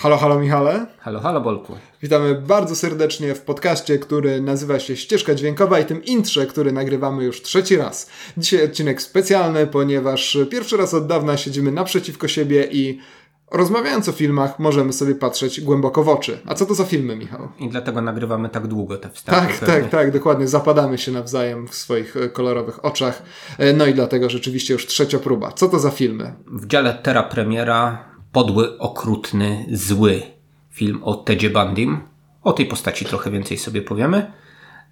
Halo, halo Michale. Halo, halo Bolku. Witamy bardzo serdecznie w podcaście, który nazywa się Ścieżka Dźwiękowa i tym intrze, który nagrywamy już trzeci raz. Dzisiaj odcinek specjalny, ponieważ pierwszy raz od dawna siedzimy naprzeciwko siebie i rozmawiając o filmach możemy sobie patrzeć głęboko w oczy. A co to za filmy, Michał? I dlatego nagrywamy tak długo te wstawki. Tak, pewnie. tak, tak, dokładnie. Zapadamy się nawzajem w swoich e, kolorowych oczach. E, no i dlatego rzeczywiście już trzecia próba. Co to za filmy? W dziale Terra Premiera podły, okrutny, zły film o Tedzie Bandim. O tej postaci trochę więcej sobie powiemy.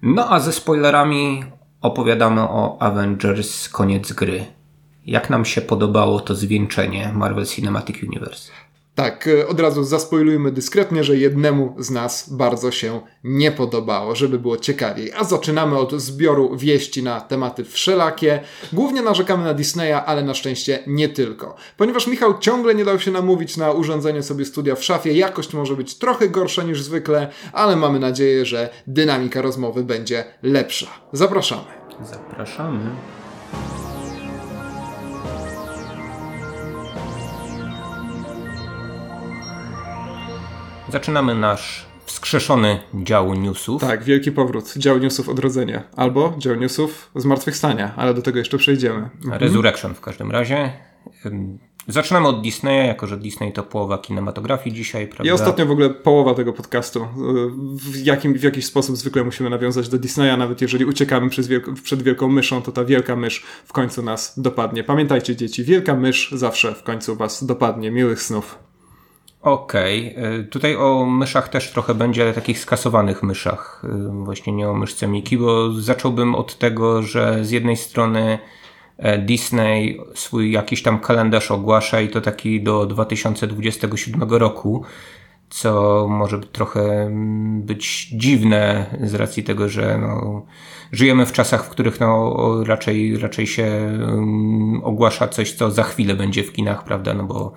No a ze spoilerami opowiadamy o Avengers koniec gry. Jak nam się podobało to zwieńczenie Marvel Cinematic Universe? Tak, e, od razu zaspoilujmy dyskretnie, że jednemu z nas bardzo się nie podobało, żeby było ciekawiej. A zaczynamy od zbioru wieści na tematy wszelakie. Głównie narzekamy na Disneya, ale na szczęście nie tylko. Ponieważ Michał ciągle nie dał się namówić na urządzenie sobie studia w szafie, jakość może być trochę gorsza niż zwykle, ale mamy nadzieję, że dynamika rozmowy będzie lepsza. Zapraszamy. Zapraszamy. Zaczynamy nasz wskrzeszony dział newsów. Tak, wielki powrót. Dział newsów odrodzenia. Albo dział newsów zmartwychwstania, ale do tego jeszcze przejdziemy. Mhm. Resurrection w każdym razie. Zaczynamy od Disneya, jako że Disney to połowa kinematografii dzisiaj, prawda? I ostatnio w ogóle połowa tego podcastu. W, jakim, w jakiś sposób zwykle musimy nawiązać do Disneya, nawet jeżeli uciekamy wielko, przed wielką myszą, to ta wielka mysz w końcu nas dopadnie. Pamiętajcie dzieci, wielka mysz zawsze w końcu was dopadnie. Miłych snów. Okej, okay. tutaj o myszach też trochę będzie, ale takich skasowanych myszach, y, właśnie nie o myszce Miki, bo zacząłbym od tego, że z jednej strony e, Disney swój jakiś tam kalendarz ogłasza i to taki do 2027 roku, co może trochę mm, być dziwne z racji tego, że no, żyjemy w czasach, w których no, raczej, raczej się um, ogłasza coś, co za chwilę będzie w kinach, prawda, no bo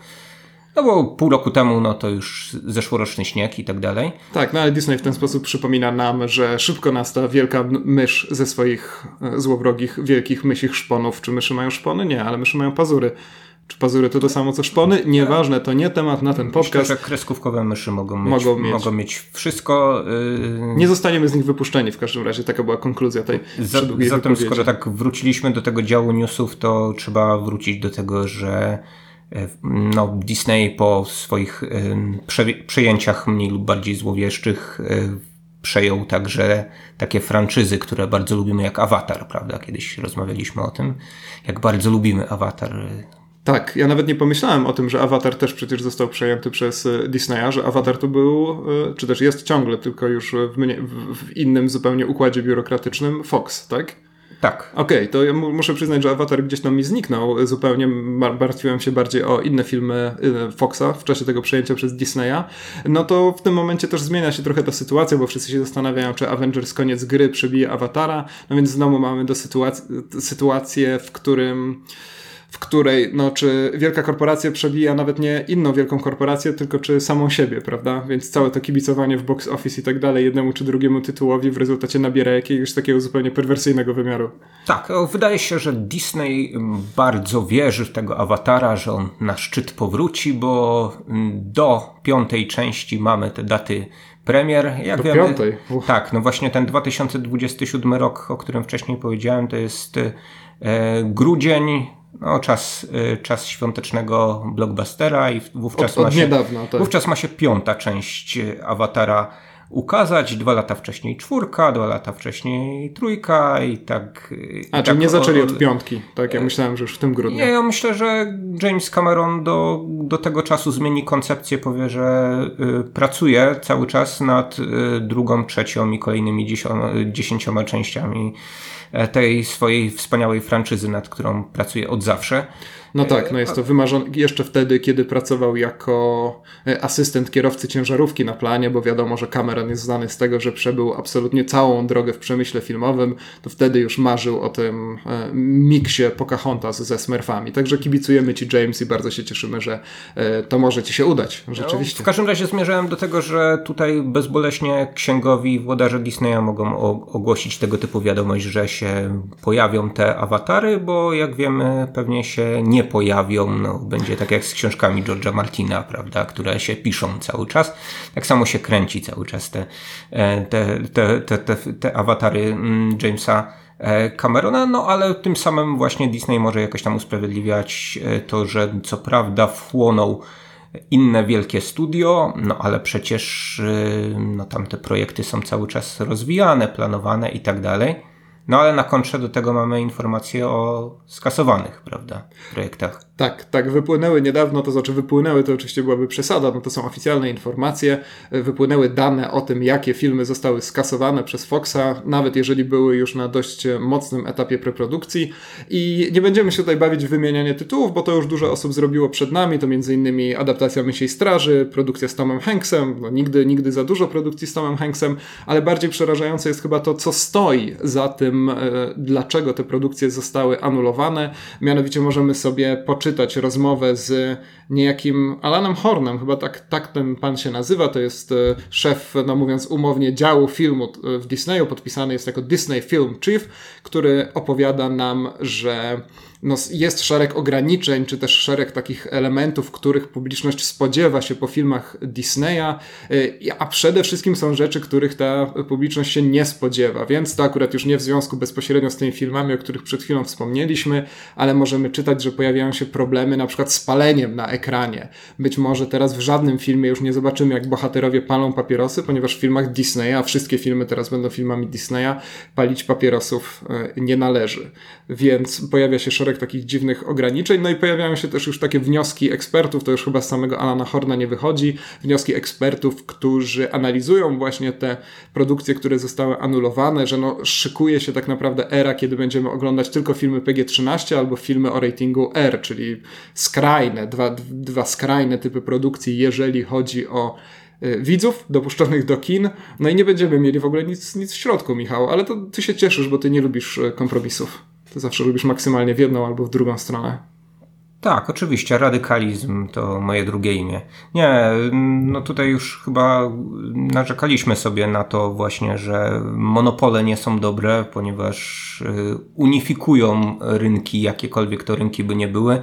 no bo pół roku temu, no to już zeszłoroczny śnieg i tak dalej. Tak, no ale Disney w ten sposób przypomina nam, że szybko nas ta wielka mysz ze swoich e, złowrogich, wielkich mysich szponów. Czy myszy mają szpony? Nie, ale myszy mają pazury. Czy pazury to to samo co szpony? Nieważne, to nie temat na ten podcast. Myślę, kreskówkowe myszy mogą mieć, mogą mieć. Mogą mieć wszystko. Yy... Nie zostaniemy z nich wypuszczeni w każdym razie. Taka była konkluzja tej Za, Zatem skoro tak wróciliśmy do tego działu newsów, to trzeba wrócić do tego, że no, Disney po swoich e, przejęciach mniej lub bardziej złowieszczych e, przejął także takie franczyzy, które bardzo lubimy, jak Avatar, prawda? Kiedyś rozmawialiśmy o tym, jak bardzo lubimy Avatar. Tak, ja nawet nie pomyślałem o tym, że Avatar też przecież został przejęty przez Disneya, że Avatar to był, czy też jest ciągle, tylko już w, w innym zupełnie układzie biurokratycznym Fox, tak? Tak. Okej, okay, to ja muszę przyznać, że Avatar gdzieś tam mi zniknął. Zupełnie martwiłem się bardziej o inne filmy y, Foxa w czasie tego przejęcia przez Disneya. No to w tym momencie też zmienia się trochę ta sytuacja, bo wszyscy się zastanawiają, czy Avengers koniec gry przebije Awatara. No więc znowu mamy do sytuacji, sytuację, w którym w której, no, czy wielka korporacja przebija nawet nie inną wielką korporację, tylko czy samą siebie, prawda? Więc całe to kibicowanie w box office i tak dalej, jednemu czy drugiemu tytułowi w rezultacie nabiera jakiegoś takiego zupełnie perwersyjnego wymiaru. Tak, wydaje się, że Disney bardzo wierzy w tego awatara, że on na szczyt powróci, bo do piątej części mamy te daty premier. Jak do wiemy, piątej? Uf. Tak, no właśnie ten 2027 rok, o którym wcześniej powiedziałem, to jest e, grudzień no, czas, y, czas świątecznego blockbustera i wówczas, od, od ma się, niedawna, tak. wówczas ma się piąta część Awatara ukazać. Dwa lata wcześniej czwórka, dwa lata wcześniej trójka i tak. A, i czyli tak nie zaczęli od piątki, tak? Ja myślałem, że już w tym grudniu. Nie, ja myślę, że James Cameron do, do tego czasu zmieni koncepcję, powie, że y, pracuje cały czas nad y, drugą, trzecią i kolejnymi dziesięcioma częściami tej swojej wspaniałej franczyzy, nad którą pracuje od zawsze. No tak, no jest to wymarzone jeszcze wtedy, kiedy pracował jako e, asystent kierowcy ciężarówki na planie, bo wiadomo, że Cameron jest znany z tego, że przebył absolutnie całą drogę w przemyśle filmowym, to wtedy już marzył o tym e, miksie Pocahontas ze Smurfami. Także kibicujemy Ci James i bardzo się cieszymy, że e, to może Ci się udać, rzeczywiście. No, w każdym razie zmierzałem do tego, że tutaj bezboleśnie księgowi włodarze Disneya mogą ogłosić tego typu wiadomość, że się pojawią te awatary, bo jak wiemy pewnie się nie nie pojawią. No, będzie tak jak z książkami George'a Martina, prawda, które się piszą cały czas. Tak samo się kręci cały czas te, e, te, te, te, te, te awatary mm, Jamesa e, Camerona, no ale tym samym właśnie Disney może jakoś tam usprawiedliwiać e, to, że co prawda wchłonął inne wielkie studio, no ale przecież no, tam te projekty są cały czas rozwijane, planowane i tak dalej. No ale na kontrze do tego mamy informacje o skasowanych, prawda, projektach. Tak, tak, wypłynęły niedawno, to znaczy wypłynęły, to oczywiście byłaby przesada, no to są oficjalne informacje, wypłynęły dane o tym, jakie filmy zostały skasowane przez Foxa, nawet jeżeli były już na dość mocnym etapie preprodukcji. I nie będziemy się tutaj bawić w wymienianie tytułów, bo to już dużo osób zrobiło przed nami, to innymi adaptacja Mysiej Straży, produkcja z Tomem Hanksem, no nigdy, nigdy za dużo produkcji z Tomem Hanksem, ale bardziej przerażające jest chyba to, co stoi za tym, e, dlaczego te produkcje zostały anulowane, mianowicie możemy sobie poczytać przeczytać rozmowę z niejakim Alanem Hornem, chyba tak, tak ten pan się nazywa, to jest e, szef, no mówiąc umownie, działu filmu w Disneyu, podpisany jest jako Disney Film Chief, który opowiada nam, że no, jest szereg ograniczeń, czy też szereg takich elementów, których publiczność spodziewa się po filmach Disneya, y, a przede wszystkim są rzeczy, których ta publiczność się nie spodziewa, więc to akurat już nie w związku bezpośrednio z tymi filmami, o których przed chwilą wspomnieliśmy, ale możemy czytać, że pojawiają się problemy na przykład z paleniem na ekranie. Być może teraz w żadnym filmie już nie zobaczymy, jak bohaterowie palą papierosy, ponieważ w filmach Disneya, a wszystkie filmy teraz będą filmami Disneya, palić papierosów y, nie należy. Więc pojawia się szereg takich dziwnych ograniczeń. No i pojawiają się też już takie wnioski ekspertów, to już chyba z samego Alana Horna nie wychodzi, wnioski ekspertów, którzy analizują właśnie te produkcje, które zostały anulowane, że no szykuje się tak naprawdę era, kiedy będziemy oglądać tylko filmy PG-13 albo filmy o ratingu R, czyli skrajne, dwa, dwa skrajne typy produkcji, jeżeli chodzi o y, widzów dopuszczonych do kin, no i nie będziemy mieli w ogóle nic, nic w środku, Michał, ale to ty się cieszysz, bo ty nie lubisz y, kompromisów. Ty zawsze lubisz maksymalnie w jedną albo w drugą stronę. Tak, oczywiście, radykalizm to moje drugie imię. Nie, no tutaj już chyba narzekaliśmy sobie na to właśnie, że monopole nie są dobre, ponieważ y, unifikują rynki, jakiekolwiek to rynki by nie były.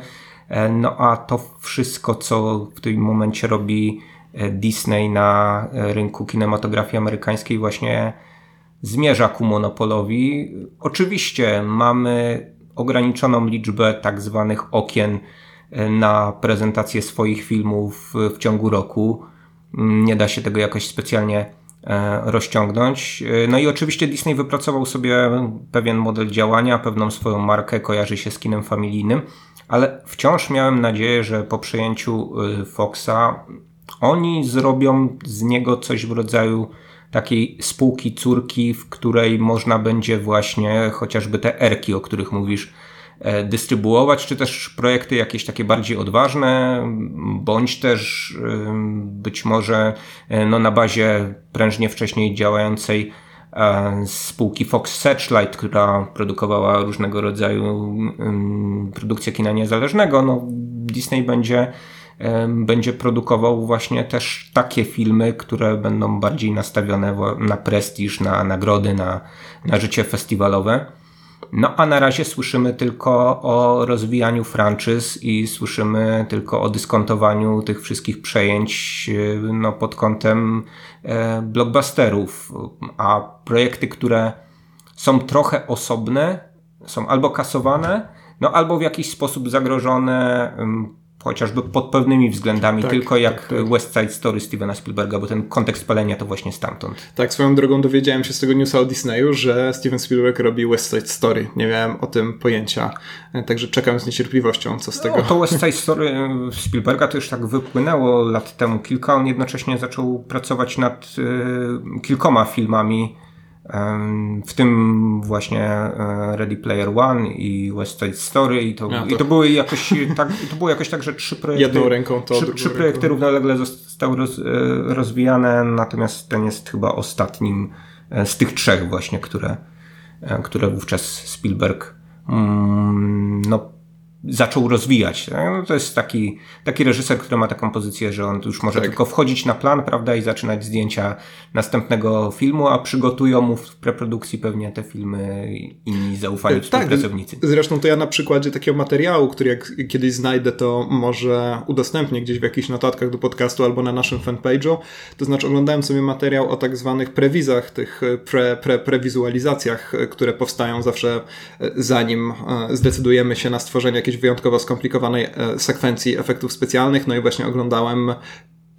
E, no a to wszystko, co w tym momencie robi e, Disney na e, rynku kinematografii amerykańskiej właśnie zmierza ku monopolowi. Oczywiście mamy ograniczoną liczbę tak zwanych okien e, na prezentację swoich filmów w ciągu roku. Nie da się tego jakoś specjalnie e, rozciągnąć. E, no i oczywiście Disney wypracował sobie pewien model działania, pewną swoją markę, kojarzy się z kinem familijnym, ale wciąż miałem nadzieję, że po przejęciu Foxa oni zrobią z niego coś w rodzaju takiej spółki córki, w której można będzie właśnie chociażby te erki, o których mówisz, e, dystrybuować, czy też projekty jakieś takie bardziej odważne, bądź też być może e, no, na bazie prężnie wcześniej działającej e, spółki Fox Searchlight, która produkowała różnego rodzaju produkcje kina niezależnego, no, Disney będzie będzie produkował właśnie też takie filmy, które będą bardziej nastawione na prestiż, na nagrody, na, na życie festiwalowe. No a na razie słyszymy tylko o rozwijaniu franczyz i słyszymy tylko o dyskontowaniu tych wszystkich przejęć no, pod kątem e, blockbusterów. A projekty, które są trochę osobne, są albo kasowane, no albo w jakiś sposób zagrożone chociażby pod pewnymi względami, tak, tylko jak tak, tak. West Side Story Stevena Spielberga, bo ten kontekst palenia to właśnie stamtąd. Tak, swoją drogą dowiedziałem się z tego newsa o Disneyu, że Steven Spielberg robi West Side Story. Nie miałem o tym pojęcia, e, także czekam z niecierpliwością, co z no, tego. To West Side Story e, Spielberga to już tak wypłynęło lat temu kilka. On jednocześnie zaczął pracować nad y, kilkoma filmami w tym właśnie e, Ready Player One i West Side Story i to, ja, to... I to były jakoś tak, to było jakoś tak, że trzy projekty, jedną ręką to trzy, trzy projekty równolegle zostały roz, e, rozwijane, natomiast ten jest chyba ostatnim e, z tych trzech właśnie, które, które wówczas Spielberg mm, no, zaczął rozwijać. Tak? No to jest taki, taki reżyser, który ma taką pozycję, że on już może tak. tylko wchodzić na plan, prawda, i zaczynać zdjęcia następnego filmu, a przygotują mu w preprodukcji pewnie te filmy inni zaufani tak, współpracownicy. Zresztą to ja na przykładzie takiego materiału, który jak kiedyś znajdę, to może udostępnię gdzieś w jakichś notatkach do podcastu albo na naszym fanpage'u. To znaczy oglądałem sobie materiał o tak zwanych prewizach, tych pre, pre, prewizualizacjach, które powstają zawsze zanim e, zdecydujemy się na stworzenie jakiejś wyjątkowo skomplikowanej e, sekwencji efektów specjalnych. No i właśnie oglądałem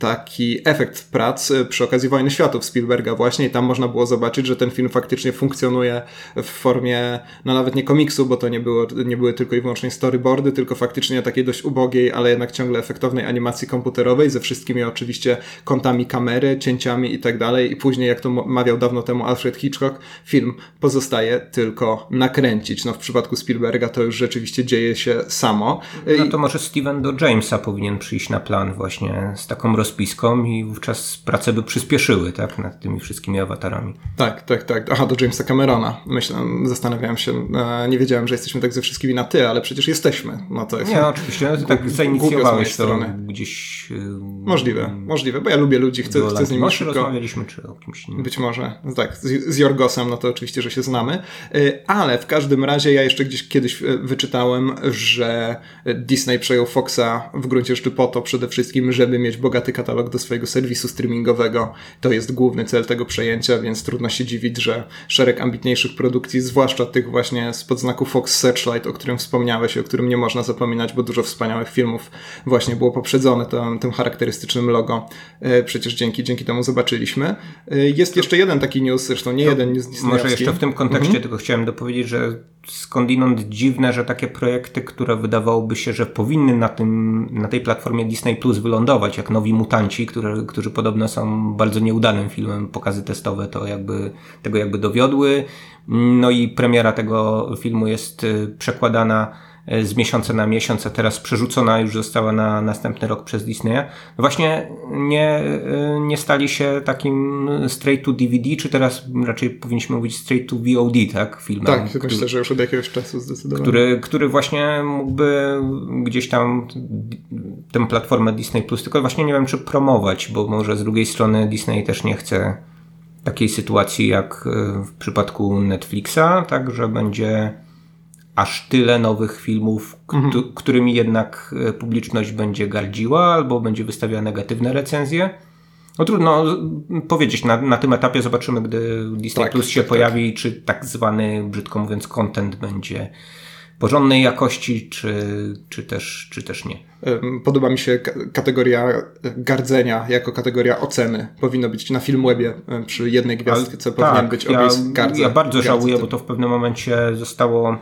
taki efekt prac przy okazji Wojny Światów Spielberga właśnie i tam można było zobaczyć, że ten film faktycznie funkcjonuje w formie, no nawet nie komiksu, bo to nie, było, nie były tylko i wyłącznie storyboardy, tylko faktycznie takiej dość ubogiej, ale jednak ciągle efektownej animacji komputerowej ze wszystkimi oczywiście kątami kamery, cięciami i tak dalej i później, jak to mawiał dawno temu Alfred Hitchcock, film pozostaje tylko nakręcić. No w przypadku Spielberga to już rzeczywiście dzieje się samo. No to może Steven do Jamesa powinien przyjść na plan właśnie z taką roz rozpiską i wówczas prace by przyspieszyły, tak, nad tymi wszystkimi awatarami. Tak, tak, tak. Aha, do Jamesa Camerona. Myślę, zastanawiałem się, e, nie wiedziałem, że jesteśmy tak ze wszystkimi na ty, ale przecież jesteśmy. No to jest... Nie, no, oczywiście, no, tak zainicjowałeś to strony. gdzieś... Możliwe, możliwe, bo ja lubię ludzi, chcę, chcę z nimi może szybko... rozmawialiśmy, czy o kimś innym. Być może, tak, z, z Jorgosem, no to oczywiście, że się znamy, e, ale w każdym razie ja jeszcze gdzieś kiedyś e, wyczytałem, że Disney przejął Foxa w gruncie rzeczy po to przede wszystkim, żeby mieć bogaty katalog do swojego serwisu streamingowego. To jest główny cel tego przejęcia, więc trudno się dziwić, że szereg ambitniejszych produkcji, zwłaszcza tych właśnie spod znaku Fox Searchlight, o którym wspomniałeś i o którym nie można zapominać, bo dużo wspaniałych filmów właśnie było poprzedzone tym, tym charakterystycznym logo. E, przecież dzięki, dzięki temu zobaczyliśmy. E, jest jeszcze jeden taki news, zresztą nie jeden news Disneyowski. Może jeszcze w tym kontekście mhm. tylko chciałem dopowiedzieć, że skądinąd dziwne, że takie projekty, które wydawałoby się, że powinny na, tym, na tej platformie Disney Plus wylądować, jak Nowi Mutanci, które, którzy podobno są bardzo nieudanym filmem, pokazy testowe to jakby, tego jakby dowiodły. No i premiera tego filmu jest y, przekładana z miesiąca na miesiąc, a teraz przerzucona już została na następny rok przez Disneya. No właśnie nie, e, nie stali się takim straight to DVD, czy teraz raczej powinniśmy mówić straight to VOD, tak? Filmem. Tak, który, myślę, że już od jakiegoś czasu zdecydowanie. Który, który właśnie mógłby gdzieś tam tę platformę Disney Plus, tylko właśnie nie wiem, czy promować, bo może z drugiej strony Disney też nie chce takiej sytuacji jak e, w przypadku Netflixa, tak, że będzie aż tyle nowych filmów, mhm. którymi jednak e, publiczność będzie gardziła albo będzie wystawiała negatywne recenzje. No trudno powiedzieć, na, na tym etapie zobaczymy, gdy Disney tak, Plus się tak, pojawi, tak. czy tak zwany, brzydko mówiąc, content będzie porządnej jakości, czy, czy, też, czy też nie. Podoba mi się kategoria gardzenia jako kategoria oceny. Powinno być na Filmwebie przy jednej gwiazdce, co powinien tak, być ja, gardza. Ja bardzo żałuję, bo to w pewnym momencie zostało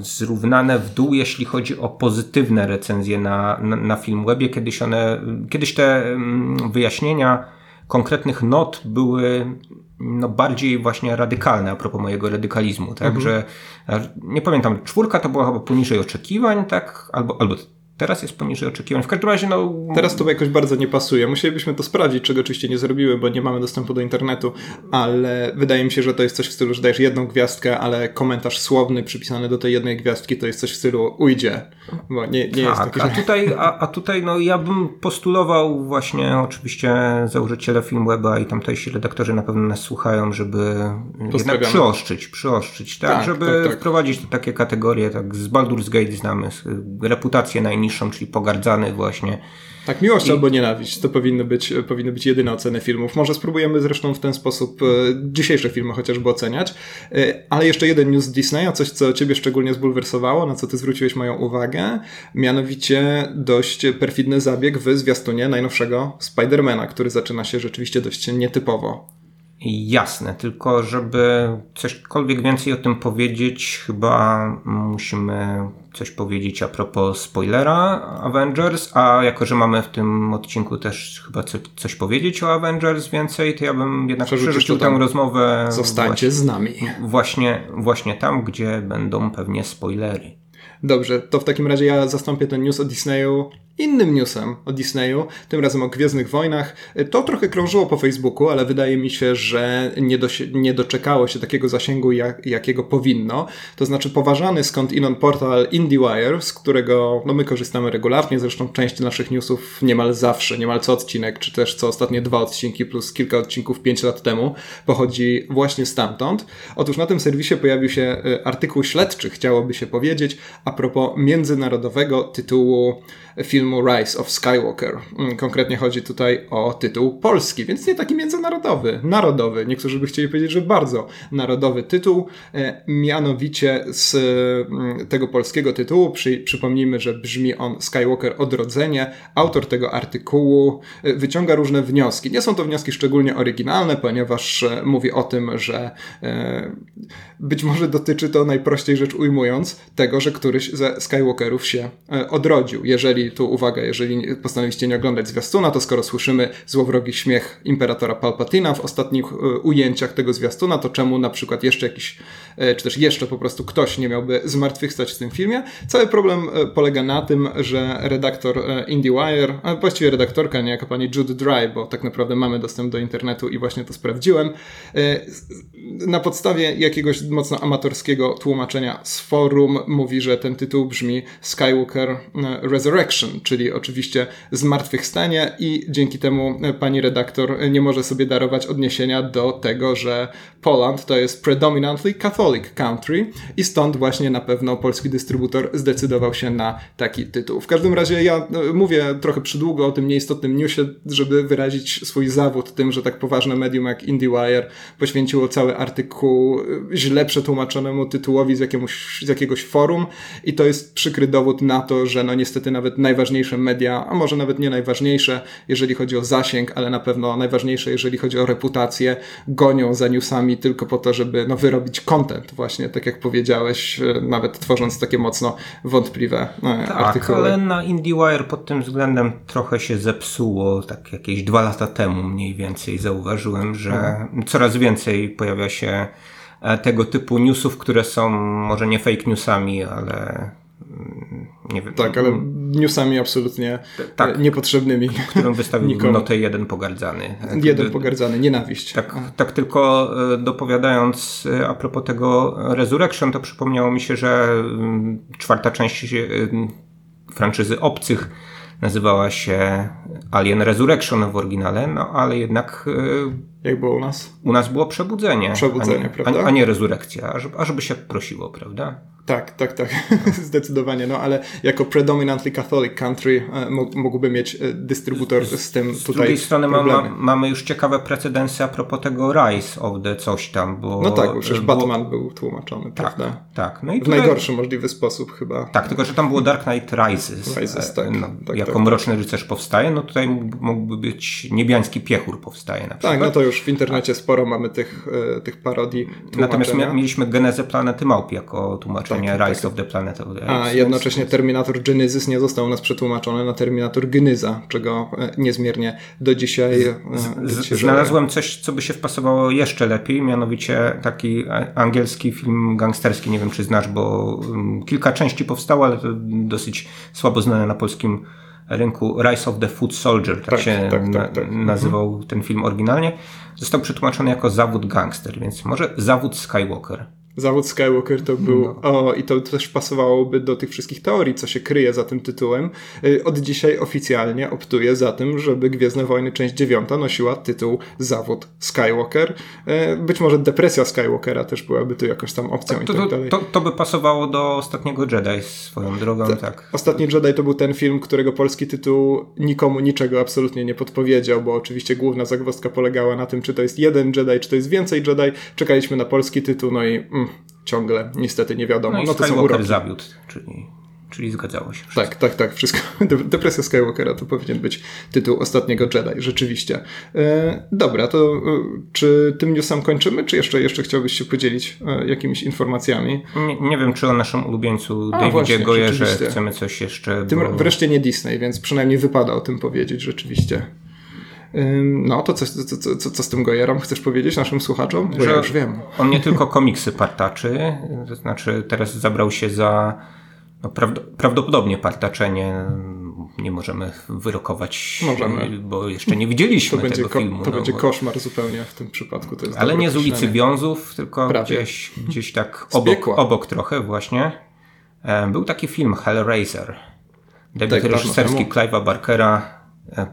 zrównane w dół, jeśli chodzi o pozytywne recenzje na, na, na Filmwebie. Kiedyś one, kiedyś te mm, wyjaśnienia konkretnych not były no, bardziej właśnie radykalne a propos mojego radykalizmu, tak, mhm. nie pamiętam, czwórka to była chyba poniżej oczekiwań, tak, albo, albo Teraz jest poniżej oczekiwań. W każdym razie, no. Teraz to jakoś bardzo nie pasuje. Musielibyśmy to sprawdzić, czego oczywiście nie zrobiły, bo nie mamy dostępu do internetu, ale wydaje mi się, że to jest coś w stylu, że dajesz jedną gwiazdkę, ale komentarz słowny przypisany do tej jednej gwiazdki to jest coś w stylu ujdzie, bo nie, nie tak, jest takie. A tutaj, a, a tutaj, no ja bym postulował właśnie, oczywiście założyciele Filmweba i tamtejsi redaktorzy na pewno nas słuchają, żeby jednak przyoszczyć, przyoszczyć, tak, tak żeby tak, tak. wprowadzić takie kategorie, tak z Baldur's Gate znamy, reputację najniższą najniższą, czyli pogardzany właśnie. Tak, miłość I... albo nienawiść to powinny być, powinny być jedyne oceny filmów. Może spróbujemy zresztą w ten sposób e, dzisiejsze filmy chociażby oceniać. E, ale jeszcze jeden news z Disneya, coś co ciebie szczególnie zbulwersowało, na co ty zwróciłeś moją uwagę, mianowicie dość perfidny zabieg w zwiastunie najnowszego Spidermana, który zaczyna się rzeczywiście dość nietypowo. Jasne, tylko żeby cośkolwiek więcej o tym powiedzieć, chyba musimy coś powiedzieć a propos spoilera Avengers, a jako, że mamy w tym odcinku też chyba co, coś powiedzieć o Avengers więcej, to ja bym jednak przerzucił tę rozmowę. Zostańcie właśnie, z nami. Właśnie, właśnie tam, gdzie będą pewnie spoilery. Dobrze, to w takim razie ja zastąpię ten news o Disneyu innym newsem o Disneyu, tym razem o Gwiezdnych Wojnach. To trochę krążyło po Facebooku, ale wydaje mi się, że nie, do, nie doczekało się takiego zasięgu, jak, jakiego powinno. To znaczy poważany skąd inon portal IndieWire, z którego no, my korzystamy regularnie, zresztą część naszych newsów niemal zawsze, niemal co odcinek, czy też co ostatnie dwa odcinki plus kilka odcinków pięć lat temu pochodzi właśnie stamtąd. Otóż na tym serwisie pojawił się y, artykuł śledczy, chciałoby się powiedzieć, a propos międzynarodowego tytułu filmu Rise of Skywalker. Mm, konkretnie chodzi tutaj o tytuł polski, więc nie taki międzynarodowy, narodowy. Niektórzy by chcieli powiedzieć, że bardzo narodowy tytuł. E, mianowicie z mm, tego polskiego tytułu, przy, przypomnijmy, że brzmi on Skywalker Odrodzenie. Autor tego artykułu e, wyciąga różne wnioski. Nie są to wnioski szczególnie oryginalne, ponieważ e, mówi o tym, że być może dotyczy to najprościej rzecz ujmując tego, że któryś ze Skywalkerów się odrodził. Jeżeli tu uwaga, jeżeli postanowiliście nie oglądać zwiastuna, to skoro słyszymy złowrogi śmiech imperatora Palpatina w ostatnich e, ujęciach tego zwiastuna, to czemu na przykład jeszcze jakiś, e, czy też jeszcze po prostu ktoś nie miałby zmartwychwstać w tym filmie? Cały problem e, polega na tym, że redaktor IndieWire, a właściwie redaktorka, nie jaka pani Jude Dry, bo tak naprawdę mamy dostęp do internetu i właśnie to sprawdziłem, na podstawie jakiegoś mocno amatorskiego tłumaczenia z forum mówi, że ten tytuł brzmi Skywalker Resurrection, czyli oczywiście zmartwychwstanie i dzięki temu e, pani redaktor nie może sobie darować odniesienia do tego, że Poland to jest predominantly Catholic country i stąd właśnie na pewno polski dystrybutor zdecydował się na taki tytuł. W każdym razie ja e, mówię trochę przydługo o tym nieistotnym newsie, żeby wyrazić swój zawód tym, że tak poważne medium jak IndieWire poświęciło cały artykuł e, źle przetłumaczonemu tytułowi z, jakiemuś, z jakiegoś forum i to jest przykry dowód na to, że no niestety nawet najważniejsze media, a może nawet nie najważniejsze, jeżeli chodzi o zasięg, ale na pewno najważniejsze, jeżeli chodzi o reputację, gonią za newsami tylko po to, żeby no, wyrobić content właśnie, tak jak powiedziałeś, e, nawet tworząc takie mocno wątpliwe e, tak, artykuły. ale na IndieWire pod tym względem trochę się zepsuło, tak jakieś dwa lata temu mniej więcej zauważyłem, że hmm. coraz więcej pojawia się e, tego typu newsów, które są może nie fake newsami, ale nie wiem. Tak, ale newsami absolutnie tak, niepotrzebnymi. Którym wystawił notę jeden pogardzany. Jeden pogardzany, nienawiść. Tak, tak tylko e, dopowiadając e, a propos tego Resurrection, to przypomniało mi się, że mm, czwarta część e, franczyzy Obcych nazywała się Alien Resurrection w oryginale, no ale jednak... Jak było u nas? U nas było Przebudzenie. Przebudzenie, a nie, prawda? A, nie Rezurekcja, ażeby, ażeby się prosiło, prawda? Tak, tak, tak, zdecydowanie. No ale jako predominantly Catholic country e, mógłby mieć e, dystrybutor z tym z tutaj. Z drugiej strony ma, mamy już ciekawe precedensy a propos tego Rise of the coś tam, bo. No tak, bo przecież było... Batman był tłumaczony, tak, prawda? Tak. No i tutaj... W najgorszy możliwy sposób chyba. Tak, tylko że tam było Dark Knight Rises. Rises, tak. No, tak jako tak, Mroczny. Rycerz powstaje, no tutaj mógłby być Niebiański Piechur powstaje na przykład. Tak, no to już w internecie sporo mamy tych, e, tych parodii. Natomiast mieliśmy Genezę Planety Małp jako tłumaczenie tłumaczenie tak, Rise tak. of the Planet of the Apes. A jednocześnie Terminator Genesis nie został u nas przetłumaczony na Terminator Genyza, czego e, niezmiernie do dzisiaj, e, do dzisiaj Znalazłem coś, co by się wpasowało jeszcze lepiej, mianowicie taki angielski film gangsterski, nie wiem czy znasz, bo mm, kilka części powstało, ale to dosyć słabo znane na polskim rynku Rise of the Foot Soldier, tak, tak się tak, tak, tak. nazywał mhm. ten film oryginalnie. Został przetłumaczony jako zawód gangster, więc może zawód Skywalker zawód Skywalker to był, no. o i to też pasowałoby do tych wszystkich teorii, co się kryje za tym tytułem. Y, od dzisiaj oficjalnie optuję za tym, żeby Gwiezdne Wojny część dziewiąta nosiła tytuł zawód Skywalker. Y, być może depresja Skywalkera też byłaby tu jakoś tam opcją to, i tak dalej. To, to, by pasowało do Ostatniego Jedi swoją drogą, tak. tak. Ostatni Jedi to był ten film, którego polski tytuł nikomu niczego absolutnie nie podpowiedział, bo oczywiście główna zagwozdka polegała na tym, czy to jest jeden Jedi, czy to jest więcej Jedi. Czekaliśmy na polski tytuł, no i mm, ciągle niestety nie wiadomo. No, no to są uroki. zawiódł, czyli, czyli zgadzało się. Wszystko. Tak, tak, tak, wszystko. Depresja Skywalkera to powinien być tytuł ostatniego Jedi, rzeczywiście. E, dobra, to e, czy tym newsem kończymy, czy jeszcze, jeszcze chciałbyś się podzielić e, jakimiś informacjami? Nie, nie wiem, czy o naszym ulubieńcu A, Davidzie Goyerze chcemy coś jeszcze... Tym bo... wreszcie nie Disney, więc przynajmniej wypada o tym powiedzieć, rzeczywiście. No, to co, co, co, co z tym Gojerem chcesz powiedzieć naszym słuchaczom? Bo że ja już wiem. On nie tylko komiksy partaczy, to znaczy teraz zabrał się za no, prawdopodobnie partaczenie nie możemy wyrokować, Możemy. bo jeszcze nie widzieliśmy to tego filmu. To no, będzie bo... koszmar zupełnie w tym przypadku. Ale nie z ulicy. Wiązów, tylko Prawie. gdzieś, gdzieś tak obok, obok trochę właśnie. E, Był taki film Hellraiser. Debiut Tak, reżyserski. Clive'a Barkera,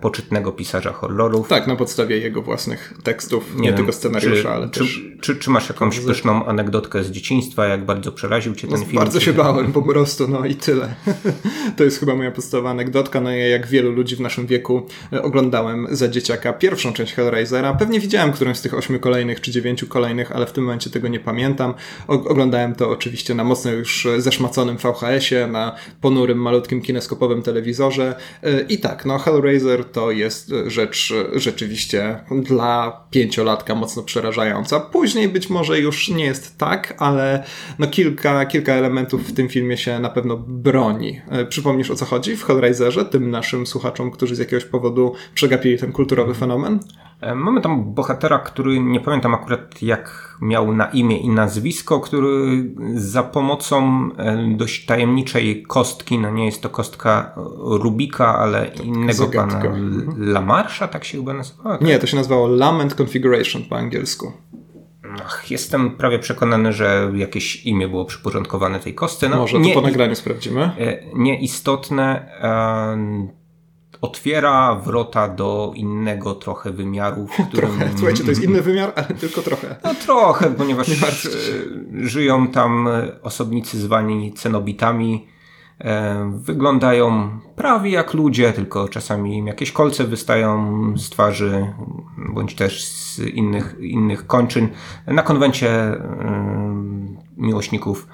poczytnego pisarza horrorów. Tak, na podstawie jego własnych tekstów, nie, wiem, tylko scenariusza, czy, ale czy, też... Czy, czy masz jakąś pyszną anegdotkę z dzieciństwa, jak bardzo przeraził cię ten film? No, Bardzo Czy- się bałem po prostu, no i tyle. To jest chyba moja podstawowa anegdotka. No ja jak wielu ludzi w naszym wieku e, oglądałem za dzieciaka pierwszą część Hellraisera. Pewnie widziałem którąś z tych ośmiu kolejnych czy dziewięciu kolejnych, ale w tym momencie tego nie pamiętam. Oglądałem to oczywiście na mocno już e, zeszmaconym VHS-ie, na ponurym, malutkim kineskopowym telewizorze. E, I tak, no Hellraiser to jest rzecz rzeczywiście dla pięciolatka mocno przerażająca. Później być może już nie jest tak, ale no kilka, kilka elementów w tym filmie się na pewno broni. E, Przypomnisz o co chodzi w Hellraiserze, tym naszym słuchaczom, którzy z jakiegoś powodu przegapili ten kulturowy fenomen? E, Mamy tam bohatera, który nie pamiętam akurat jak miał na imię i nazwisko, który za pomocą e, dość tajemniczej kostki, no nie jest to kostka Rubika, ale innego zagadka. pana Lamarsza, tak się chyba nazywa. Nie, to się nazywało Lament Configuration po angielsku. Ach, jestem prawie przekonany, że jakieś imię było przyporządkowane tej kostce. No, Może to nie, po nagraniu sprawdzimy. e, nieistotne. E, otwiera wrota do innego trochę wymiaru, w którym... Trochę. Słuchajcie, to jest inny wymiar, ale tylko trochę. No trochę, ponieważ e, żyją tam e, osobnicy zwani cenobitami. E, Wyglądają prawie jak ludzie, tylko czasami im jakieś kolce wystają z twarzy, bądź też z innych, innych kończyn. Na konwencie miłośników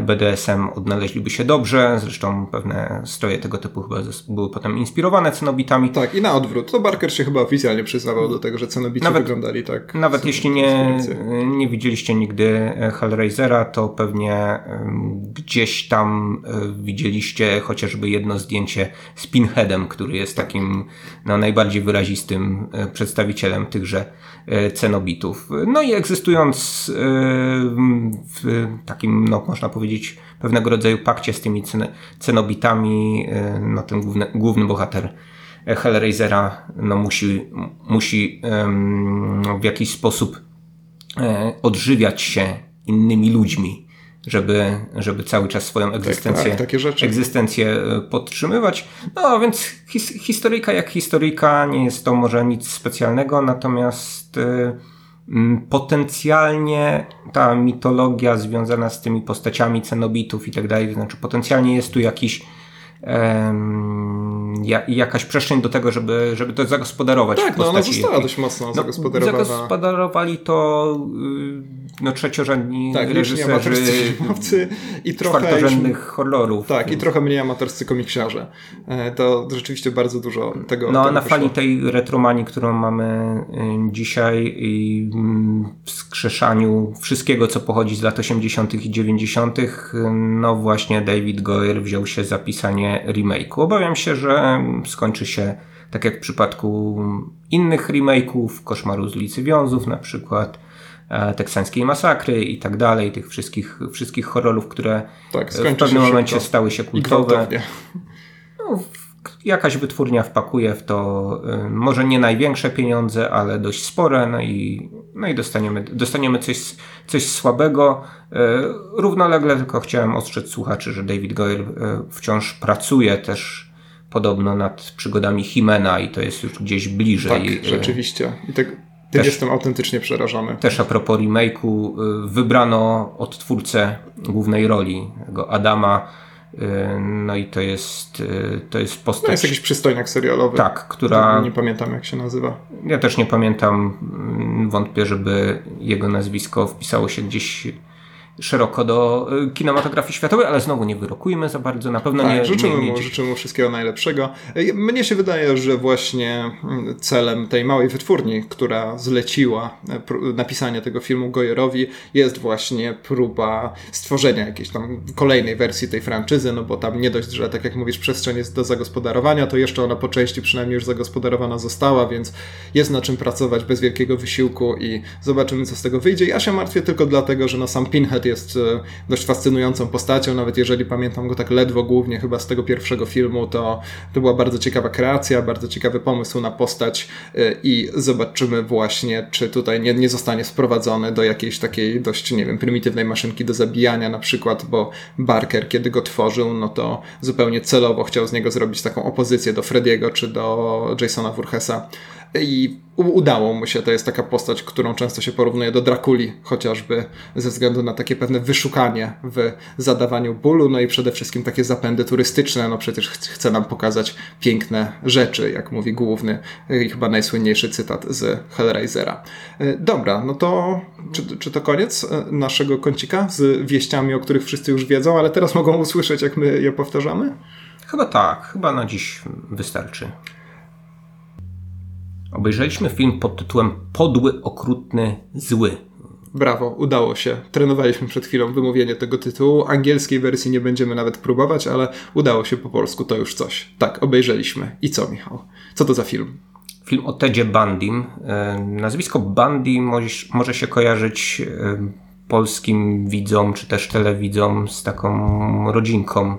BDSM odnaleźliby się dobrze, zresztą pewne stroje tego typu chyba były potem inspirowane cenobitami. Tak, i na odwrót. To Barker się chyba oficjalnie przyznawał do tego, że cenobici Nawet- wyglądali tak. Nawet jeśli nie, nie widzieliście nigdy e, Hellraisera, to pewnie em, gdzieś tam e, widzieliście chociażby jedno zdjęcie z Pinheadem, który jest takim no, najbardziej wyrazistym e, przedstawicielem tychże e, cenobitów. No i egzystując e, w takim, no, można powiedzieć, pewnego rodzaju pakcie z tymi cen- cenobitami, e, no, ten główny, główny bohater Hellraisera no, musi, musi w jakiś sposób e, odżywiać się innymi ludźmi, żeby, żeby cały czas swoją egzystencję, tak, rzeczy. egzystencję e, podtrzymywać. No więc his, historyjka jak historyjka, nie jest to może nic specjalnego, natomiast e, potencjalnie ta mitologia związana z tymi postaciami cenobitów i tak dalej, to znaczy potencjalnie jest tu jakiś ja, jakaś przestrzeń do tego, żeby, żeby to zagospodarować. Tak, no ona została dość mocno no, zagospodarowana. Zagospodarowali to y, no, trzeciorzędni Tak, reżyserzy filmowcy i trochę... czwartorzędnych horrorów. Tak, i więc- trochę mniej amatorscy komiksiarze. E, To rzeczywiście bardzo dużo tego. No a tego na wyszło. fali tej retromanii, którą mamy y, dzisiaj i mm, wskrzeszaniu wszystkiego, co pochodzi z lat 80. i 90., y, no właśnie David Goyer wziął się za pisanie remake'u. Obawiam się, że skończy się tak jak w przypadku innych remake'ów, Koszmaru z ulicy Wiązów na przykład, e, teksańskiej masakry i tak dalej, tych wszystkich, wszystkich horrorów, które Tak, w skończy pewnym momencie szybko. stały się kultowe. No, w- jakaś wytwórnia wpakuje w to y, może nie największe pieniądze, ale dość spore, no i, no i dostaniemy, dostaniemy coś, coś słabego. Równolegle tylko chciałem ostrzec słuchaczy, że David Goyer wciąż pracuje też podobno nad przygodami Himena i to jest już gdzieś bliżej. Tak, Y, rzeczywiście. I tak, tym Też- jestem autentycznie przerażony. Też a propos remake'u, y, wybrano odtwórcę głównej roli, tego Adama, y, no i to jest, to jest postać... No jest jakiś przystojniak serialowy. Tak, która. Nie pamiętam jak się nazywa. Ja też nie pamiętam. mm, Wątpię, żeby jego nazwisko wpisało się gdzieś szeroko do y, kinematografii światowej, ale znowu nie wyrokujmy za bardzo. Na pewno Tak, nie. życzymy, nie, nie, mu, życzymy wszystkiego najlepszego. E, Mnie się wydaje, że właśnie mm, celem tej małej wytwórni, która zleciła pró- napisanie tego filmu Goyerowi, jest właśnie próba stworzenia jakiejś tam kolejnej wersji tej franczyzy, no bo tam nie dość, że tak jak mówisz, przestrzeń jest do zagospodarowania, to jeszcze ona po części przynajmniej już zagospodarowana została, więc jest na czym pracować bez wielkiego wysiłku i zobaczymy, co z tego wyjdzie. Ja się martwię tylko dlatego, że no sam Pinhead Head jest dość fascynującą postacią, nawet jeżeli pamiętam go tak ledwo, głównie chyba z tego pierwszego filmu, to, to była bardzo ciekawa kreacja, bardzo ciekawy pomysł na postać i zobaczymy właśnie, czy tutaj nie, nie zostanie sprowadzony do jakiejś takiej dość, nie wiem, prymitywnej maszynki do zabijania na przykład, bo Barker, kiedy go tworzył, no to zupełnie celowo chciał z niego zrobić taką opozycję do Frediego czy do Jasona Voorhesa i udało mu się. To jest taka postać, którą często się porównuje do Drakuli, chociażby ze względu na takie pewne wyszukanie w zadawaniu bólu, no i przede wszystkim takie zapędy turystyczne. No przecież chce nam pokazać piękne rzeczy, jak mówi główny i chyba najsłynniejszy cytat z Hellraisera. E, dobra, no to czy, czy to koniec e, naszego kącika z wieściami, o których wszyscy już wiedzą, ale teraz mogą usłyszeć, jak my je powtarzamy? Chyba tak, chyba na dziś wystarczy. Obejrzeliśmy film pod tytułem Podły, okrutny, zły. Brawo, udało się. Trenowaliśmy przed chwilą wymówienie tego tytułu. Angielskiej wersji nie będziemy nawet próbować, ale udało się po polsku, to już coś. Tak, obejrzeliśmy. I co, Michał? Co to za film? Film o Tedzie Bandym. E, nazwisko Bandy może się kojarzyć e, polskim widzom, czy też telewidzom z taką rodzinką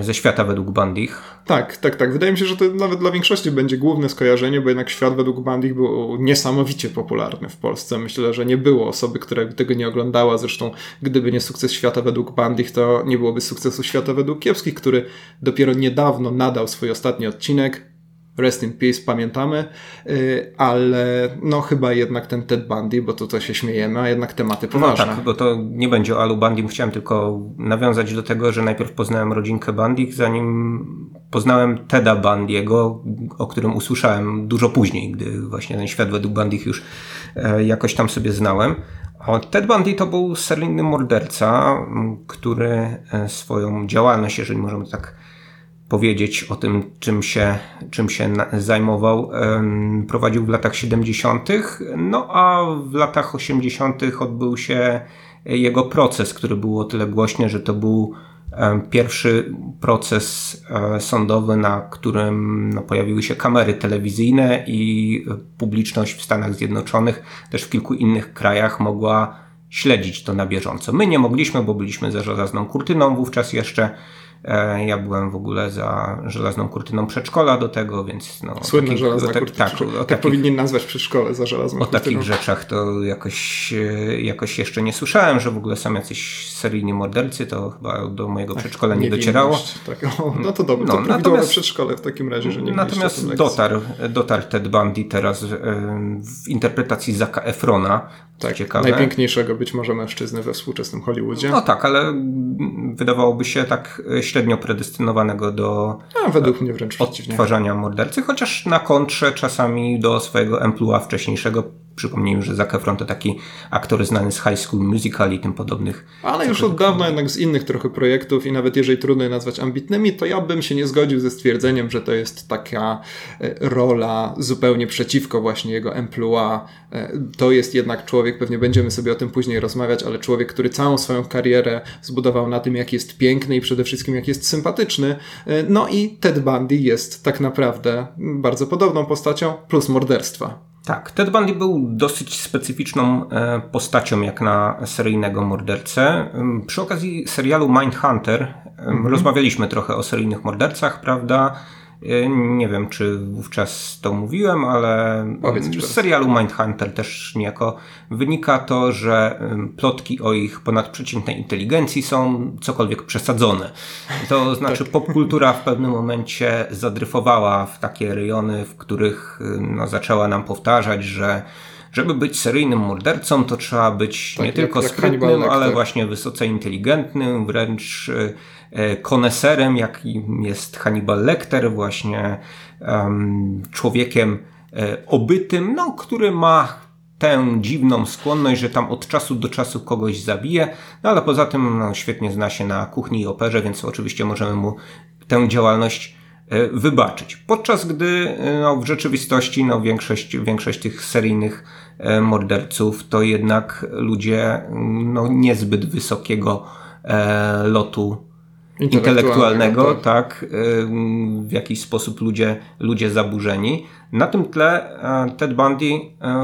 ze świata według Bandich. Tak, tak, tak. Wydaje mi się, że to nawet dla większości będzie główne skojarzenie, bo jednak świat według Bandich był niesamowicie popularny w Polsce. Myślę, że nie było osoby, która by tego nie oglądała. Zresztą, gdyby nie sukces świata według Bandich, to nie byłoby sukcesu świata według Kiepskich, który dopiero niedawno nadał swój ostatni odcinek Rest in Peace, pamiętamy, y, ale no chyba jednak ten Ted Bundy, bo tutaj się śmiejemy, a jednak tematy no poważne. No tak, bo to nie będzie o Alu Bundy, chciałem tylko nawiązać do tego, że najpierw poznałem rodzinkę Bundy, zanim poznałem Teda Bundy'ego, o którym usłyszałem dużo później, gdy właśnie ten świat według Bundy już e, jakoś tam sobie znałem. Ted Bundy to był seryjny morderca, który e, swoją działalność, jeżeli możemy tak powiedzieć o tym, czym się, czym się zajmował. Prowadził w latach 70., no a w latach 80. odbył się jego proces, który był o tyle głośny, że to był pierwszy proces e, sądowy, na którym no, pojawiły się kamery telewizyjne i publiczność w Stanach Zjednoczonych, też w kilku innych krajach mogła śledzić to na bieżąco. My nie mogliśmy, bo byliśmy za żelazną kurtyną wówczas jeszcze ja byłem w ogóle za żelazną kurtyną przedszkola do tego, więc no... Słynna takich, żelazna tak, kurtyna. Tak, tak takich, powinien nazwać przedszkole za żelazną O kurtyną. takich rzeczach to jakoś, e, jakoś jeszcze nie słyszałem, że w ogóle są jacyś seryjni mordercy, to chyba do mojego przedszkola nie docierało. Tak, o, no to dobrze, no, to natomiast, przedszkole w takim razie, że nie Natomiast dotarł, dotarł Ted Bundy teraz e, w interpretacji Zaka Efrona, tak, ciekawe. najpiękniejszego być może mężczyzny we współczesnym Hollywoodzie. No tak, ale wydawałoby się tak średnio predestynowanego do A, według mnie wręcz odtwarzania mordercy, chociaż na kontrze czasami do swojego emplua wcześniejszego Przypomnijmy, że Zac Efron to taki aktor znany z High School Musical i tym podobnych. Ale już od dawna jednak z innych trochę projektów i nawet jeżeli trudno je nazwać ambitnymi, to ja bym się nie zgodził ze stwierdzeniem, że to jest taka e, rola zupełnie przeciwko właśnie jego emploi. E, to jest jednak człowiek, pewnie będziemy sobie o tym później rozmawiać, ale człowiek, który całą swoją karierę zbudował na tym, jak jest piękny i przede wszystkim jak jest sympatyczny. E, no i Ted Bundy jest tak naprawdę bardzo podobną postacią, plus morderstwa. Tak, Ted Bundy był dosyć specyficzną e, postacią jak na seryjnego mordercę. Przy okazji serialu Mindhunter -hmm. rozmawialiśmy trochę o seryjnych mordercach, prawda? Y, nie wiem, czy wówczas to mówiłem, ale z serialu Mindhunter też niejako wynika to, że plotki o ich ponadprzeciętnej inteligencji są cokolwiek przesadzone. To znaczy tak. popkultura w pewnym momencie zadryfowała w takie rejony, w których no, zaczęła nam powtarzać, że żeby być seryjnym mordercą, to trzeba być tak, nie tylko jak sprytnym, ale właśnie wysoce inteligentnym, wręcz E, koneserem, jakim jest Hannibal Lecter, właśnie um, człowiekiem e, obytym, no, który ma tę dziwną skłonność, że tam od czasu do czasu kogoś zabije, no ale poza tym no, świetnie zna się na kuchni i operze, więc oczywiście możemy mu tę działalność wybaczyć. Podczas gdy no, w rzeczywistości no, większość, większość tych seryjnych morderców to jednak ludzie no, niezbyt wysokiego e, lotu intelektualnego, tak, w jakiś sposób ludzie, ludzie zaburzeni. Na tym tle Ted Bundy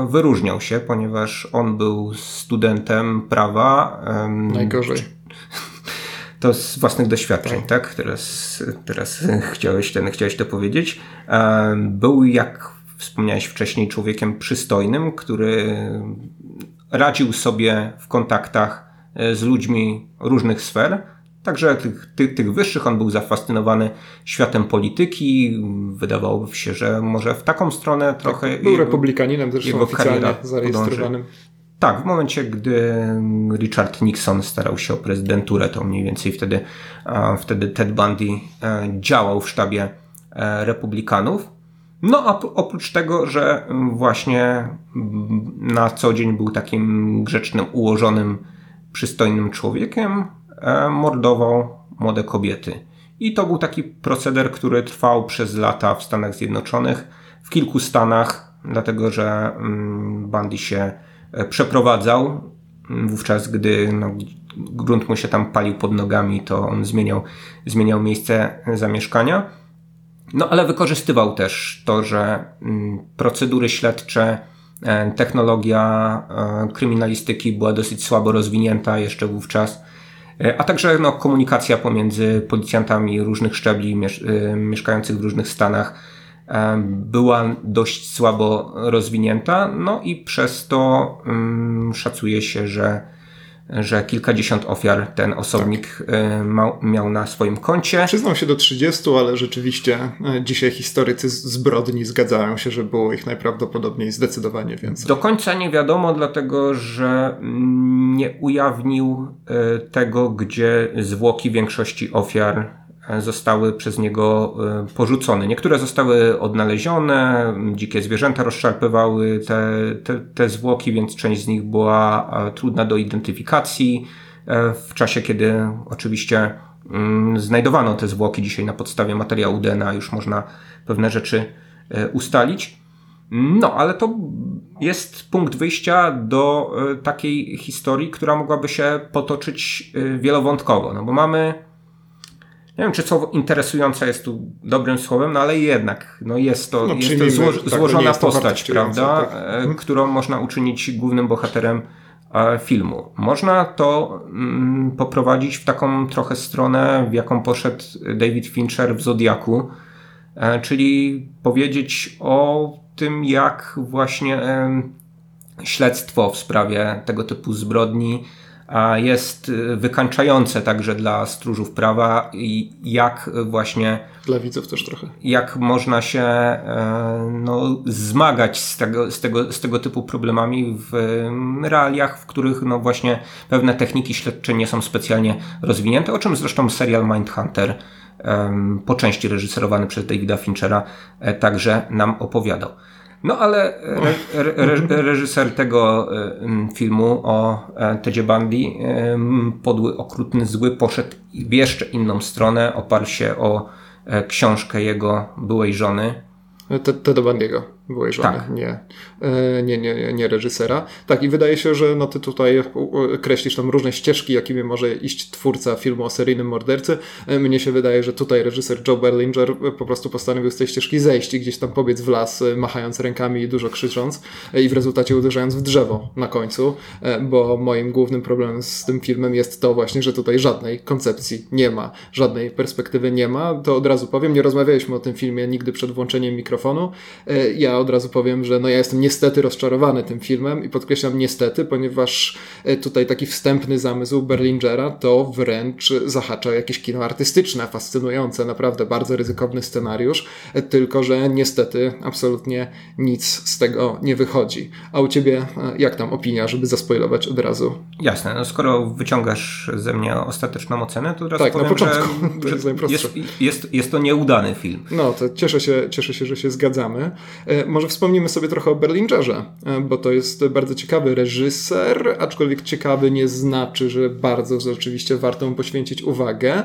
wyróżniał się, ponieważ on był studentem prawa. Najgorzej. To z własnych doświadczeń, tak? tak? Teraz, teraz chciałeś, ten, chciałeś to powiedzieć. Był, jak wspomniałeś wcześniej, człowiekiem przystojnym, który radził sobie w kontaktach e, z ludźmi różnych sfer. Także tych, tych, tych wyższych on był zafascynowany światem polityki. Wydawało się, że może w taką stronę trochę. Tak, był jego, republikaninem, zresztą oficjalnie zarejestrowanym. Podąży. Tak, w momencie, gdy Richard Nixon starał się o prezydenturę, to mniej więcej wtedy, wtedy Ted Bundy e, działał w sztabie e, republikanów. No a oprócz tego, że właśnie na co dzień był takim grzecznym, ułożonym, przystojnym człowiekiem, e, mordował młode kobiety. I to był taki proceder, który trwał przez lata w Stanach Zjednoczonych, w kilku stanach, dlatego że Bundy się przeprowadzał. Wówczas, gdy no, grunt mu się tam palił pod nogami, to on zmieniał, zmieniał miejsce zamieszkania. No ale wykorzystywał też to, że mm, procedury śledcze, e, technologia e, kryminalistyki była dosyć słabo rozwinięta jeszcze wówczas, e, a także no, komunikacja pomiędzy policjantami różnych szczebli mieszkających w różnych stanach była dość słabo rozwinięta, no i przez to um, szacuje się, że że kilkadziesiąt ofiar ten osobnik tak. miał na swoim koncie. Przyznał się do 30, ale rzeczywiście e, dzisiaj historycy zbrodni zgadzają się, że było ich najprawdopodobniej zdecydowanie więcej. Do końca nie wiadomo, dlatego że mm, nie ujawnił e, tego, gdzie zwłoki większości ofiar zostały przez niego e, porzucone. Niektóre zostały odnalezione, dzikie zwierzęta rozszarpywały te, te, te zwłoki, więc część z nich była e, trudna do identyfikacji. E, w czasie, kiedy oczywiście mm, znajdowano te zwłoki, dzisiaj na podstawie materiału DNA już można pewne rzeczy ustalić. No, ale to jest punkt wyjścia do takiej historii, która mogłaby się potoczyć wielowątkowo, no bo mamy nie wiem, czy słowo interesująca jest tu dobrym słowem, no ale jednak no jest to, no, jest to zło, tak, złożona jest postać, prawda, tak. E, mhm. którą można uczynić głównym bohaterem e, filmu. Można to mm, poprowadzić w taką trochę stronę, w jaką poszedł David Fincher w Zodiaku, e, czyli powiedzieć o tym, jak właśnie śledztwo w sprawie tego typu zbrodni jest y, wykańczające także dla stróżów prawa i jak właśnie. Dla widzów też trochę. Jak można się e, no, zmagać z tego, z, tego, z tego typu problemami w realiach, w których no właśnie pewne techniki śledcze nie są specjalnie rozwinięte, o czym zresztą serial Mindhunter po części reżyserowany przez Davida Finchera e, także nam opowiadał. No ale re, re, reżyser tego e, filmu o e, Tedzie Bundy, e, podły, okrutny, zły, poszedł w jeszcze inną stronę, oparł się o książkę jego byłej żony. Teda Bundy'ego byłej żony, tak. nie, e, nie, nie, nie reżysera. Tak, i wydaje się, że no ty tutaj kreślisz tam różne ścieżki, jakimi może iść twórca filmu o seryjnym mordercy. E, mnie się wydaje, że tutaj reżyser Joe Berlinger po prostu postanowił z tej ścieżki zejść i gdzieś tam pobiec w las, e, machając rękami i dużo krzycząc i w rezultacie uderzając w drzewo na końcu, bo moim głównym problemem z tym filmem jest to właśnie, że tutaj żadnej koncepcji nie ma, żadnej perspektywy nie ma. To od razu powiem, nie rozmawialiśmy o tym filmie nigdy przed włączeniem mikrofonu. Ja od razu powiem, że no ja jestem niestety rozczarowany tym filmem i podkreślam niestety, ponieważ e, tutaj taki wstępny zamysł Berlingera to wręcz zahacza jakieś kino artystyczne, fascynujące, naprawdę bardzo ryzykowny scenariusz, e, tylko że niestety absolutnie nic z tego nie wychodzi. A u ciebie e, jak tam opinia, żeby zaspoilować od razu? Jasne, no skoro wyciągasz ze mnie ostateczną ocenę, to od razu tak, powiem, na początku. że, że jest, jest, jest, jest to nieudany film. No, to cieszę się, cieszę się, że się zgadzamy. Może wspomnimy sobie trochę o Berlingerze, bo to jest bardzo ciekawy reżyser, aczkolwiek ciekawy nie znaczy, że bardzo rzeczywiście warto mu poświęcić uwagę.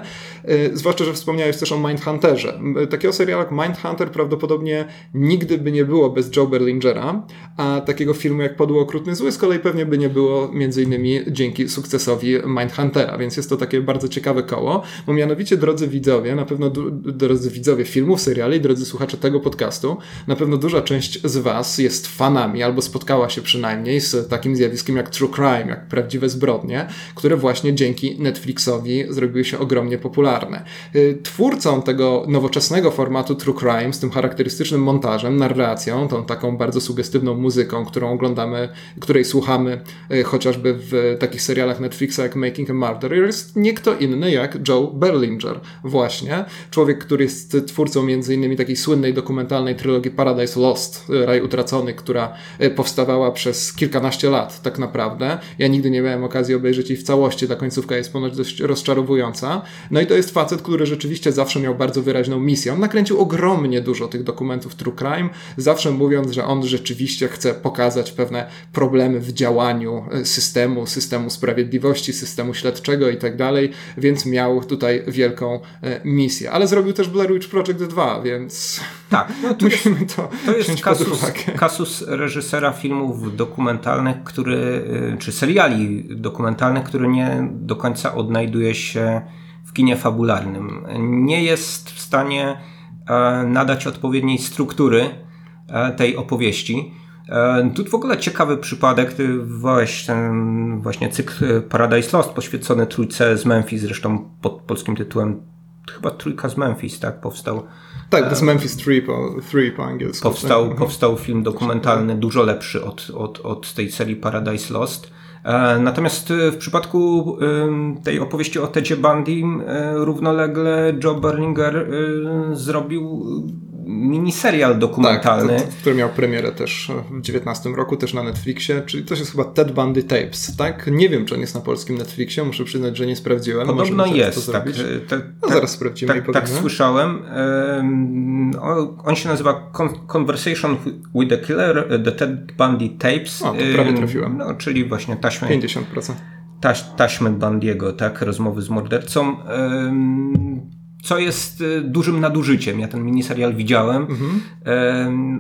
Zwłaszcza, że wspomniałeś też o Mindhunterze. Takiego serialu jak Mindhunter prawdopodobnie nigdy by nie było bez Joe Berlingera, a takiego filmu jak Podło Okrutny Zły z kolei pewnie by nie było między innymi dzięki sukcesowi Mindhuntera, więc jest to takie bardzo ciekawe koło, bo mianowicie drodzy widzowie, na pewno drodzy widzowie filmów, seriali, drodzy słuchacze tego podcastu, na pewno duża część z was jest fanami albo spotkała się przynajmniej z takim zjawiskiem jak true crime, jak prawdziwe zbrodnie, które właśnie dzięki Netflixowi zrobiły się ogromnie popularne. Y, twórcą tego nowoczesnego formatu true crime z tym charakterystycznym montażem, narracją, tą taką bardzo sugestywną muzyką, którą oglądamy, której słuchamy y, chociażby w takich serialach Netflixa jak Making a Murderer, jest nie kto inny jak Joe Berlinger. Właśnie. Człowiek, który jest twórcą między innymi takiej słynnej dokumentalnej trylogii Paradise Lost, Raj Utracony, która y, powstawała przez kilkanaście lat tak naprawdę. Ja nigdy nie miałem okazji obejrzeć jej w całości, ta końcówka jest ponoć dość rozczarowująca. No i to jest facet, który rzeczywiście zawsze miał bardzo wyraźną misję. On nakręcił ogromnie dużo tych dokumentów true crime, zawsze mówiąc, że on rzeczywiście chce pokazać pewne problemy w działaniu e, systemu, systemu sprawiedliwości, systemu śledczego i tak dalej, więc miał tutaj wielką e, misję. Ale zrobił też Blair Witch Project 2, więc tak, no to musimy jest, to To jest kasus, kasus reżysera filmów dokumentalnych, który, e, czy seriali dokumentalnych, który nie do końca odnajduje się w kinie fabularnym. Nie jest w stanie nadać odpowiedniej struktury tej opowieści. E, tu w ogóle ciekawy przypadek, ty wywołałeś ten właśnie cykl Paradise Lost poświęcony trójce z Memphis, zresztą pod polskim tytułem chyba trójka z Memphis, tak, powstał. Tak, to jest Memphis 3 po, three po angielsku. Powstał, tak. powstał film dokumentalny dużo lepszy od, od, od tej serii Paradise Lost. E, natomiast w przypadku tej opowieści o Tedzie Bundy równolegle Joe Berlinger zrobił miniserial dokumentalny. Tak, to, to, który miał premierę też w 19 roku, też na Netflixie, czyli to jest chyba Ted Bundy Tapes, tak? Nie wiem, czy on jest na polskim Netflixie, muszę przyznać, że nie sprawdziłem. Podobno jest, tak. Te, no zaraz sprawdzimy tak, tak słyszałem. on się nazywa Conversation with the Killer, The Ted Bundy Tapes. O, prawie trafiłem. No, czyli właśnie taśmy... 50%. Taś, taśmy Bandiego, tak? Rozmowy z mordercą co jest y, dużym nadużyciem. Ja ten miniserial widziałem. Mhm.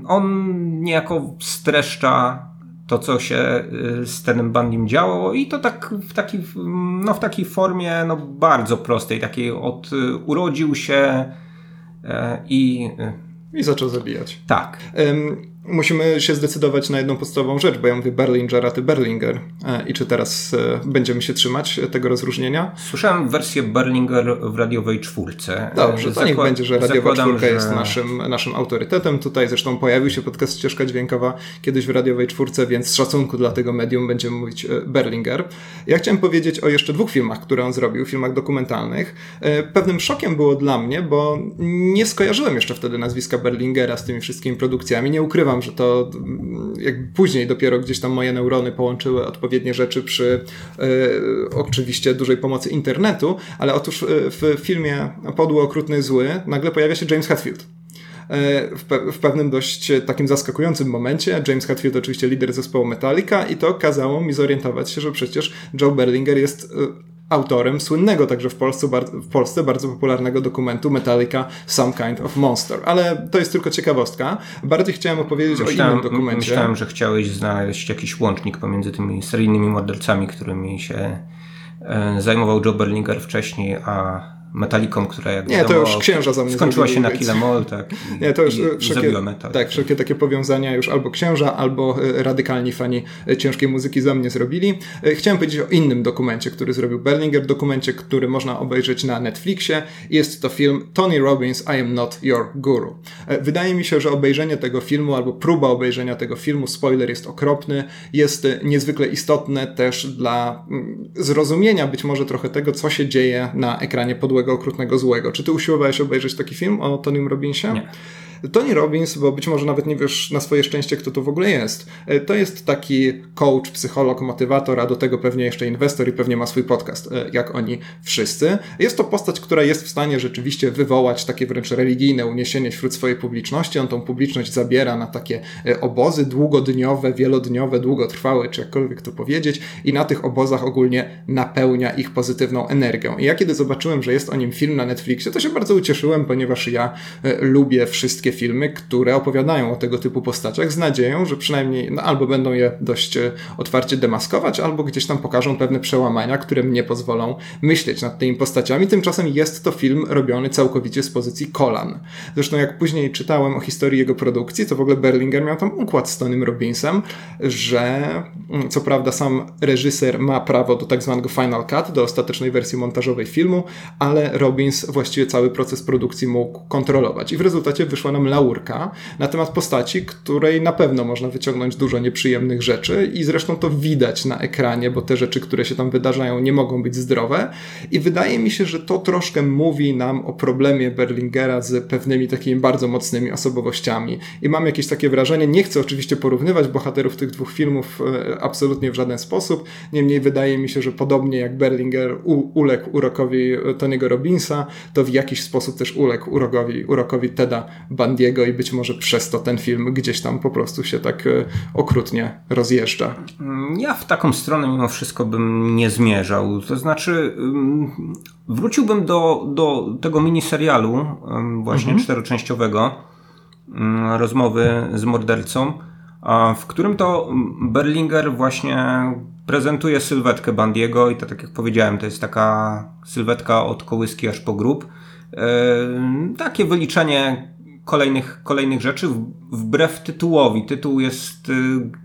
On niejako streszcza to, co się y, z Tenem Bandim działo i to tak w, taki, no w takiej formie no bardzo prostej, takiej od y, urodził się i... I zaczął zabijać. Tak. Um, musimy się zdecydować na jedną podstawową rzecz, bo ja mówię Berlinger, a ty Berlinger. E, I czy teraz e, będziemy się trzymać tego rozróżnienia? Słyszałem wersję Berlinger w radiowej czwórce. Dobrze, to niech będzie, że radiowa czwórka że... jest naszym, naszym autorytetem. Tutaj zresztą pojawił się podcast Ścieżka Dźwiękowa kiedyś w radiowej czwórce, więc z szacunku dla tego medium będziemy mówić e, Berlinger. Ja chciałem powiedzieć o jeszcze dwóch filmach, które on zrobił, filmach dokumentalnych. Pewnym szokiem było dla mnie, bo nie skojarzyłem jeszcze wtedy nazwiska Berlingera z tymi wszystkimi produkcjami. Nie ukrywam, że to mm, jak później dopiero gdzieś tam moje neurony połączyły odpowiednie rzeczy przy e, oczywiście dużej pomocy internetu, ale otóż e, w filmie Podły, Okrutny, Zły nagle pojawia się James Hetfield e, w, pe w, pewnym dość takim zaskakującym momencie. James Hetfield oczywiście lider zespołu Metallica i to kazało mi zorientować się, że przecież Joe Berlinger jest autorem słynnego także w Polsce, w Polsce bardzo popularnego dokumentu Metallica Some Kind of Monster. Ale to jest tylko ciekawostka. Bardziej chciałem opowiedzieć myślałem, o innym dokumencie. Myślałem, że chciałeś znaleźć jakiś łącznik pomiędzy tymi seryjnymi mordercami, którymi się e, zajmował Joe Berlinger wcześniej, a metaliką, która jak Nie, wiadomo, to już księża za mnie skończyła się na Kilemol, tak. Nie, to już wszelkie, metal. Tak, wszelkie takie powiązania już albo księża, albo e, radykalni fani e, ciężkiej muzyki za mnie zrobili. E, chciałem powiedzieć o innym dokumencie, który zrobił Berlinger, dokumencie, który można obejrzeć na Netflixie. Jest to film Tony Robbins I Am Not Your Guru. Wydaje mi się, że obejrzenie tego filmu, albo próba obejrzenia tego filmu, spoiler jest okropny, jest niezwykle istotne też dla mm, zrozumienia być może trochę tego, co się dzieje na ekranie podłogowym złego, okrutnego złego. Czy ty usiłowałeś obejrzeć taki film o Tonym Robinsie? Nie. Tony Robbins, bo być może nawet nie wiesz na swoje szczęście, kto to w ogóle jest. E, to jest taki coach, psycholog, motywator, a do tego pewnie jeszcze inwestor i pewnie ma swój podcast, e, jak oni wszyscy. Jest to postać, która jest w stanie rzeczywiście wywołać takie wręcz religijne uniesienie wśród swojej publiczności. On tą publiczność zabiera na takie e, obozy długodniowe, wielodniowe, długotrwałe, czy jakkolwiek to powiedzieć, i na tych obozach ogólnie napełnia ich pozytywną energią. I ja kiedy zobaczyłem, że jest o nim film na Netflixie, to się bardzo ucieszyłem, ponieważ ja lubię wszystkie filmy, które opowiadają o tego typu postaciach z nadzieją, że przynajmniej no, albo będą je dość e, otwarcie demaskować, albo gdzieś tam pokażą pewne przełamania, które mnie pozwolą myśleć nad tymi postaciami. Tymczasem jest to film robiony całkowicie z pozycji kolan. Zresztą jak później czytałem o historii jego produkcji, to w ogóle Berlinger miał tam układ z Tonym Robinsem, że mm, co prawda sam reżyser ma prawo do tak zwanego final cut, do ostatecznej wersji montażowej filmu, ale Robbins właściwie cały proces produkcji mógł kontrolować. I w rezultacie wyszła nam laurka na temat postaci, której na pewno można wyciągnąć dużo nieprzyjemnych rzeczy i zresztą to widać na ekranie, bo te rzeczy, które się tam wydarzają, nie mogą być zdrowe. I wydaje mi się, że to troszkę mówi nam o problemie Berlingera z pewnymi takimi bardzo mocnymi osobowościami. I mam jakieś takie wrażenie, nie chcę oczywiście porównywać bohaterów tych dwóch filmów e, absolutnie w żaden sposób, niemniej wydaje mi się, że podobnie jak Berlinger uległ urokowi Tony'ego Robinsa, to w jakiś sposób też uległ urokowi, urokowi Teda Bandiego i być może przez to ten film gdzieś tam po prostu się tak e, okrutnie rozjeżdża. Mm, ja w taką stronę mimo wszystko bym nie zmierzał. To znaczy wróciłbym do, do tego miniserialu właśnie mhm. czteroczęściowego rozmowy z mordercą, w którym to Berlinger właśnie prezentuje sylwetkę Bandiego i to tak jak powiedziałem, to jest taka sylwetka od kołyski aż po grób. E, takie wyliczenie kolejnych, kolejnych rzeczy wbrew tytułowi. Tytuł jest, y,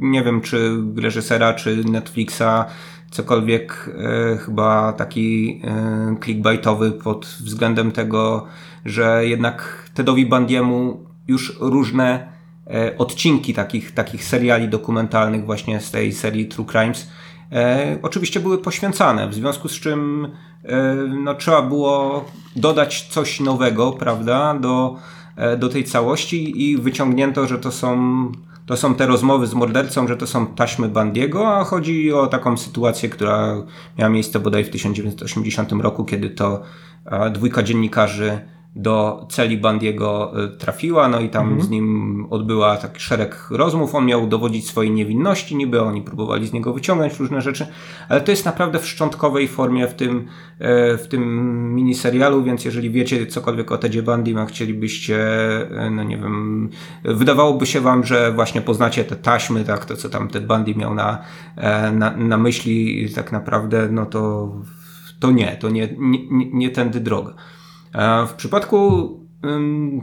nie wiem, czy reżysera, czy Netflixa, cokolwiek e, chyba taki e, clickbaitowy pod względem tego, że jednak Tedowi Bandiemu już różne e, odcinki takich, takich seriali dokumentalnych właśnie z tej serii True Crimes e, oczywiście były poświęcane, w związku z czym e, no, trzeba było dodać coś nowego, prawda, do do tej całości i wyciągnięto, że to są, to są te rozmowy z mordercą, że to są taśmy Bandiego, a chodzi o taką sytuację, która miała miejsce bodaj w 1980 roku, kiedy to e, dwójka dziennikarzy do celi Bandiego e, trafiła, no i tam mhm. z nim odbyła taki szereg rozmów. On miał dowodzić swojej niewinności, niby oni próbowali z niego wyciągnąć różne rzeczy, ale to jest naprawdę w szczątkowej formie w tym, e, w tym miniserialu, więc jeżeli wiecie cokolwiek o Tedzie Bandim, a chcielibyście, e, no nie wiem, wydawałoby się wam, że właśnie poznacie te taśmy, tak, to co tam Ted Bundy miał na, na, na myśli, tak naprawdę, no to, to nie, to nie, nie, nie tędy droga. W przypadku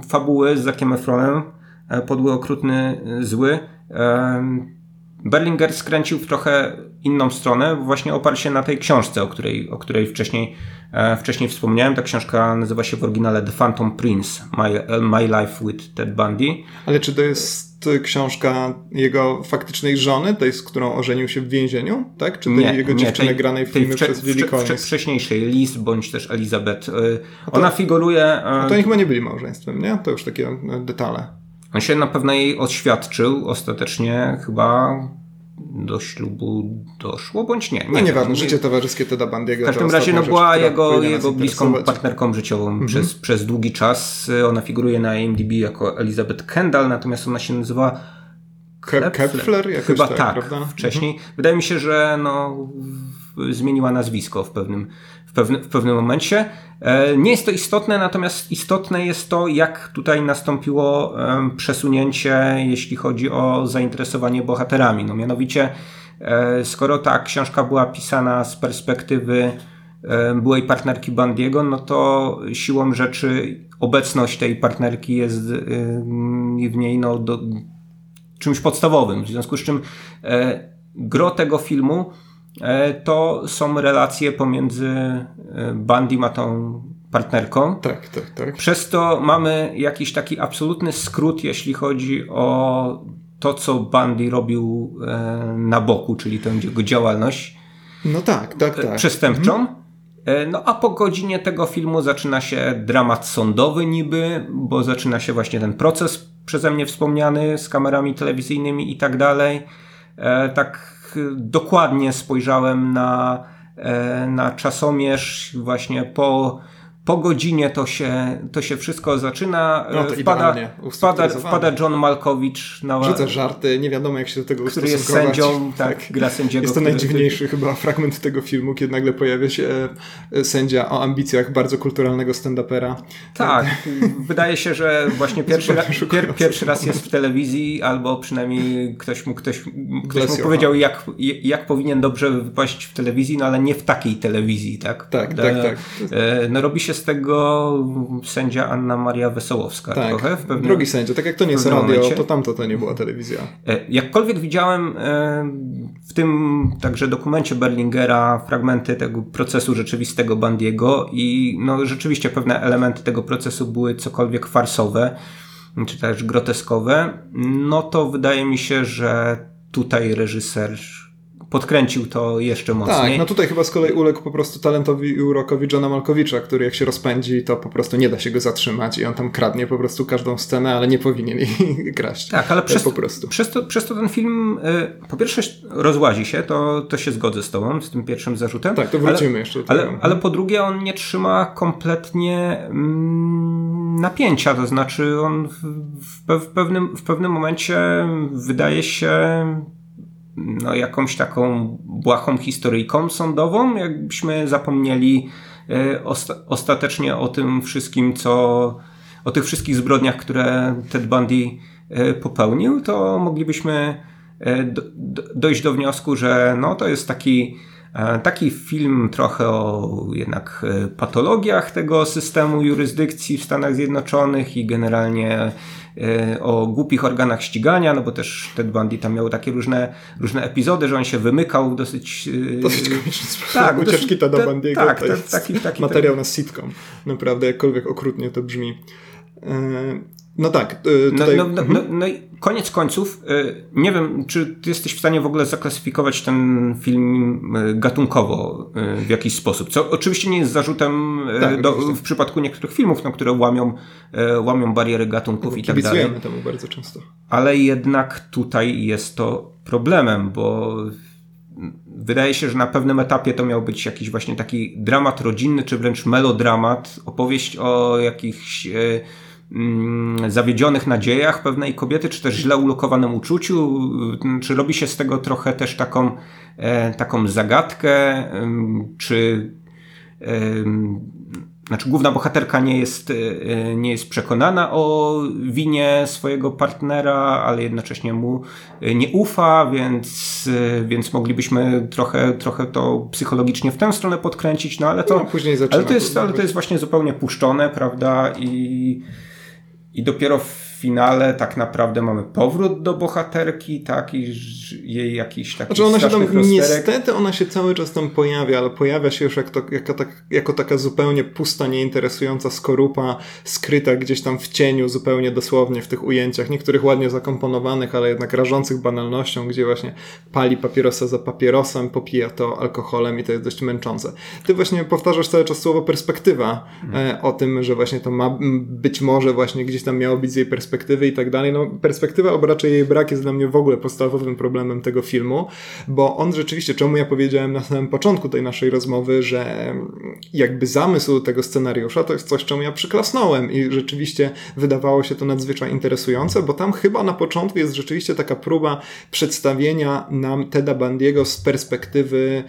fabuły z Zakiem Efronem, e, podły, okrutny, e, zły, Berlinger skręcił w trochę inną stronę, właśnie oparł się na tej książce, o której, o której wcześniej, e, wcześniej wspomniałem. Ta książka nazywa się w oryginale The Phantom Prince, My, My Life with Ted Bundy. Ale czy to jest książka jego faktycznej żony, tej, z którą ożenił się w więzieniu, tak? Czy tej nie, jego dziewczyny tej, granej w filmie przez Lily Collins? Wcze, wcześniejszej, Liz bądź też Elizabeth. Y, to, Ona figuruje... A to oni chyba nie byli małżeństwem, nie? To już takie e, detale. On się na pewno jej oświadczył ostatecznie chyba do ślubu doszło, bądź nie. nie no nieważne, życie towarzyskie Teda Bandiego. W każdym razie no, była rzecz, jego, jego bliską partnerką życiową mhm. przez, przez długi czas. Ona figuruje na IMDb jako Elizabeth Kendall, natomiast ona się nazywa Kepler? Chyba tak, tak wcześniej. Mhm. Wydaje mi się, że no, zmieniła nazwisko w pewnym, w, pewny, w pewnym momencie. E, nie jest to istotne, natomiast istotne jest to, jak tutaj nastąpiło przesunięcie, jeśli chodzi o zainteresowanie bohaterami. No mianowicie, e, skoro ta książka była pisana z perspektywy byłej partnerki Bandiego, no to siłą rzeczy obecność tej partnerki jest w niej no, do, czymś podstawowym. W związku z czym e, gro tego filmu E, to są relacje pomiędzy e, Bandim a tą partnerką. Tak, tak, tak. Przez to mamy jakiś taki absolutny skrót, jeśli chodzi o to, co Bandy robił e, na boku, czyli tę jego działalność. No tak, tak, tak. Przestępczą. Mhm. E, no a po godzinie tego filmu zaczyna się dramat sądowy niby, bo zaczyna się właśnie ten proces przeze mnie wspomniany z kamerami telewizyjnymi i tak dalej. E, dokładnie spojrzałem na, e, na czasomierz właśnie po po godzinie to się, to się wszystko zaczyna. No to wpada, wpada, wpada John Malkowicz na Rzuca żarty, nie wiadomo jak się do tego Który jest sędzią, tak, tak, gra sędziego. Jest to najdziwniejszy chyba fragment tego filmu, kiedy nagle pojawia się e, sędzia o ambicjach bardzo kulturalnego stand-upera. Tak, wydaje się, że właśnie pierwszy, ra, pier, pierwszy raz jest w telewizji, albo przynajmniej ktoś mu, ktoś, ktoś mu powiedział, jak, jak powinien dobrze wypaść w telewizji, no ale nie w takiej telewizji, tak? Tak, tak, tak. E, no robi się z tego sędzia Anna Maria Wesołowska tak. trochę. W pewnym, Drogi sędzia, tak jak to nie jest radio, momencie. to tamto to nie była telewizja. E, jakkolwiek widziałem e, w tym także dokumencie Berlingera fragmenty tego procesu rzeczywistego Bandiego i no rzeczywiście pewne elementy tego procesu były cokolwiek farsowe czy też groteskowe, no to wydaje mi się, że tutaj reżyser podkręcił to jeszcze mocniej. Tak, no tutaj chyba z kolei uległ po prostu talentowi i urokowi Johna Malkowicza, który jak się rozpędzi, to po prostu nie da się go zatrzymać i on tam kradnie po prostu każdą scenę, ale nie powinien jej kraść. Tak, ale przez, po prostu. Przez, to, przez to ten film y, po pierwsze rozłazi się, to, to się zgodzę z tobą, z tym pierwszym zarzutem. Tak, to wrócimy ale, jeszcze do tego. Ale, ale po drugie on nie trzyma kompletnie mm, napięcia, to znaczy on w, w, w, pewnym, w pewnym momencie wydaje się no, jakąś taką błahą historyjką sądową, jakbyśmy zapomnieli e, osta ostatecznie o tym wszystkim, co o tych wszystkich zbrodniach, które Ted Bundy e, popełnił, to moglibyśmy e, do, do, dojść do wniosku, że no, to jest taki, taki film trochę o jednak patologiach tego systemu jurysdykcji w Stanach Zjednoczonych i generalnie o głupich organach ścigania, no bo też Ted Bundy tam miał takie różne, różne epizody, że on się wymykał dosyć... E, dosyć komiczny. Tak, ucieczki Tada Bundy'ego tak, to jest taki, taki, materiał na sitcom. Naprawdę, jakkolwiek okrutnie to brzmi. No tak. No, tutaj... No, no, no, no, i koniec końców, nie wiem, czy ty jesteś w stanie w ogóle zaklasyfikować ten film gatunkowo w jakiś sposób, co oczywiście nie jest zarzutem tak, do, w przypadku niektórych filmów, no, które łamią, łamią bariery gatunków i tak dalej. temu bardzo często. Ale jednak tutaj jest to problemem, bo wydaje się, że na pewnym etapie to miał być jakiś właśnie taki dramat rodzinny, czy wręcz melodramat, opowieść o jakichś zawiedzionych nadziejach pewnej kobiety, czy też źle ulokowanym uczuciu, mm, czy robi się z tego trochę też taką, e, taką zagadkę, czy znaczy główna bohaterka nie jest, e, nie jest przekonana o winie swojego partnera, ale jednocześnie mu e, nie ufa, więc, więc moglibyśmy trochę, trochę to psychologicznie w tę stronę podkręcić, no ale to, no, ale to, jest, ale to jest właśnie zupełnie puszczone, prawda, i i dopiero w finale tak naprawdę mamy powrót do bohaterki, tak, i jej jakiś taki Znaczy ona się tam, rozterek. niestety ona się cały czas tam pojawia, ale pojawia się już jak to, jako, tak, jako taka zupełnie pusta, nieinteresująca skorupa, skryta gdzieś tam w cieniu, zupełnie dosłownie w tych ujęciach, niektórych ładnie zakomponowanych, ale jednak rażących banalnością, gdzie właśnie pali papierosa za papierosem, popija to alkoholem i to jest dość męczące. Ty właśnie powtarzasz cały czas słowo perspektywa hmm. o tym, że właśnie to ma być może właśnie gdzieś tam miało być z jej perspektywy perspektywy i tak dalej. No, perspektywa, albo raczej jej brak jest dla mnie w ogóle podstawowym problemem tego filmu, bo on rzeczywiście, czemu ja powiedziałem na samym początku tej naszej rozmowy, że jakby zamysł tego scenariusza to jest coś, czemu ja przyklasnąłem i rzeczywiście wydawało się to nadzwyczaj interesujące, bo tam chyba na początku jest rzeczywiście taka próba przedstawienia nam Teda Bandiego z perspektywy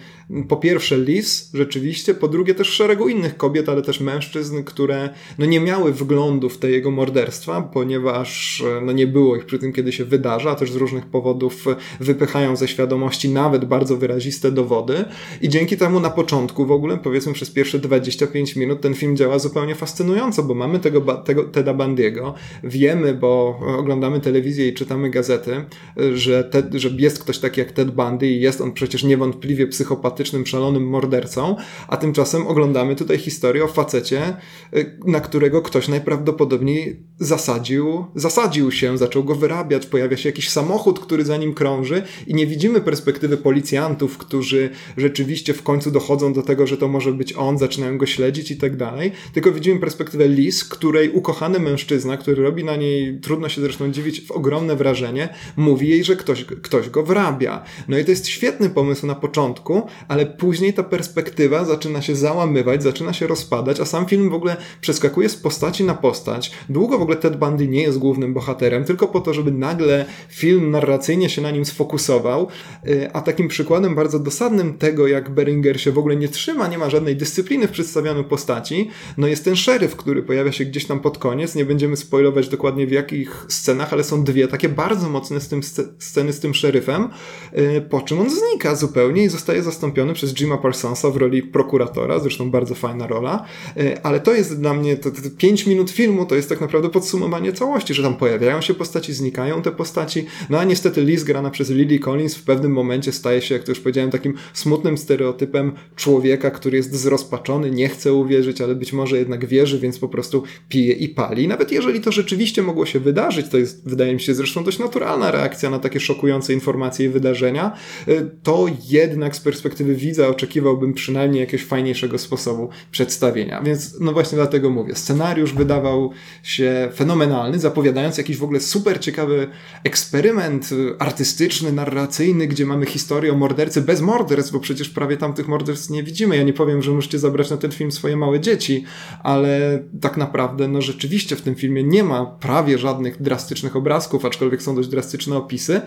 po pierwsze Liz, rzeczywiście, po drugie też szeregu innych kobiet, ale też mężczyzn, które no nie miały wglądu w te jego morderstwa, ponieważ no nie było ich przy tym, kiedy się wydarza, a też z różnych powodów wypychają ze świadomości nawet bardzo wyraziste dowody. I dzięki temu na początku w ogóle, powiedzmy przez pierwsze 25 minut ten film działa zupełnie fascynująco, bo mamy tego, tego Teda Bandiego, wiemy, bo oglądamy telewizję i czytamy gazety, że, że jest ktoś taki jak Ted Bundy i jest on przecież niewątpliwie psychopatyczny psychopatycznym, szalonym mordercą, a tymczasem oglądamy tutaj historię o facecie, y, na którego ktoś najprawdopodobniej zasadził zasadził się, zaczął go wyrabiać, pojawia się jakiś samochód, który za nim krąży i nie widzimy perspektywy policjantów, którzy rzeczywiście w końcu dochodzą do tego, że to może być on, zaczynają go śledzić i tak dalej, tylko widzimy perspektywę Liz, której ukochany mężczyzna, który robi na niej, trudno się zresztą dziwić, w ogromne wrażenie, mówi jej, że ktoś, ktoś go wrabia. No i to jest świetny pomysł na początku, ale później ta perspektywa zaczyna się załamywać, zaczyna się rozpadać, a sam film w ogóle przeskakuje z postaci na postać. Długo w ogóle Ted Bundy nie jest głównym bohaterem, tylko po to, żeby nagle film narracyjnie się na nim sfokusował, y, a takim przykładem bardzo dosadnym tego, jak Beringer się w ogóle nie trzyma, nie ma żadnej dyscypliny w przedstawianiu postaci, no jest ten szeryf, który pojawia się gdzieś tam pod koniec, nie będziemy spoilować dokładnie w jakich scenach, ale są dwie takie bardzo mocne z tym sceny z tym szeryfem, y, po czym on znika zupełnie i zostaje zastąpiony przez Jima Parsonsa w roli prokuratora, zresztą bardzo fajna rola, y, ale to jest dla mnie, te 5 minut filmu to jest tak naprawdę podsumowanie całości, że tam pojawiają się postaci, znikają te postaci, no a niestety Liz grana przez Lily Collins w pewnym momencie staje się, jak to już powiedziałem, takim smutnym stereotypem człowieka, który jest zrozpaczony, nie chce uwierzyć, ale być może jednak wierzy, więc po prostu pije i pali. Nawet jeżeli to rzeczywiście mogło się wydarzyć, to jest, wydaje mi się, zresztą dość naturalna reakcja na takie szokujące informacje i wydarzenia, y, to jednak z perspektywy widza oczekiwałbym przynajmniej jakiegoś fajniejszego sposobu przedstawienia. Więc no właśnie dlatego mówię, scenariusz wydawał się fenomenalny, zapowiadając jakiś w ogóle super ciekawy eksperyment artystyczny, narracyjny, gdzie mamy historię o mordercy bez morderstw, bo przecież prawie tam tych morderstw nie widzimy. Ja nie powiem, że możecie zabrać na ten film swoje małe dzieci, ale tak naprawdę, no rzeczywiście w tym filmie nie ma prawie żadnych drastycznych obrazków, aczkolwiek są dość drastyczne opisy,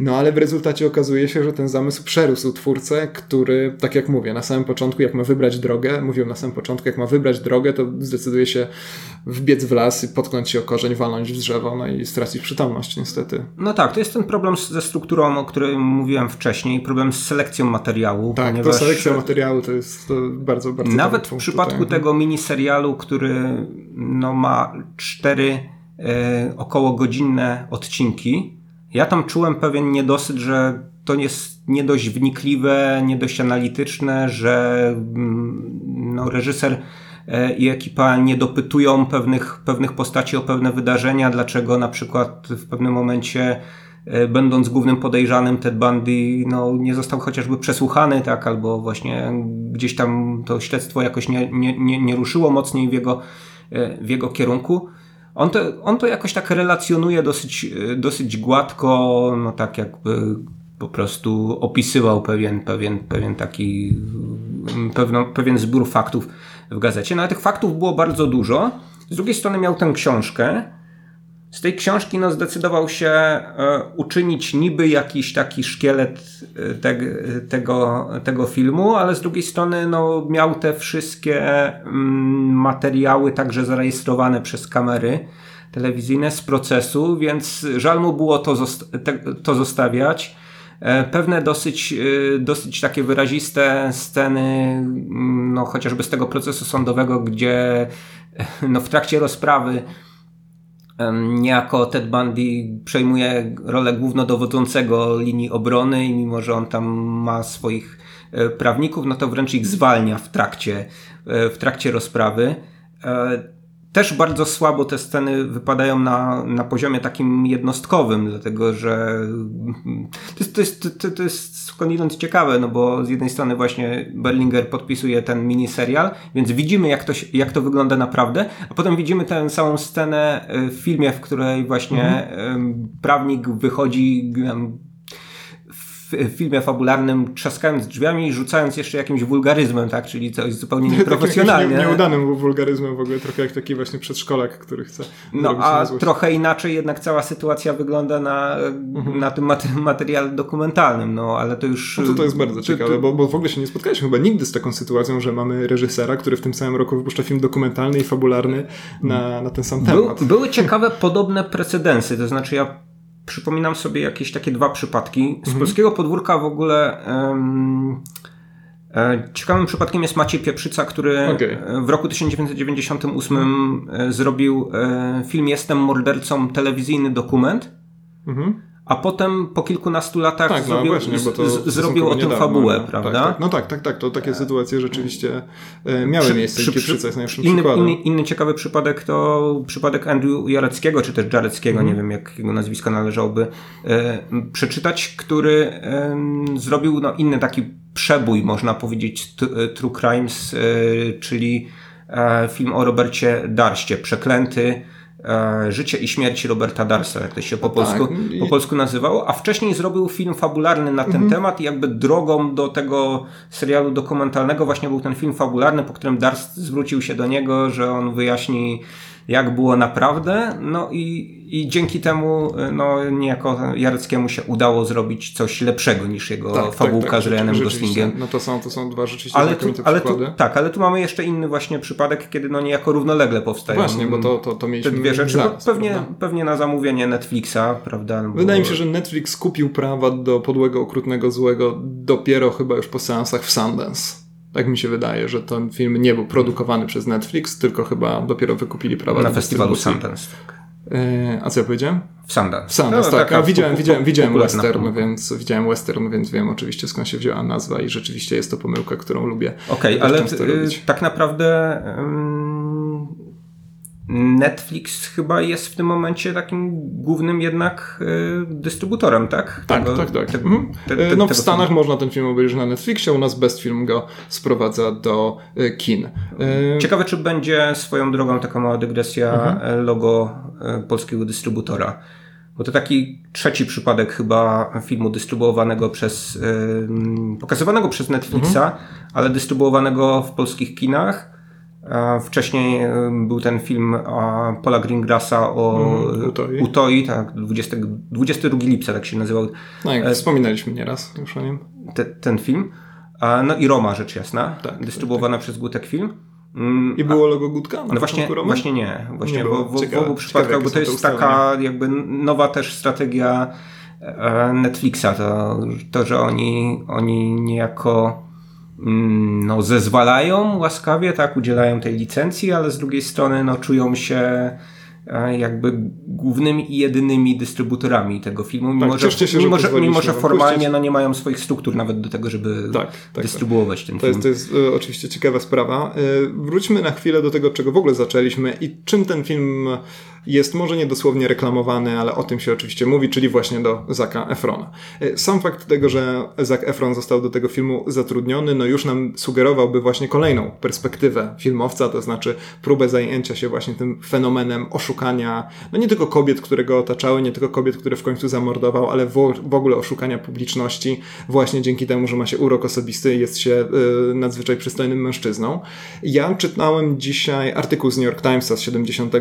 no ale w rezultacie okazuje się, że ten zamysł przerósł twórcę, który, tak jak mówię, na samym początku, jak ma wybrać drogę, mówił na samym początku, jak ma wybrać drogę, to zdecyduje się wbiec w las i potknąć się o korzeń, walnąć w drzewo, no i stracić przytomność niestety. No tak, to jest ten problem ze strukturą, o którym mówiłem wcześniej, problem z selekcją materiału. Tak, ponieważ... to selekcja materiału to jest to bardzo, bardzo Nawet w przypadku tutaj. tego miniserialu, który no, ma cztery e, około godzinne odcinki, ja tam czułem pewien niedosyt, że to jest nie dość wnikliwe, nie dość analityczne, że mm, no, reżyser e, i ekipa nie dopytują pewnych, pewnych postaci o pewne wydarzenia, dlaczego na przykład w pewnym momencie e, będąc głównym podejrzanym Ted Bundy no, nie został chociażby przesłuchany, tak, albo właśnie gdzieś tam to śledztwo jakoś nie, nie, nie, nie ruszyło mocniej w jego, e, w jego kierunku. On to, on to jakoś tak relacjonuje dosyć, dosyć gładko, no tak jakby po prostu opisywał pewien, pewien, pewien taki, pewno, pewien zbiór faktów w gazecie. No ale tych faktów było bardzo dużo. Z drugiej strony miał tę książkę. Z tej książki no, zdecydował się e, uczynić niby jakiś taki szkielet e, te, tego, tego filmu, ale z drugiej strony no, miał te wszystkie mm, materiały także zarejestrowane przez kamery telewizyjne z procesu, więc żal mu było to, zosta to zostawiać. E, pewne dosyć, e, dosyć takie wyraziste sceny, mm, no chociażby z tego procesu sądowego, gdzie no, w trakcie rozprawy niejako Ted Bundy przejmuje rolę głównodowodzącego linii obrony i mimo, że on tam ma swoich e, prawników, no to wręcz ich zwalnia w trakcie, w trakcie rozprawy. Też bardzo słabo te sceny wypadają na, na poziomie takim jednostkowym, dlatego że to jest, to jest, to, to jest skądinąd ciekawe, no bo z jednej strony właśnie Berlinger podpisuje ten miniserial, więc widzimy jak to, jak to wygląda naprawdę, a potem widzimy tę samą scenę w filmie, w której właśnie mhm. prawnik wychodzi w filmie fabularnym trzaskając drzwiami i rzucając jeszcze jakimś wulgaryzmem, tak? Czyli coś zupełnie nieprofesjonalne. Nie, nieudanym wulgaryzmem w ogóle, trochę jak taki właśnie przedszkolak, który chce No a trochę inaczej jednak cała sytuacja wygląda na, mhm. na tym materiale dokumentalnym, no ale to już... No to, to jest bardzo to, ciekawe, to... Bo, bo w ogóle się nie spotkaliśmy chyba nigdy z taką sytuacją, że mamy reżysera, który w tym samym roku wypuszcza film dokumentalny i fabularny na, na ten sam temat. Był, były ciekawe podobne precedensy, to znaczy ja przypominam sobie jakieś takie dwa przypadki. Z mhm. polskiego podwórka w ogóle um, ciekawym przypadkiem jest Maciej Pieprzyca, który okay. w roku 1998 mhm. zrobił e, film Jestem mordercą, telewizyjny dokument. Mhm. A potem po kilkunastu latach tak, no zrobił, właśnie, bo to z, zrobił o tym niedawno, fabułę, no. prawda? Tak, tak. No tak, tak, tak. To takie sytuacje rzeczywiście e, miały Przy- miejsce. przy- Przy, przy- Inny, inny, inny ciekawy przypadek to przypadek Andrew Jareckiego, czy też Jareckiego, Mhm. nie wiem jak jego nazwisko należałoby e, przeczytać, który e, zrobił no, inny taki przebój, można powiedzieć, e, True Crimes, e, czyli e, film o Robercie Darście, Przeklęty, e, Życie i śmierć Roberta Darsa, jak to się po, polsku, tak. I- po polsku nazywało, a wcześniej zrobił film fabularny na ten Mhm. temat i jakby drogą do tego serialu dokumentalnego właśnie był ten film fabularny, po którym Darst zwrócił się do niego, że on wyjaśni jak było naprawdę, no i, i dzięki temu no, niejako Jareckiemu się udało zrobić coś lepszego niż jego fabułka z Ryanem Tak, rzeczywiście. Goslingiem. No to są, to są dwa rzeczywiście Ale tu, ale tu, tak, ale tu mamy jeszcze inny właśnie przypadek, kiedy no niejako równolegle powstają Właśnie, bo to, to, to te mieliśmy dwie rzeczy, zaraz, pewnie, prawda? pewnie na zamówienie Netflixa, prawda? Bo- Wydaje mi się, że Netflix kupił prawa do podłego, okrutnego, złego dopiero chyba już po seansach w Sundance. Tak mi się wydaje, że ten film nie był produkowany przez Netflix, tylko chyba dopiero wykupili prawa na do festiwalu. Sundance. tak. E, a co ja powiedziałem? W Sundance. W Sundance, No, tak. A widziałem, widziałem, widziałem western, więc widziałem western, więc wiem oczywiście skąd się wzięła nazwa i rzeczywiście jest to pomyłka, którą lubię. Okej, dość ale y, robić. tak naprawdę ym, Netflix chyba jest w tym momencie takim głównym jednak y, dystrybutorem, tak? Tak, Tego- tak, tak. te- Mhm. te- E, te- no w Stanach filmu. można ten film obejrzeć na Netflixie, u nas Best Film go sprowadza do e, kin. E, Ciekawe, czy będzie swoją drogą taka mała dygresja Mhm. e, logo e, polskiego dystrybutora. Bo to taki trzeci przypadek chyba filmu dystrybuowanego przez, pokazywanego przez Netflixa, Mhm. ale dystrybuowanego w polskich kinach. Wcześniej był ten film Paula Greengrassa o Mhm, Utoi. Utoi, tak, 20, 22 lipca tak się nazywał no e, jak wspominaliśmy nieraz już o nim. te, ten film. No i Roma, rzecz jasna, Tak, dystrybuowana przez Gutek Film. Mm, I było logo Gutka no właśnie, właśnie nie. Właśnie Nie w, było. w, w obu przypadkach, bo to jest taka jakby nowa też strategia e, Netflixa, to, to że oni, oni niejako no, zezwalają łaskawie, tak, udzielają tej licencji, ale z drugiej strony no, czują się jakby głównymi i jedynymi dystrybutorami tego filmu, mimo, że, cieszcie się, że mimo, że, mimo że formalnie puścić. no, nie mają swoich struktur nawet do tego, żeby Tak, tak, dystrybuować ten To film. jest, to jest e, oczywiście ciekawa sprawa. E, wróćmy na chwilę do tego, czego w ogóle zaczęliśmy i czym ten film jest może nie dosłownie reklamowany, ale o tym się oczywiście mówi, czyli właśnie do Zaka Efrona. E, Sam fakt tego, że Zak Efron został do tego filmu zatrudniony, no już nam sugerowałby właśnie kolejną perspektywę filmowca, to znaczy próbę zajęcia się właśnie tym fenomenem oszukania, no nie tylko kobiet, które go otaczały, nie tylko kobiet, które w końcu zamordował, ale w, w ogóle oszukania publiczności właśnie dzięki temu, że ma się urok osobisty i jest się y, nadzwyczaj przystojnym mężczyzną. Ja czytałem dzisiaj artykuł z New York Timesa z 70,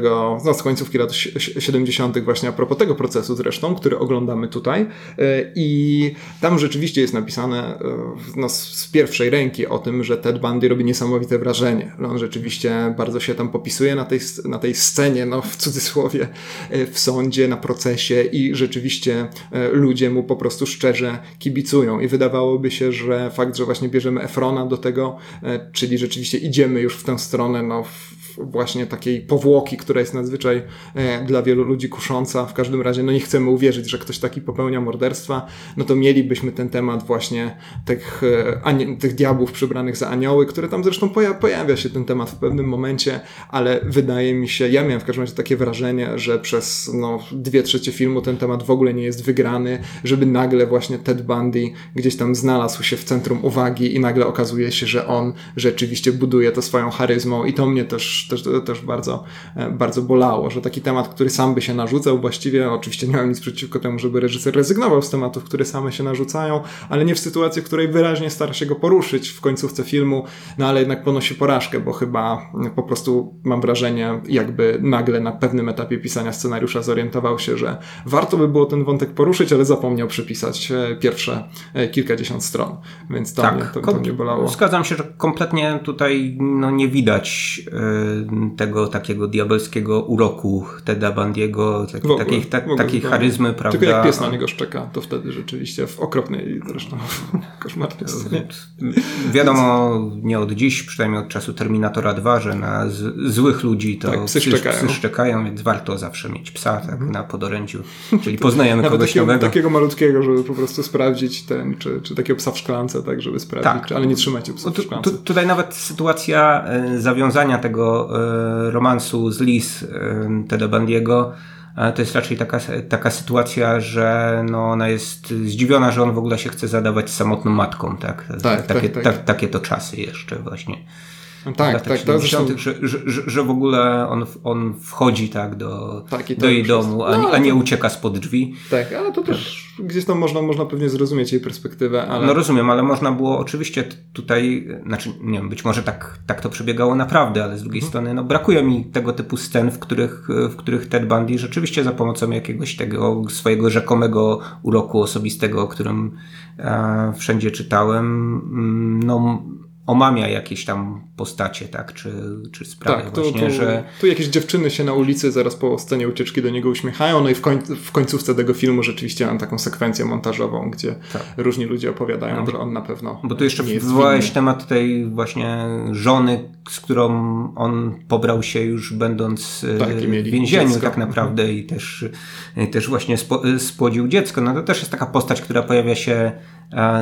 no z końcówki lat si- si- 70. właśnie a propos tego procesu zresztą, który oglądamy tutaj y, i tam rzeczywiście jest napisane y, no, z, pierwszej ręki o tym, że Ted Bundy robi niesamowite wrażenie. że On rzeczywiście bardzo się tam popisuje na tej, na tej scenie, no w cudzysłowie, y, w sądzie, na procesie i rzeczywiście y, ludzie mu po prostu szczerze kibicują. I wydawałoby się, że fakt, że właśnie bierzemy Efrona do tego, e, czyli rzeczywiście idziemy już w tę stronę, no właśnie takiej powłoki, która jest nadzwyczaj e, dla wielu ludzi kusząca. W każdym razie, no nie chcemy uwierzyć, że ktoś taki popełnia morderstwa, no to mielibyśmy ten temat właśnie tych, e, tych diabłów przybranych za anioły, które tam zresztą poja- pojawia się ten temat w pewnym momencie, ale wydaje mi się, ja miałem w każdym razie takie wrażenie, że przez no, dwie trzecie filmu ten temat w ogóle nie jest wygrany, żeby nagle właśnie Ted Bundy gdzieś tam znalazł się w centrum uwagi i nagle okazuje się, że on rzeczywiście buduje to swoją charyzmą i to mnie też, też, też bardzo, e, bardzo bolało, że taki temat, który sam by się narzucał, właściwie oczywiście nie mam nic przeciwko temu, żeby reżyser rezygnował z tematów, które same się narzucają, ale nie w sytuacji, w której wyraźnie stara się go poruszyć w końcówce filmu, no ale jednak ponosi porażkę, bo chyba po prostu mam wrażenie, jakby nagle na pewnym etapie pisania scenariusza zorientował się, że warto by było ten wątek poruszyć, ale zapomniał przypisać e, pierwsze e, kilkadziesiąt stron, więc to, mnie, to, to mnie bolało. Zgadzam się, że kompletnie tutaj no, nie widać tego takiego diabelskiego uroku Teda Bandiego, tak, ogóle, takiej, ta, ogóle, takiej zupełnie. charyzmy, prawda? Tylko jak pies na niego szczeka, to wtedy rzeczywiście w okropnej zresztą koszmarnej scenie. Wiadomo, nie od dziś, przynajmniej od czasu Terminatora 2, że na z, złych ludzi to Tak, psy psy, szczekają. psy szczekają, więc warto zawsze mieć psa tak, mhm. na podorędziu, czyli poznajemy kogoś takiego, nowego. Takiego malutkiego, żeby po prostu sprawdzić ten, czy, czy takiego psa w szklance, tak, żeby sprawdzić, tak. czy, ale nie trzymajcie psa w szklance. Tu, tutaj nawet sytuacja e, zawiązania tego e, romansu z Liz Teda Bandiego to jest raczej taka, taka sytuacja, że no ona jest zdziwiona, że on w ogóle się chce zadawać samotną matką, tak? tak takie, tak, tak. takie to czasy jeszcze właśnie. No tak, tak, 70, tak. Że, że, że, że w ogóle on, on wchodzi tak do, tak, do jej domu, a, no, a nie ucieka spod drzwi. Tak, ale to też gdzieś tam można, można pewnie zrozumieć jej perspektywę. Ale... No rozumiem, ale można było oczywiście tutaj, znaczy nie wiem, być może tak, tak to przebiegało naprawdę, ale z drugiej hmm. strony no, brakuje mi tego typu scen, w których, w których Ted Bundy rzeczywiście za pomocą jakiegoś tego swojego rzekomego uroku osobistego, o którym e, wszędzie czytałem, mm, no omamia jakieś tam postacie, tak, czy, czy sprawy tak, właśnie, tu, że... Tu jakieś dziewczyny się na ulicy zaraz po scenie ucieczki do niego uśmiechają, no i w, koń, w końcówce tego filmu rzeczywiście mam taką sekwencję montażową, gdzie tak. różni ludzie opowiadają, no, że on na pewno Bo tu jeszcze wywołałeś temat tej właśnie żony, z którą on pobrał się już będąc e, tak, w więzieniu dziecko. tak naprawdę i też, też właśnie spo, spłodził dziecko. No to też jest taka postać, która pojawia się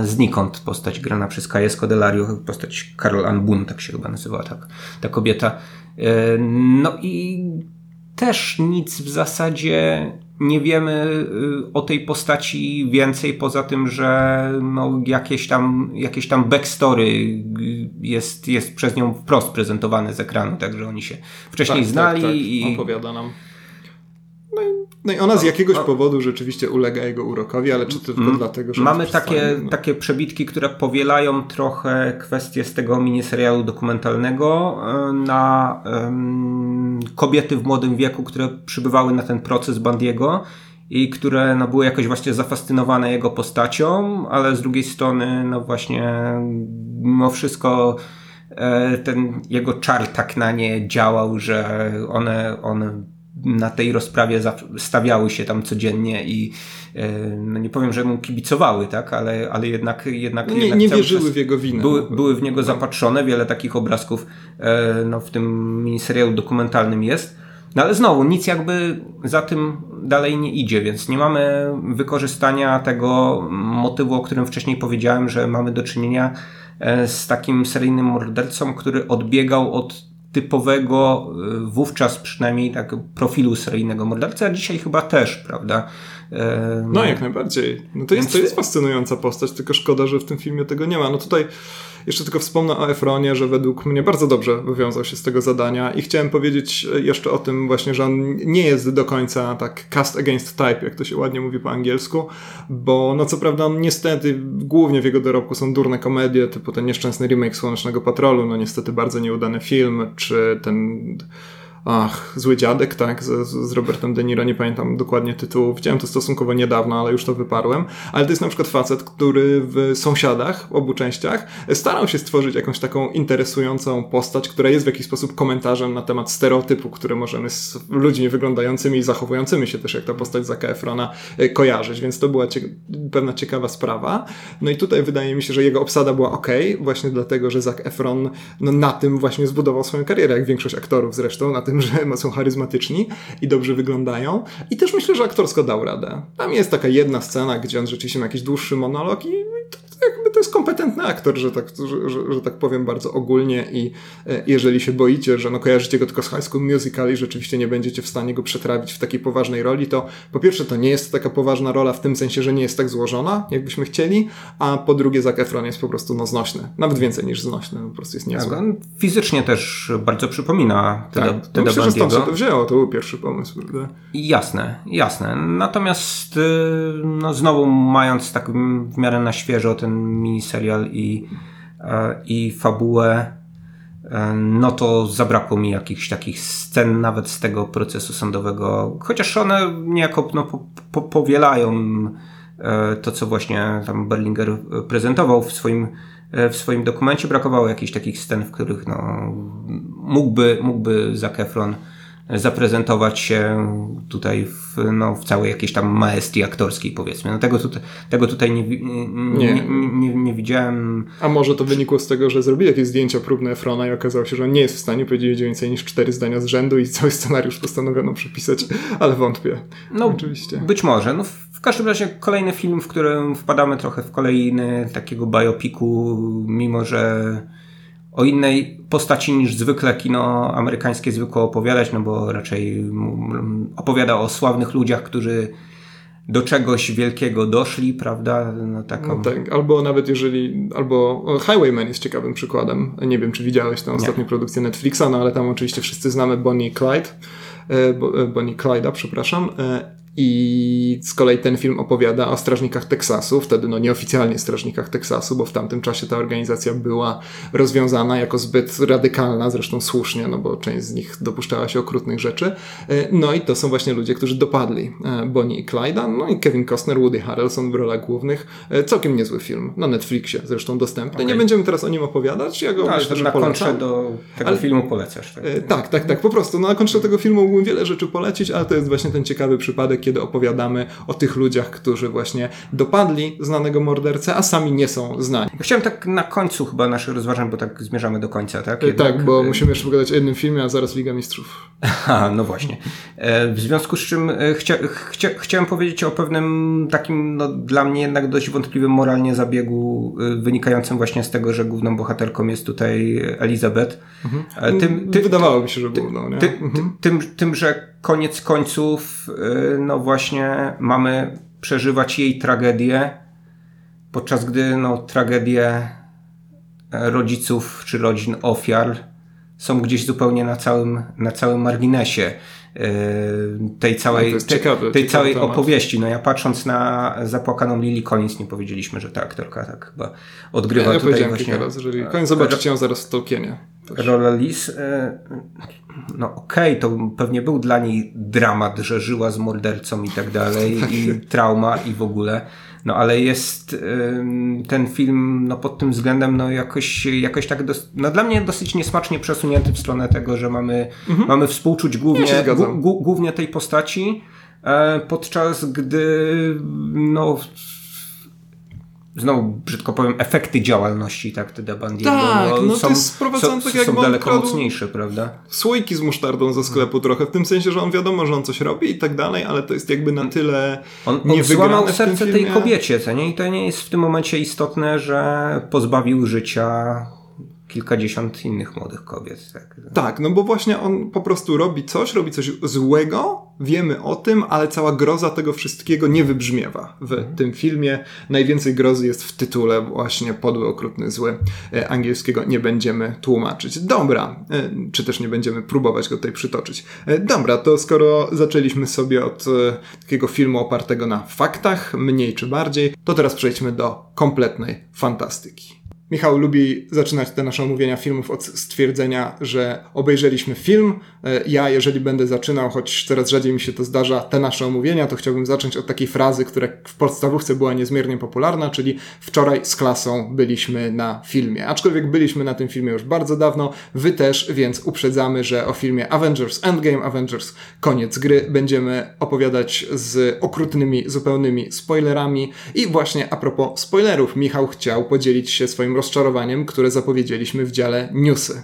znikąd postać grana przez Kaję Scodelario, postać Carol Ann Boone, tak się chyba nazywała tak, ta kobieta. E, no i też nic w zasadzie nie wiemy y, o tej postaci więcej poza tym, że no jakieś, tam, jakieś tam backstory jest, jest przez nią wprost prezentowane z ekranu, także oni się wcześniej tak, znali. Tak, tak. i opowiada nam. No i, no i ona z jakiegoś no, powodu rzeczywiście ulega jego urokowi, ale czy to tylko mm, dlatego, że... Mamy takie, no. takie przebitki, które powielają trochę kwestie z tego miniserialu dokumentalnego e, na um, kobiety w młodym wieku, które przybywały na ten proces Bandiego i które no, były jakoś właśnie zafascynowane jego postacią, ale z drugiej strony no właśnie mimo wszystko e, ten jego czar tak na nie działał, że one, one na tej rozprawie stawiały się tam codziennie i e, no nie powiem, że mu kibicowały, tak, ale, ale jednak, jednak, nie, jednak nie wierzyły w jego winę. Były, były w niego zapatrzone, wiele takich obrazków e, no, w tym miniserialu dokumentalnym jest. No ale znowu, nic jakby za tym dalej nie idzie, więc nie mamy wykorzystania tego motywu, o którym wcześniej powiedziałem, że mamy do czynienia e, z takim seryjnym mordercą, który odbiegał od typowego y, wówczas przynajmniej tak profilu seryjnego mordercy, a dzisiaj chyba też, prawda? No jak najbardziej. No to, jest, to jest fascynująca postać, tylko szkoda, że w tym filmie tego nie ma. No tutaj jeszcze tylko wspomnę o Efronie, że według mnie bardzo dobrze wywiązał się z tego zadania i chciałem powiedzieć jeszcze o tym właśnie, że on nie jest do końca tak cast against type, jak to się ładnie mówi po angielsku, bo no co prawda on niestety głównie w jego dorobku są durne komedie, typu ten nieszczęsny remake Słonecznego Patrolu, no niestety bardzo nieudany film, czy ten Ach, Zły Dziadek, tak, z, z Robertem De Niro, nie pamiętam dokładnie tytułu. Widziałem to stosunkowo niedawno, ale już to wyparłem. Ale to jest na przykład facet, który w Sąsiadach, w obu częściach, starał się stworzyć jakąś taką interesującą postać, która jest w jakiś sposób komentarzem na temat stereotypu, które możemy z ludźmi wyglądającymi i zachowującymi się też jak ta postać Zaka Efrona e, kojarzyć, więc to była cie pewna ciekawa sprawa. No i tutaj wydaje mi się, że jego obsada była ok, właśnie dlatego, że Zac Efron no, na tym właśnie zbudował swoją karierę, jak większość aktorów zresztą, na tym, że są charyzmatyczni i dobrze wyglądają. I też myślę, że aktorsko dał radę. Tam jest taka jedna scena, gdzie on rzeczywiście ma jakiś dłuższy monolog i to jest kompetentny aktor, że tak, że, że, że, tak powiem bardzo ogólnie i e, jeżeli się boicie, że no kojarzycie go tylko z High School Musical i rzeczywiście nie będziecie w stanie go przetrawić w takiej poważnej roli, to po pierwsze to nie jest taka poważna rola w tym sensie, że nie jest tak złożona, jakbyśmy chcieli, a po drugie Zac Efron jest po prostu no znośny. Nawet więcej niż znośny, po prostu jest niezły. Tak, on fizycznie też bardzo przypomina Teda, tak. Teda myślę, że to wzięło, to był pierwszy pomysł. Prawda? Jasne, jasne. Natomiast y, no znowu mając tak w miarę na świeżo ten miniserial i, e, i fabułę, e, no to zabrakło mi jakichś takich scen nawet z tego procesu sądowego, chociaż one niejako no, po, po, powielają e, to, co właśnie tam Berlinger prezentował w swoim, w swoim dokumencie. Brakowało jakichś takich scen, w których no, mógłby, mógłby Zac Efron zaprezentować się tutaj w, no, w całej jakiejś tam maestrii aktorskiej, powiedzmy. No tego, tutaj, tego tutaj nie, nie, nie. nie, nie widziałem. A może to wynikło z tego, że zrobili jakieś zdjęcia próbne Efrona i okazało się, że on nie jest w stanie powiedzieć więcej niż cztery zdania z rzędu i cały scenariusz postanowiono przepisać, ale wątpię. No, oczywiście. Być może. No, w każdym razie kolejny film, w którym wpadamy trochę w kolejny takiego biopiku, mimo że o innej postaci niż zwykle kino amerykańskie zwykło opowiadać, no bo raczej opowiada o sławnych ludziach, którzy do czegoś wielkiego doszli, prawda? No, taką... no tak, albo nawet jeżeli, albo Highwayman jest ciekawym przykładem. Nie wiem, czy widziałeś tę ostatnią produkcję Netflixa, no ale tam oczywiście wszyscy znamy Bonnie i Clyde, e, e, Bonnie Clyde'a, przepraszam. I z kolei ten film opowiada o strażnikach Teksasu, wtedy no nieoficjalnie strażnikach Teksasu, bo w tamtym czasie ta organizacja była rozwiązana jako zbyt radykalna, zresztą słusznie, no bo część z nich dopuszczała się okrutnych rzeczy. E, no i to są właśnie ludzie, którzy dopadli e, Bonnie i Clyde'a, no i Kevin Costner, Woody Harrelson w rolach głównych. E, całkiem niezły film, na Netflixie zresztą dostępny. Okay. Nie będziemy teraz o nim opowiadać, ja go no, myślę, na polecam. do tego ale... filmu polecasz. Tak? tak, tak, tak, po prostu. No, na kontrze tego filmu mógłbym wiele rzeczy polecić, ale to jest właśnie ten ciekawy przypadek, kiedy opowiadamy o tych ludziach, którzy właśnie dopadli znanego mordercę, a sami nie są znani. Chciałem tak na końcu chyba naszych rozważań, bo tak zmierzamy do końca, tak? E, Jednak... Tak, bo musimy jeszcze pogadać o jednym filmie, a zaraz Liga Mistrzów. Aha, no właśnie. E, w związku z czym e, chcia, chcia, chciałem powiedzieć o pewnym takim, no, dla mnie jednak dość wątpliwym moralnie zabiegu wynikającym właśnie z tego, że główną bohaterką jest tutaj Elizabeth. Mhm. Tym, ty, Wydawało mi się, że główną, nie? Ty, mhm. tym, tym, że koniec końców, no właśnie mamy przeżywać jej tragedię, podczas gdy no, tragedie rodziców czy rodzin ofiar są gdzieś zupełnie na całym, na całym marginesie yy, tej całej, no tej całej opowieści. No ja patrząc na zapłakaną Lily Collins nie powiedzieliśmy, że ta aktorka tak chyba odgrywa ja, ja tutaj właśnie... Jeżeli Collins zobaczycie ją zaraz w Tolkienie. Rolę Liz, yy, no okej, okay, to pewnie był dla niej dramat, że żyła z mordercą i tak dalej, i trauma i w ogóle. No ale jest ten film no, pod tym względem no, jakoś, jakoś tak dos- no, dla mnie dosyć niesmacznie przesunięty w stronę tego, że mamy, mhm. mamy współczuć głównie, ja głównie tej postaci, e, podczas gdy no, znowu brzydko powiem, efekty działalności tak Teda Bandiego tak, no, no są, to jest sprowadzone tak jak są daleko mocniejsze, prawda? Słoiki z musztardą ze sklepu trochę, w tym sensie, że on wiadomo, że on coś robi i tak dalej, ale to jest jakby na tyle On, on złamał serce tej kobiecie, co nie? I to nie jest w tym momencie istotne, że pozbawił życia kilkadziesiąt innych młodych kobiet. Tak. tak, no bo właśnie on po prostu robi coś, robi coś złego, wiemy o tym, ale cała groza tego wszystkiego nie wybrzmiewa w mhm. tym filmie. Najwięcej grozy jest w tytule właśnie podły, okrutny, zły. E, angielskiego nie będziemy tłumaczyć. Dobra, e, czy też nie będziemy próbować go tutaj przytoczyć. E, dobra, to skoro zaczęliśmy sobie od takiego filmu opartego na faktach, mniej czy bardziej, to teraz przejdźmy do kompletnej fantastyki. Michał lubi zaczynać te nasze omówienia filmów od stwierdzenia, że obejrzeliśmy film. E, ja, jeżeli będę zaczynał, choć coraz rzadziej mi się to zdarza, te nasze omówienia, to chciałbym zacząć od takiej frazy, która w podstawówce była niezmiernie popularna, czyli wczoraj z klasą byliśmy na filmie. Aczkolwiek byliśmy na tym filmie już bardzo dawno, wy też, więc uprzedzamy, że o filmie Avengers Endgame, Avengers Koniec Gry będziemy opowiadać z okrutnymi, zupełnymi spoilerami. I właśnie a propos spoilerów, Michał chciał podzielić się swoim rozczarowaniem, które zapowiedzieliśmy w dziale newsy.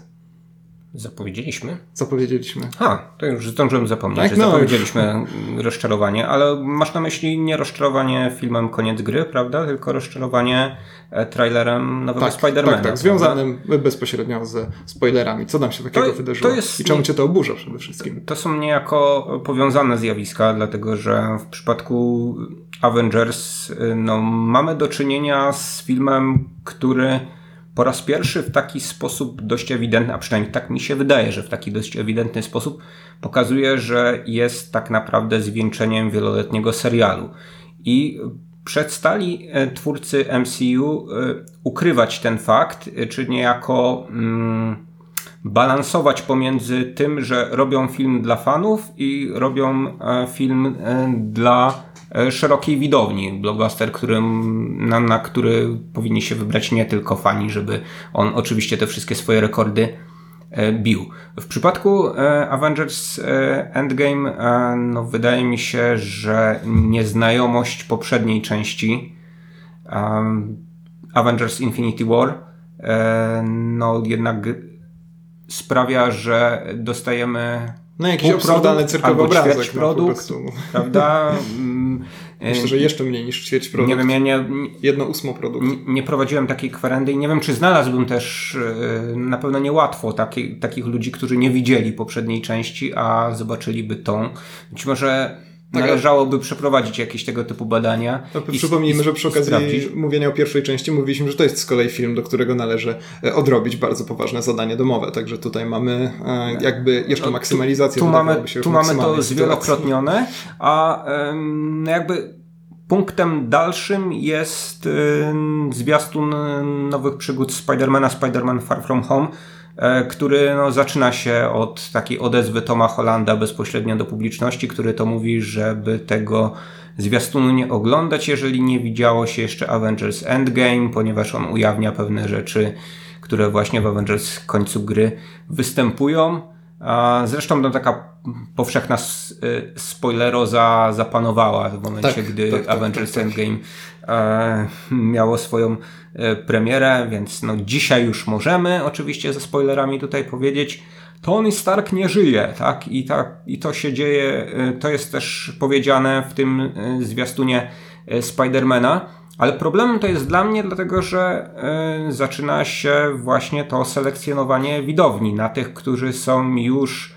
Zapowiedzieliśmy? Zapowiedzieliśmy. Ha, to już zdążyłem zapomnieć, tak, że no, zapowiedzieliśmy rozczarowanie, ale masz na myśli nie rozczarowanie filmem Koniec Gry, prawda? Tylko rozczarowanie e, trailerem nowego tak, Spidermana. Tak, tak, związanym bezpośrednio ze spoilerami. Co nam się takiego to, wydarzyło? To jest, I czemu cię to oburza przede wszystkim? To są niejako powiązane zjawiska, dlatego że w przypadku Avengers y, no, mamy do czynienia z filmem, który po raz pierwszy w taki sposób dość ewidentny, a przynajmniej tak mi się wydaje, że w taki dość ewidentny sposób pokazuje, że jest tak naprawdę zwieńczeniem wieloletniego serialu. I przedstali e, twórcy MCU e, ukrywać ten fakt, e, czy niejako mm, balansować pomiędzy tym, że robią film dla fanów i robią film dla szerokiej widowni. Blockbuster, którym, na, na który powinni się wybrać nie tylko fani, żeby on oczywiście te wszystkie swoje rekordy bił. W przypadku Avengers Endgame no, wydaje mi się, że nieznajomość poprzedniej części Avengers Infinity War no jednak sprawia, że dostajemy no jakiś absurdalny cyrkowy obrazek produkt, prawda? Myślę, że jeszcze mniej niż ćwierć produkt. Nie wiem, ja nie, jedno ósmo produkt. Nie, nie, prowadziłem takiej kwerendy i nie wiem, czy znalazłbym też e, na pewno niełatwo taki, takich ludzi, którzy nie widzieli poprzedniej części, a zobaczyliby tą. Być może należałoby przeprowadzić jakieś tego typu badania. No, i, przypomnijmy, że przy okazji sprawdzić. mówienia o pierwszej części mówiliśmy, że to jest z kolei film, do którego należy e, odrobić bardzo poważne zadanie domowe. Także tutaj mamy e, jakby jeszcze no, maksymalizację. Tu, tu mamy, tu mamy to zwielokrotnione, a jakby punktem dalszym jest zwiastun nowych przygód Spidermana, Spider-Man Far From Home, który no, zaczyna się od takiej odezwy Toma Hollanda bezpośrednio do publiczności, który to mówi, żeby tego zwiastunu nie oglądać, jeżeli nie widziało się jeszcze Avengers Endgame, ponieważ on ujawnia pewne rzeczy, które właśnie w Avengers końcu gry występują. Zresztą tam taka powszechna y, spoileroza zapanowała w momencie, tak, gdy tak, tak, Avengers tak, tak. Endgame e, miało swoją e, premierę, więc no dzisiaj już możemy oczywiście ze spoilerami tutaj powiedzieć. Tony Stark nie żyje, tak? I, tak, I to się dzieje, e, to jest też powiedziane w tym e, zwiastunie e, Spidermana. Ale problemem to jest dla mnie, dlatego że y, zaczyna się właśnie to selekcjonowanie widowni na tych, którzy są już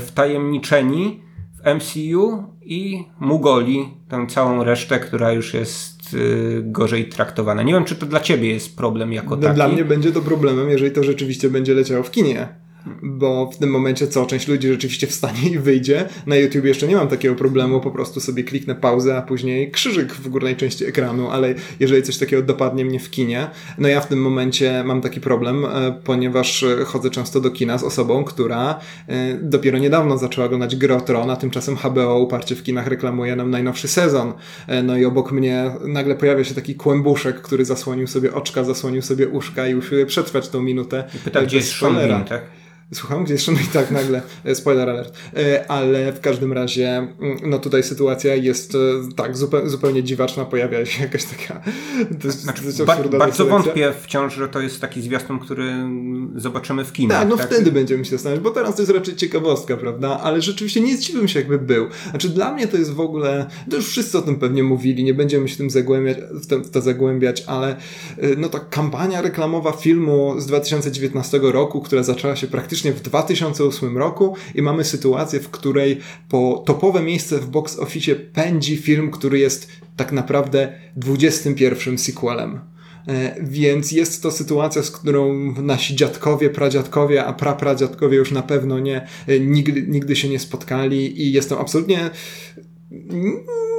wtajemniczeni w MCU i Mugoli, tę całą resztę, która już jest y, gorzej traktowana. Nie wiem, czy to dla ciebie jest problem jako taki. Dla mnie będzie to problemem, jeżeli to rzeczywiście będzie leciało w kinie bo w tym momencie co, część ludzi rzeczywiście wstanie i wyjdzie. Na YouTube jeszcze nie mam takiego problemu, po prostu sobie kliknę pauzę, a później krzyżyk w górnej części ekranu, ale jeżeli coś takiego dopadnie mnie w kinie, no ja w tym momencie mam taki problem, e, ponieważ chodzę często do kina z osobą, która e, dopiero niedawno zaczęła oglądać Gry o Tron, a tymczasem HBO uparcie w kinach reklamuje nam najnowszy sezon. E, no i obok mnie nagle pojawia się taki kłębuszek, który zasłonił sobie oczka, zasłonił sobie uszka i usiłuje przetrwać tą minutę. I pyta, gdzie jest Sean tak? Słucham gdzieś, no i tak nagle, e, spoiler alert, e, ale w każdym razie, mm, no tutaj sytuacja jest e, tak zupełnie, zupełnie dziwaczna, pojawia się jakaś taka dość, znaczy, dość ba Bardzo selekcja. wątpię wciąż, że to jest taki zwiastun, który zobaczymy w kinach. Tak, no tak? wtedy będziemy się zastanawiać, bo teraz to jest raczej ciekawostka, prawda, ale rzeczywiście nie zdziwiłbym się jakby był. Znaczy dla mnie to jest w ogóle, to już wszyscy o tym pewnie mówili, nie będziemy się tym zagłębiać, w, te, w to zagłębiać, ale no ta kampania reklamowa filmu z 2019 roku, która zaczęła się praktycznie w 2008 roku i mamy sytuację, w której po topowe miejsce w box office pędzi film, który jest tak naprawdę 21 sequelem. E, więc jest to sytuacja, z którą nasi dziadkowie, pradziadkowie, a prapradziadkowie już na pewno nie, e, nigdy, nigdy się nie spotkali i jestem absolutnie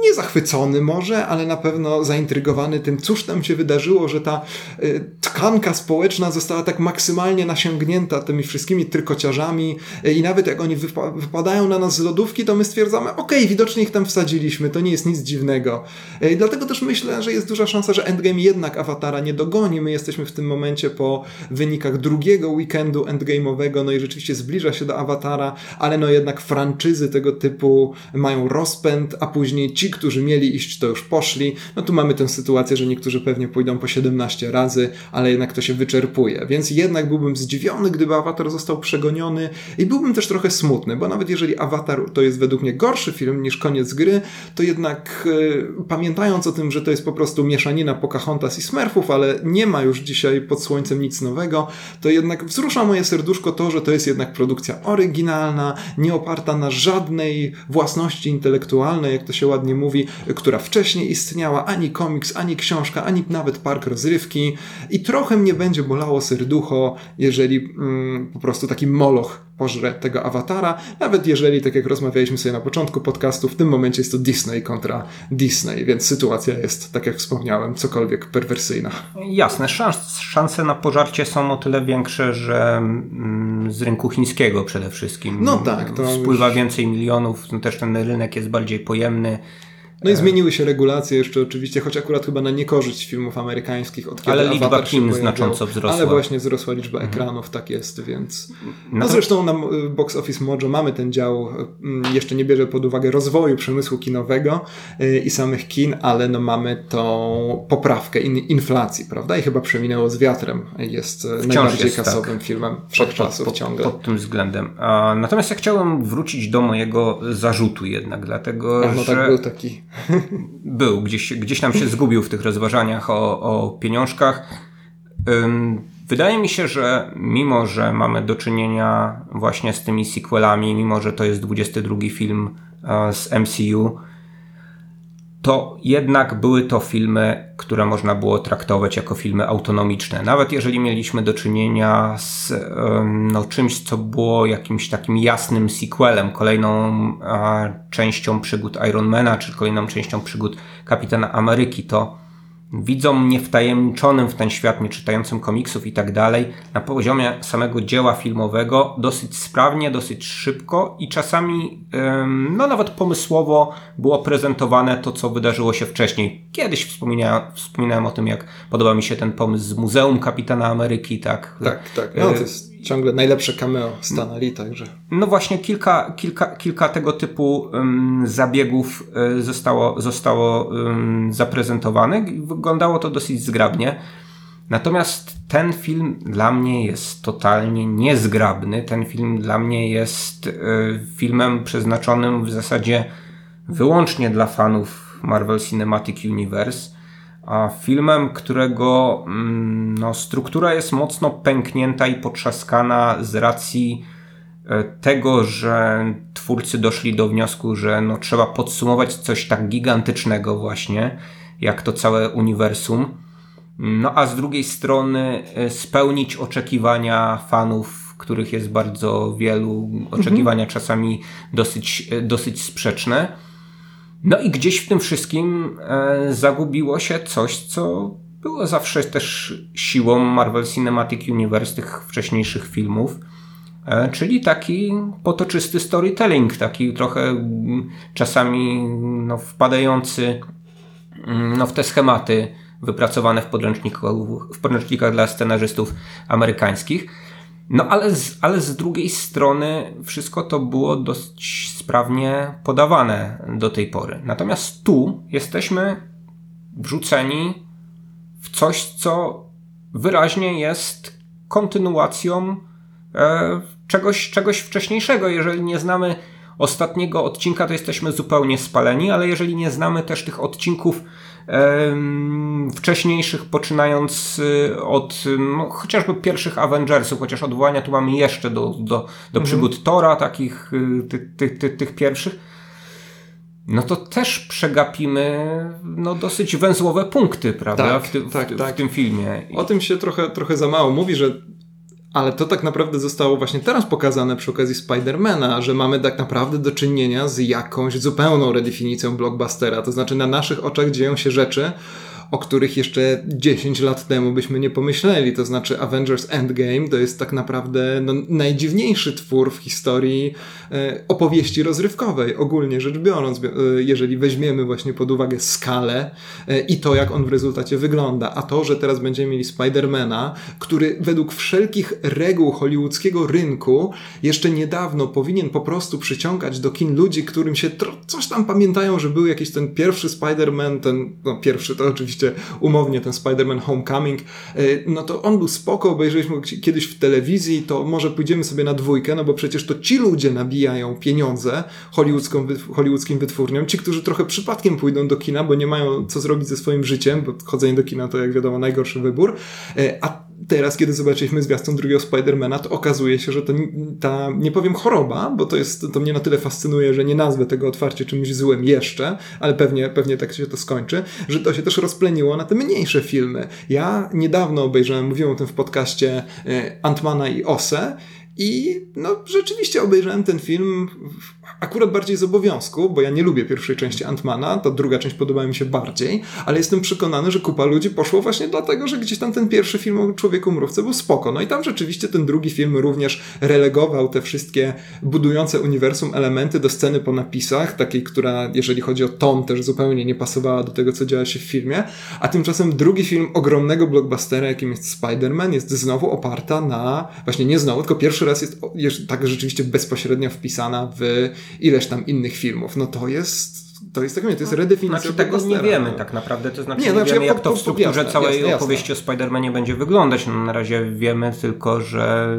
nie zachwycony może, ale na pewno zaintrygowany tym, cóż tam się wydarzyło, że ta y, tkanka społeczna została tak maksymalnie nasiągnięta tymi wszystkimi trykociarzami y, i nawet jak oni wypa wypadają na nas z lodówki, to my stwierdzamy, okej, okay, widocznie ich tam wsadziliśmy, to nie jest nic dziwnego. Y, dlatego też myślę, że jest duża szansa, że Endgame jednak Awatara nie dogoni. My jesteśmy w tym momencie po wynikach drugiego weekendu endgame'owego, no i rzeczywiście zbliża się do Awatara, ale no jednak franczyzy tego typu mają rozpęd, a później ci, którzy mieli iść, to już poszli. No tu mamy tę sytuację, że niektórzy pewnie pójdą po 17 razy, ale jednak to się wyczerpuje. Więc jednak byłbym zdziwiony, gdyby Avatar został przegoniony i byłbym też trochę smutny, bo nawet jeżeli Avatar to jest według mnie gorszy film niż koniec gry, to jednak yy, pamiętając o tym, że to jest po prostu mieszanina Pocahontas i Smurfów, ale nie ma już dzisiaj pod słońcem nic nowego, to jednak wzrusza moje serduszko to, że to jest jednak produkcja oryginalna, nie oparta na żadnej własności intelektualnej, jak to się ładnie mówi, która wcześniej istniała, ani komiks, ani książka, ani nawet park rozrywki. I trochę mnie będzie bolało serducho, jeżeli mm, po prostu taki moloch pożre tego awatara, nawet jeżeli, tak jak rozmawialiśmy sobie na początku podcastu, w tym momencie jest to Disney kontra Disney, więc sytuacja jest, tak jak wspomniałem, cokolwiek perwersyjna. Jasne, szans, szanse na pożarcie są o tyle większe, że mm, z rynku chińskiego przede wszystkim. No tak, to spływa już... więcej milionów, no też ten rynek jest bardziej pojemny, No i zmieniły się regulacje jeszcze oczywiście, choć akurat chyba na niekorzyść filmów amerykańskich od kiedy Ale liczba Avatar kin znacząco wzrosła. Ale właśnie wzrosła liczba mhm. ekranów, tak jest, więc... No zresztą na Box Office Mojo mamy ten dział, mm, jeszcze nie bierze pod uwagę rozwoju przemysłu kinowego y, i samych kin, ale no mamy tą poprawkę in, inflacji, prawda? I chyba przeminęło z wiatrem. Jest e, Wciąż najbardziej jest, kasowym tak. filmem wszechczasów pod, pod, ciągle. Pod tym względem. Natomiast ja chciałem wrócić do mojego zarzutu jednak, dlatego, A, no tak, że... tak był taki był, gdzieś, gdzieś nam się zgubił w tych rozważaniach o, o pieniążkach. Wydaje mi się, że mimo, że mamy do czynienia właśnie z tymi sequelami, mimo, że to jest 22 film e, z MCU, to jednak były to filmy, które można było traktować jako filmy autonomiczne. Nawet jeżeli mieliśmy do czynienia z no, czymś, co było jakimś takim jasnym sequelem, kolejną a, częścią przygód Ironmana, czy kolejną częścią przygód Kapitana Ameryki, to widzom niewtajemniczonym w ten świat, nie czytającym komiksów i tak dalej, na poziomie samego dzieła filmowego dosyć sprawnie, dosyć szybko i czasami, no nawet pomysłowo było prezentowane to, co wydarzyło się wcześniej. Kiedyś wspominałem, wspominałem o tym, jak podoba mi się ten pomysł z Muzeum Kapitana Ameryki, tak? Tak, tak. No, to jest ciągle najlepsze cameo Stana Lee, także. No właśnie kilka, kilka, kilka tego typu um, zabiegów um, zostało, zostało um, zaprezentowanych wyglądało to dosyć zgrabnie. Natomiast ten film dla mnie jest totalnie niezgrabny. Ten film dla mnie jest y, filmem przeznaczonym w zasadzie wyłącznie dla fanów Marvel Cinematic Universe a filmem, którego mm, no, struktura jest mocno pęknięta i potrzaskana z racji e, tego, że twórcy doszli do wniosku, że no, trzeba podsumować coś tak gigantycznego właśnie, jak to całe uniwersum. No a z drugiej strony e, spełnić oczekiwania fanów, których jest bardzo wielu, oczekiwania mhm. czasami dosyć, e, dosyć sprzeczne. No i gdzieś w tym wszystkim e, zagubiło się coś, co było zawsze też siłą Marvel Cinematic Universe, tych wcześniejszych filmów, czyli taki potoczysty storytelling, taki trochę mm, czasami no, wpadający no, w te schematy wypracowane w podręcznikach, w podręcznikach dla scenarzystów amerykańskich. No ale z, ale z drugiej strony wszystko to było dość sprawnie podawane do tej pory. Natomiast tu jesteśmy wrzuceni w coś, co wyraźnie jest kontynuacją e, czegoś, czegoś wcześniejszego. Jeżeli nie znamy ostatniego odcinka, to jesteśmy zupełnie spaleni, ale jeżeli nie znamy też tych odcinków wcześniejszych, poczynając y, od no, chociażby pierwszych Avengersów, chociaż odwołania tu mamy jeszcze do, do, do mhm. przygód Tora, takich y, tych, tych, tych, tych pierwszych, no to też przegapimy no, dosyć węzłowe punkty, prawda, tak, w, ty, tak, w, tak. w tym filmie. O tym się trochę, trochę za mało mówi, że ale to tak naprawdę zostało właśnie teraz pokazane przy okazji Spidermana, że mamy tak naprawdę do czynienia z jakąś zupełną redefinicją blockbustera. To znaczy na naszych oczach dzieją się rzeczy, o których jeszcze 10 lat temu byśmy nie pomyśleli. To znaczy Avengers Endgame to jest tak naprawdę no, najdziwniejszy twór w historii e, opowieści rozrywkowej, ogólnie rzecz biorąc, e, jeżeli weźmiemy właśnie pod uwagę skalę e, i to, jak on w rezultacie wygląda. A to, że teraz będziemy mieli Spidermana, który według wszelkich reguł hollywoodzkiego rynku jeszcze niedawno powinien po prostu przyciągać do kin ludzi, którym się coś tam pamiętają, że był jakiś ten pierwszy Spider-Man, ten, no pierwszy to oczywiście oczywiście umownie ten Spider-Man Homecoming, e, no to on był spoko, obejrzeliśmy go kiedyś w telewizji, to może pójdziemy sobie na dwójkę, no bo przecież to ci ludzie nabijają pieniądze hollywoodzką, hollywoodzkim wytwórniom, ci, którzy trochę przypadkiem pójdą do kina, bo nie mają co zrobić ze swoim życiem, bo chodzenie do kina to jak wiadomo najgorszy wybór, e, a teraz, kiedy zobaczyliśmy zwiastun drugiego Spidermana, to okazuje się, że to ta, nie powiem choroba, bo to jest, to mnie na tyle fascynuje, że nie nazwę tego otwarcie czymś złym jeszcze, ale pewnie, pewnie tak się to skończy, że to się też rozpleniło na te mniejsze filmy. Ja niedawno obejrzałem, mówiłem o tym w podcaście e, Antmana i Ose I no, rzeczywiście obejrzałem ten film akurat bardziej z obowiązku, bo ja nie lubię pierwszej części Antmana, ta druga część podoba mi się bardziej, ale jestem przekonany, że kupa ludzi poszło właśnie dlatego, że gdzieś tam ten pierwszy film o Człowieku Mrówce był spoko. No i tam rzeczywiście ten drugi film również relegował te wszystkie budujące uniwersum elementy do sceny po napisach, takiej, która jeżeli chodzi o ton też zupełnie nie pasowała do tego, co dzieje się w filmie, a tymczasem drugi film ogromnego blockbustera, jakim jest Spider-Man, jest znowu oparta na, właśnie nie znowu, tylko pierwszy raz jest tak rzeczywiście bezpośrednio wpisana w ileś tam innych filmów. No to jest to jest tak, to jest redefinicja. Znaczy tego nie wiemy tak naprawdę, to znaczy nie, nie znaczy wiemy ja jak po, to w strukturze jasne, całej jasne, opowieści jasne. o Spider-Manie będzie wyglądać. No, na razie wiemy tylko, że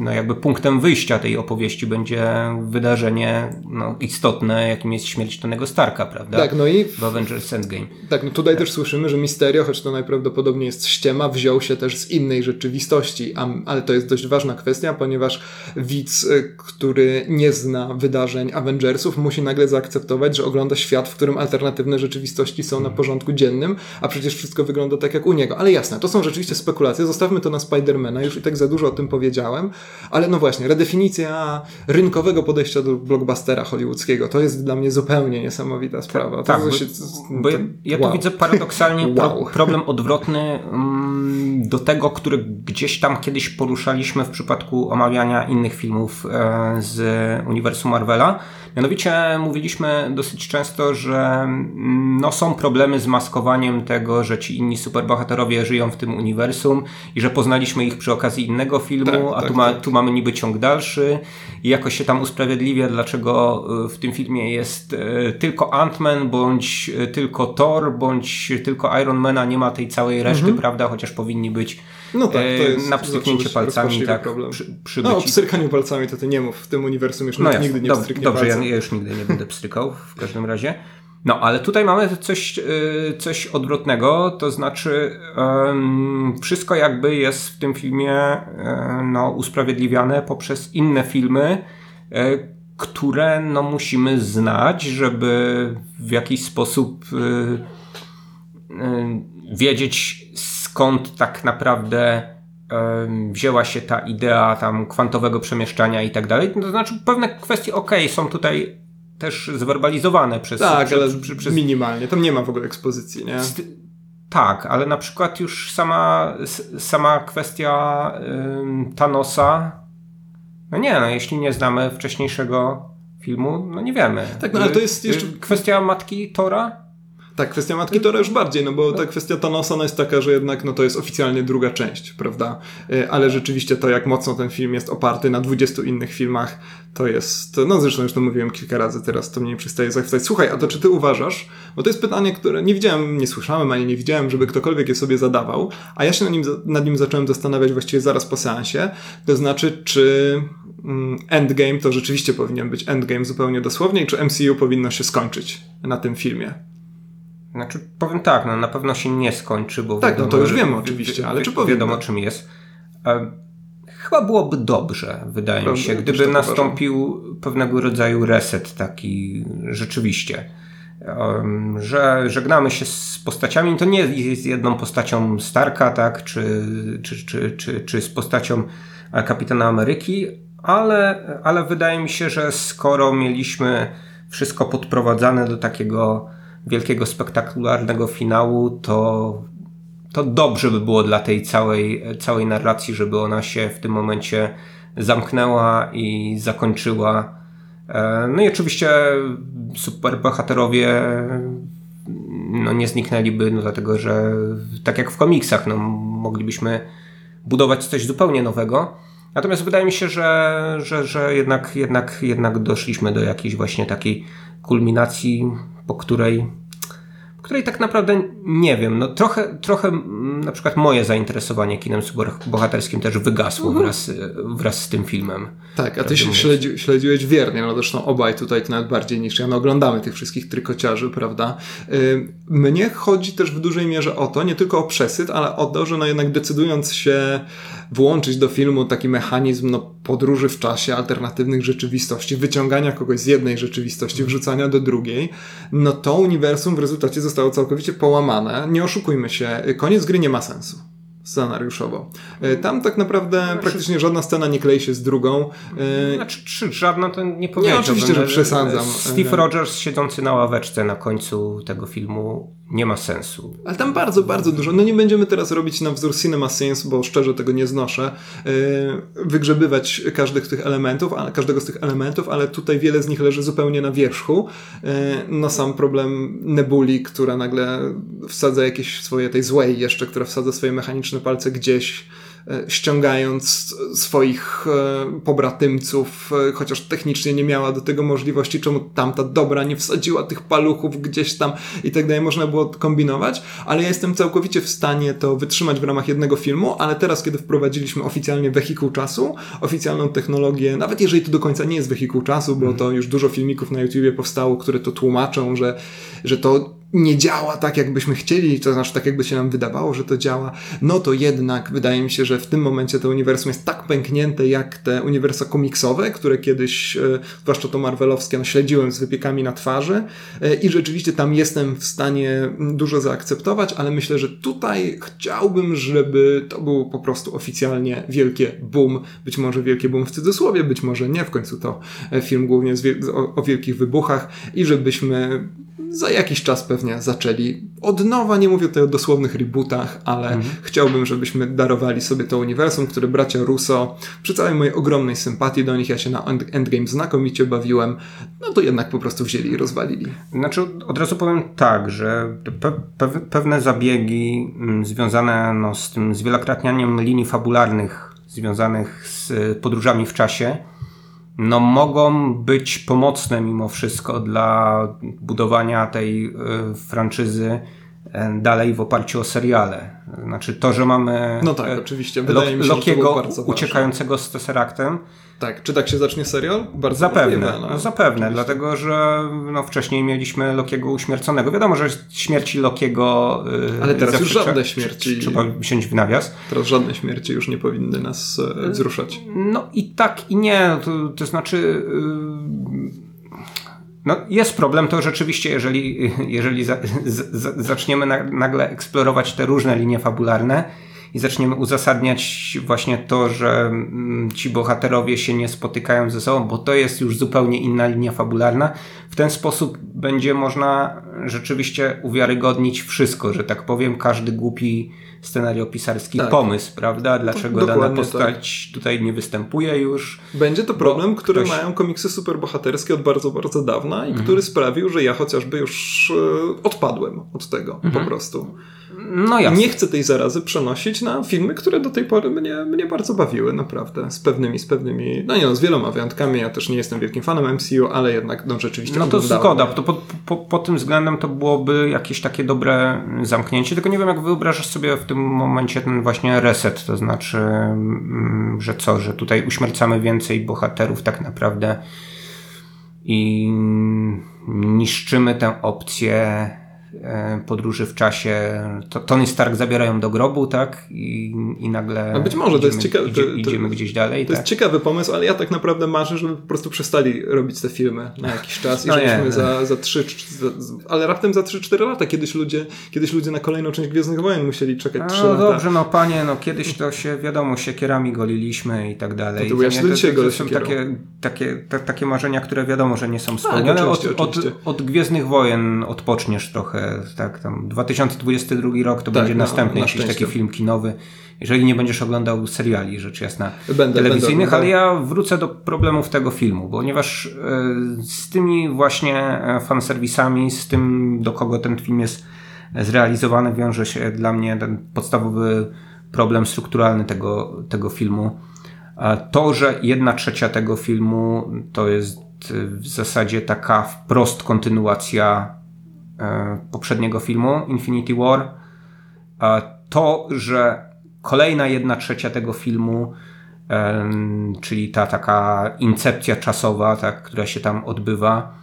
no, jakby punktem wyjścia tej opowieści będzie wydarzenie no, istotne, jakim jest śmierć Tonego Starka, prawda? Tak, no i w Avengers Endgame. Tak, no tutaj tak. też słyszymy, że Misterio, choć to najprawdopodobniej jest ściema, wziął się też z innej rzeczywistości, ale to jest dość ważna kwestia, ponieważ widz, y, który nie zna wydarzeń Avengersów, musi nagle zaakceptować, że ogląda świat, w którym alternatywne rzeczywistości są na porządku dziennym, a przecież wszystko wygląda tak jak u niego. Ale jasne, to są rzeczywiście spekulacje. Zostawmy to na Spidermana, już i tak za dużo o tym powiedziałem, ale no właśnie, redefinicja rynkowego podejścia do blockbustera hollywoodzkiego to jest dla mnie zupełnie niesamowita sprawa. Tak, bo, się, bo ja, ja wow. tu widzę paradoksalnie wow. problem odwrotny mm, do tego, który gdzieś tam kiedyś poruszaliśmy w przypadku omawiania innych filmów e, z uniwersum Marvela Mianowicie mówiliśmy dosyć często, że mm, no, są problemy z maskowaniem tego, że ci inni superbohaterowie żyją w tym uniwersum i że poznaliśmy ich przy okazji innego filmu, tak, a tak, tu, ma, tak. tu mamy niby ciąg dalszy i jakoś się tam usprawiedliwia, dlaczego y, w tym filmie jest y, tylko Ant-Man, bądź y, tylko Thor, bądź tylko Iron Mana, nie ma tej całej reszty, mhm. prawda, chociaż powinni być no tak, to jest na pstryknięcie palcami. Tak, problem. Przy, przy no, o pstrykaniu palcami to ty nie mów, w tym uniwersum już no nikt nigdy nie dob pstryknie Dobrze, ja, ja, już nigdy nie będę pstrykał w każdym razie. No, ale tutaj mamy coś, y, coś odwrotnego, to znaczy um, wszystko jakby jest w tym filmie um, no, usprawiedliwiane poprzez inne filmy, um, które no, musimy znać, żeby w jakiś sposób wiedzieć skąd tak naprawdę wzięła się ta idea tam kwantowego przemieszczania i tak dalej. To znaczy pewne kwestie ok, są tutaj też zwerbalizowane przez... Tak, przez, ale przez, przez, minimalnie. Tam nie ma w ogóle ekspozycji, nie? Tak, ale na przykład już sama, sama kwestia ym, Thanosa no nie, no jeśli nie znamy wcześniejszego filmu, no nie wiemy. Tak, no ale to jest jeszcze... Kwestia matki Tora tak, kwestia Matki Tora już bardziej, no bo ta kwestia Thanosa no jest taka, że jednak no to jest oficjalnie druga część, prawda? Y, ale rzeczywiście to, jak mocno ten film jest oparty na 20 innych filmach, to jest, no zresztą już to mówiłem kilka razy, teraz to mnie przestaje zachwycać. Słuchaj, a to czy ty uważasz, bo to jest pytanie, które nie widziałem, nie słyszałem, ani nie widziałem, żeby ktokolwiek je sobie zadawał, a ja się nad nim, nad nim zacząłem zastanawiać właściwie zaraz po seansie, to znaczy, czy mm, Endgame to rzeczywiście powinien być Endgame zupełnie dosłownie, czy MCU powinno się skończyć na tym filmie? Znaczy, powiem tak, no na pewno się nie skończy, bo tak, wiadomo, no to już wiemy oczywiście, ale czy powinno? Wiadomo czym jest. E, chyba byłoby dobrze, wydaje Prawda? mi się, gdyby nastąpił uważam. pewnego rodzaju reset taki rzeczywiście. Że żegnamy się z postaciami, to nie jest jedną postacią Starka, tak, czy, czy, czy, czy, czy z postacią Kapitana Ameryki, ale, ale wydaje mi się, że skoro mieliśmy wszystko podprowadzane do takiego wielkiego, spektakularnego finału, to, to dobrze by było dla tej całej, całej narracji, żeby ona się w tym momencie zamknęła i zakończyła. E, no i oczywiście superbohaterowie no nie zniknęliby, no dlatego że tak jak w komiksach, no moglibyśmy budować coś zupełnie nowego. Natomiast wydaje mi się, że, że, że jednak, jednak, jednak doszliśmy do jakiejś właśnie takiej kulminacji po której, po której tak naprawdę nie wiem. No trochę, trochę na przykład moje zainteresowanie kinem bohaterskim też wygasło mhm. wraz, wraz z tym filmem. Tak, a ty się śledzi, śledziłeś wiernie, no zresztą obaj tutaj nawet bardziej niż ja, no oglądamy tych wszystkich trykociarzy, prawda? Mnie chodzi też w dużej mierze o to, nie tylko o przesyt, ale o to, że no jednak decydując się włączyć do filmu taki mechanizm no, podróży w czasie, alternatywnych rzeczywistości, wyciągania kogoś z jednej rzeczywistości, wrzucania do drugiej, no to uniwersum w rezultacie zostało całkowicie połamane. Nie oszukujmy się, koniec gry nie ma sensu. scenariuszowo. E, tam tak naprawdę znaczy, praktycznie żadna scena nie klei się z drugą. E, znaczy, czy żadna to nie powiedziałbym. Nie, oczywiście, że przesadzam. Steve Rogers siedzący na ławeczce na końcu tego filmu nie ma sensu. Ale tam bardzo, bardzo dużo. No nie będziemy teraz robić na wzór Cinema Sins, bo szczerze tego nie znoszę. E, wygrzebywać każdych tych elementów, każdego z tych elementów, ale tutaj wiele z nich leży zupełnie na wierzchu. No sam problem Nebuli, która nagle wsadza jakieś swoje tej złej jeszcze, która wsadza swoje mechaniczne palce gdzieś E, ściągając swoich pobratymców, chociaż technicznie nie miała do tego możliwości, czemu tamta dobra nie wsadziła tych paluchów gdzieś tam i tak dalej, można było kombinować, ale ja jestem całkowicie w stanie to wytrzymać w ramach jednego filmu, ale teraz, kiedy wprowadziliśmy oficjalnie wehikuł czasu, oficjalną technologię, nawet jeżeli to do końca nie jest wehikuł czasu, bo to już dużo filmików na YouTubie powstało, które to tłumaczą, że, że to nie działa tak, jakbyśmy chcieli, to znaczy tak, jakby się nam wydawało, że to działa, no to jednak wydaje mi się, że w tym momencie to uniwersum jest tak pęknięte, jak te uniwersa komiksowe, które kiedyś, e, zwłaszcza to marvelowskie, no, śledziłem z wypiekami na twarzy e, i rzeczywiście tam jestem w stanie dużo zaakceptować, ale myślę, że tutaj chciałbym, żeby to był po prostu oficjalnie wielkie boom, być może wielkie boom w cudzysłowie, być może nie, w końcu to e, film głównie o, o wielkich wybuchach i żebyśmy za jakiś czas pewnie zaczęli od nowa, nie mówię tutaj o dosłownych rebootach, ale mhm. chciałbym, żebyśmy darowali sobie to uniwersum, które bracia Russo, przy całej mojej ogromnej sympatii do nich, ja się na Endgame znakomicie bawiłem, no to jednak po prostu wzięli i rozwalili. Znaczy, od razu powiem tak, że pe pe pewne zabiegi mm, związane no, z tym zwielokrotnianiem linii fabularnych związanych z podróżami w czasie, no, mogą być pomocne mimo wszystko dla budowania tej y, franczyzy e, dalej w oparciu o seriale. Znaczy to, że mamy no tak, oczywiście. Wydaje mi się, Lokiego uciekającego z Tesseractem tak, czy tak się zacznie serial? Bardzo zapewne, możliwe, no, zapewne, oczywiście. dlatego że no, wcześniej mieliśmy Lokiego uśmierconego. Wiadomo, że śmierci Lokiego. Yy, Ale teraz już żadne śmierci. Trzeba wziąć w nawias. Teraz żadne śmierci już nie powinny nas yy, wzruszać. No i tak i nie. To, to znaczy. Yy, no, jest problem to rzeczywiście, jeżeli, jeżeli za, z, zaczniemy na, nagle eksplorować te różne linie fabularne i zaczniemy uzasadniać właśnie to, że mm, ci bohaterowie się nie spotykają ze sobą, bo to jest już zupełnie inna linia fabularna. W ten sposób będzie można rzeczywiście uwiarygodnić wszystko, że tak powiem, każdy głupi scenariopisarski tak. pomysł, prawda? Dlaczego dana postać tak. tutaj nie występuje już. Będzie to problem, który ktoś... mają komiksy superbohaterskie od bardzo, bardzo dawna i mhm. który sprawił, że ja chociażby już e, odpadłem od tego mhm. po prostu. No jasne. Nie chcę tej zarazy przenosić na filmy, które do tej pory mnie, mnie bardzo bawiły, naprawdę. Z pewnymi, z pewnymi, no nie no, z wieloma wyjątkami. Ja też nie jestem wielkim fanem MCU, ale jednak no rzeczywiście No to zgoda. To po, po, po tym względem to byłoby jakieś takie dobre zamknięcie, tylko nie wiem jak wyobrażasz sobie w tym momencie ten właśnie reset, to znaczy, mm, że co, że tutaj uśmiercamy więcej bohaterów tak naprawdę i niszczymy tę opcję podróży w czasie. To Tony Stark zabierają do grobu, tak? I, i nagle. A być może idziemy, to jest ciekawe. Idzie, idziemy gdzieś dalej. To tak? jest ciekawy pomysł, ale ja tak naprawdę marzę, żeby po prostu przestali robić te filmy na jakiś czas i no żebyśmy nie, za, za 3, ale raptem za 3-4 lata. Kiedyś ludzie, kiedyś ludzie na kolejną część Gwiezdnych Wojen musieli czekać 3 no, lata. dobrze, no panie, no kiedyś to się wiadomo, siekierami goliliśmy i tak dalej. To, to, ja to, to, to są takie, takie, ta, takie marzenia, które wiadomo, że nie są spełnione. Tak, od, od, od Gwiezdnych Wojen odpoczniesz trochę, tak tam 2022 rok to tak, będzie no, następny na jakiś taki film kinowy, jeżeli nie będziesz oglądał seriali, rzecz jasna, będę, telewizyjnych, będę ale ja wrócę do problemów tego filmu, ponieważ e, z tymi właśnie e, fanserwisami, z tym do kogo ten film jest zrealizowany, wiąże się dla mnie ten podstawowy problem strukturalny tego, tego filmu. To, że jedna trzecia tego filmu to jest w zasadzie taka wprost kontynuacja E, poprzedniego filmu, Infinity War, to, że kolejna jedna trzecia tego filmu, e, czyli ta taka incepcja czasowa, tak, która się tam odbywa,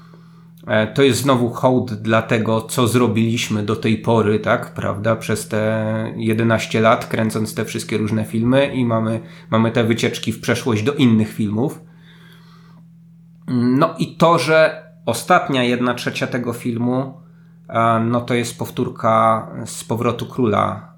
e, to jest znowu hołd dla tego, co zrobiliśmy do tej pory, tak, prawda, przez te 11 lat, kręcąc te wszystkie różne filmy i mamy, mamy te wycieczki w przeszłość do innych filmów. No i to, że ostatnia jedna trzecia tego filmu no to jest powtórka z powrotu króla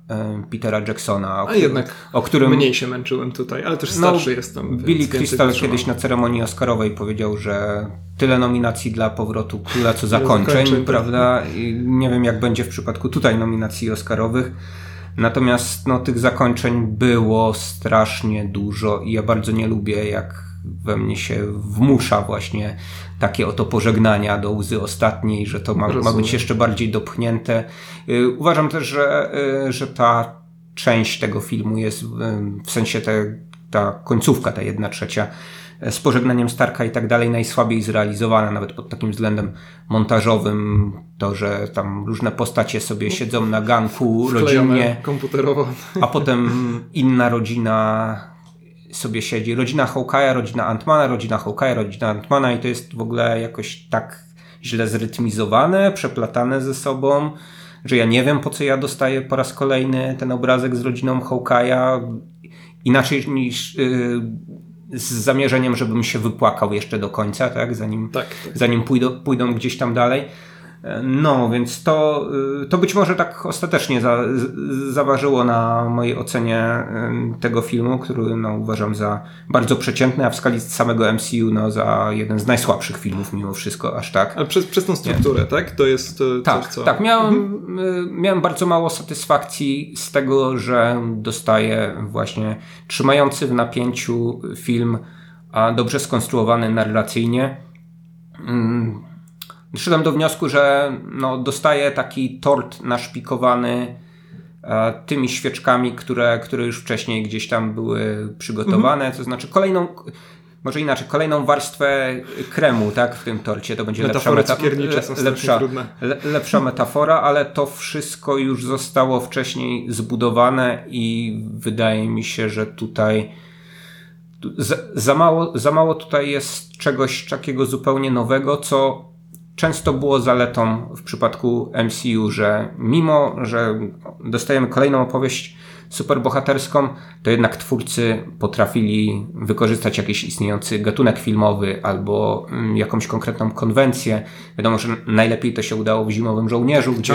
Petera Jacksona. O, A jednak o którym mniej się męczyłem tutaj, ale też no, starszy no, jestem. Billy Crystal kiedyś na ceremonii Oscarowej powiedział, że tyle nominacji dla powrotu króla co zakończeń, zakończeń tak. prawda? I nie wiem jak będzie w przypadku tutaj nominacji Oscarowych. Natomiast no, tych zakończeń było strasznie dużo i ja bardzo nie lubię, jak we mnie się wmusza właśnie takie oto pożegnania do łzy ostatniej, że to ma, ma być jeszcze bardziej dopchnięte. Y, uważam też, że, y, że ta część tego filmu jest w sensie te, ta końcówka, ta jedna trzecia z pożegnaniem Starka i tak dalej najsłabiej zrealizowana, nawet pod takim względem montażowym. To, że tam różne postacie sobie siedzą na ganku rodzinnie, komputerowo, a potem inna rodzina sobie siedzi. Rodzina Hawkeye'a, rodzina Antmana, rodzina Hawkeye'a, rodzina Antmana i to jest w ogóle jakoś tak źle zrytmizowane, przeplatane ze sobą, że ja nie wiem po co ja dostaję po raz kolejny ten obrazek z rodziną Hawkeye'a inaczej niż yy, z zamierzeniem, żebym się wypłakał jeszcze do końca, tak? Zanim, tak, tak. zanim pójdą, pójdą gdzieś tam dalej. No, więc to, y, to być może tak ostatecznie za, zaważyło na mojej ocenie tego filmu, który no, uważam za bardzo przeciętny, a w skali samego MCU no, za jeden z najsłabszych filmów mimo wszystko, aż tak. Ale przez, przez tą strukturę, Nie. tak? To jest tak, coś, co... Tak, miałem, mhm. Y, miałem bardzo mało satysfakcji z tego, że dostaję właśnie trzymający w napięciu film, a dobrze skonstruowany narracyjnie mm, Doszedłem do wniosku, że no, dostaję taki tort naszpikowany e, tymi świeczkami, które, które już wcześniej gdzieś tam były przygotowane. Mhm. To znaczy kolejną, może inaczej, kolejną warstwę kremu tak, w tym torcie. To będzie lepsza, meta lepsza, le lepsza metafora, ale to wszystko już zostało wcześniej zbudowane i wydaje mi się, że tutaj za, za, mało, za mało tutaj jest czegoś takiego zupełnie nowego, co często było zaletą w przypadku MCU, że mimo, że dostajemy kolejną opowieść superbohaterską, to jednak twórcy potrafili wykorzystać jakiś istniejący gatunek filmowy albo mm, jakąś konkretną konwencję. Wiadomo, że najlepiej to się udało w Zimowym Żołnierzu, gdzie,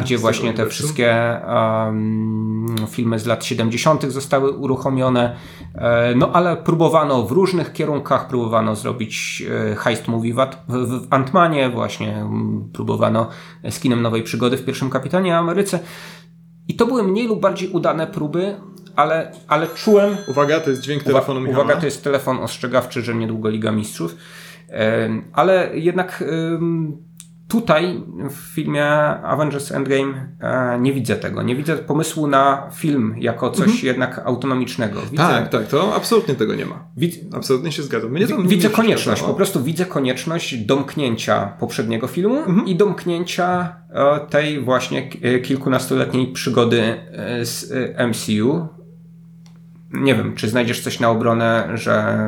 gdzie właśnie te wszystkie um, filmy z lat 70. zostały uruchomione. E, no ale próbowano w różnych kierunkach, próbowano zrobić e, heist movie w, Antmanie, właśnie próbowano z kinem nowej przygody w pierwszym Kapitanie Ameryce. I to były mniej lub bardziej udane próby, ale, ale czułem. Uwaga, to jest dźwięk telefonu uwaga, Uwaga, to jest telefon ostrzegawczy, że niedługo Liga Mistrzów. Ale jednak tutaj w filmie Avengers Endgame e, nie widzę tego. Nie widzę pomysłu na film jako coś mhm. jednak autonomicznego. Widzę, tak, tak, to absolutnie tego nie ma. Widz, absolutnie się zgadzam. Mnie to widzę konieczność, po prostu widzę konieczność domknięcia poprzedniego filmu mhm. i domknięcia e, tej właśnie e, kilkunastoletniej przygody z MCU. Nie wiem, czy znajdziesz coś na obronę, że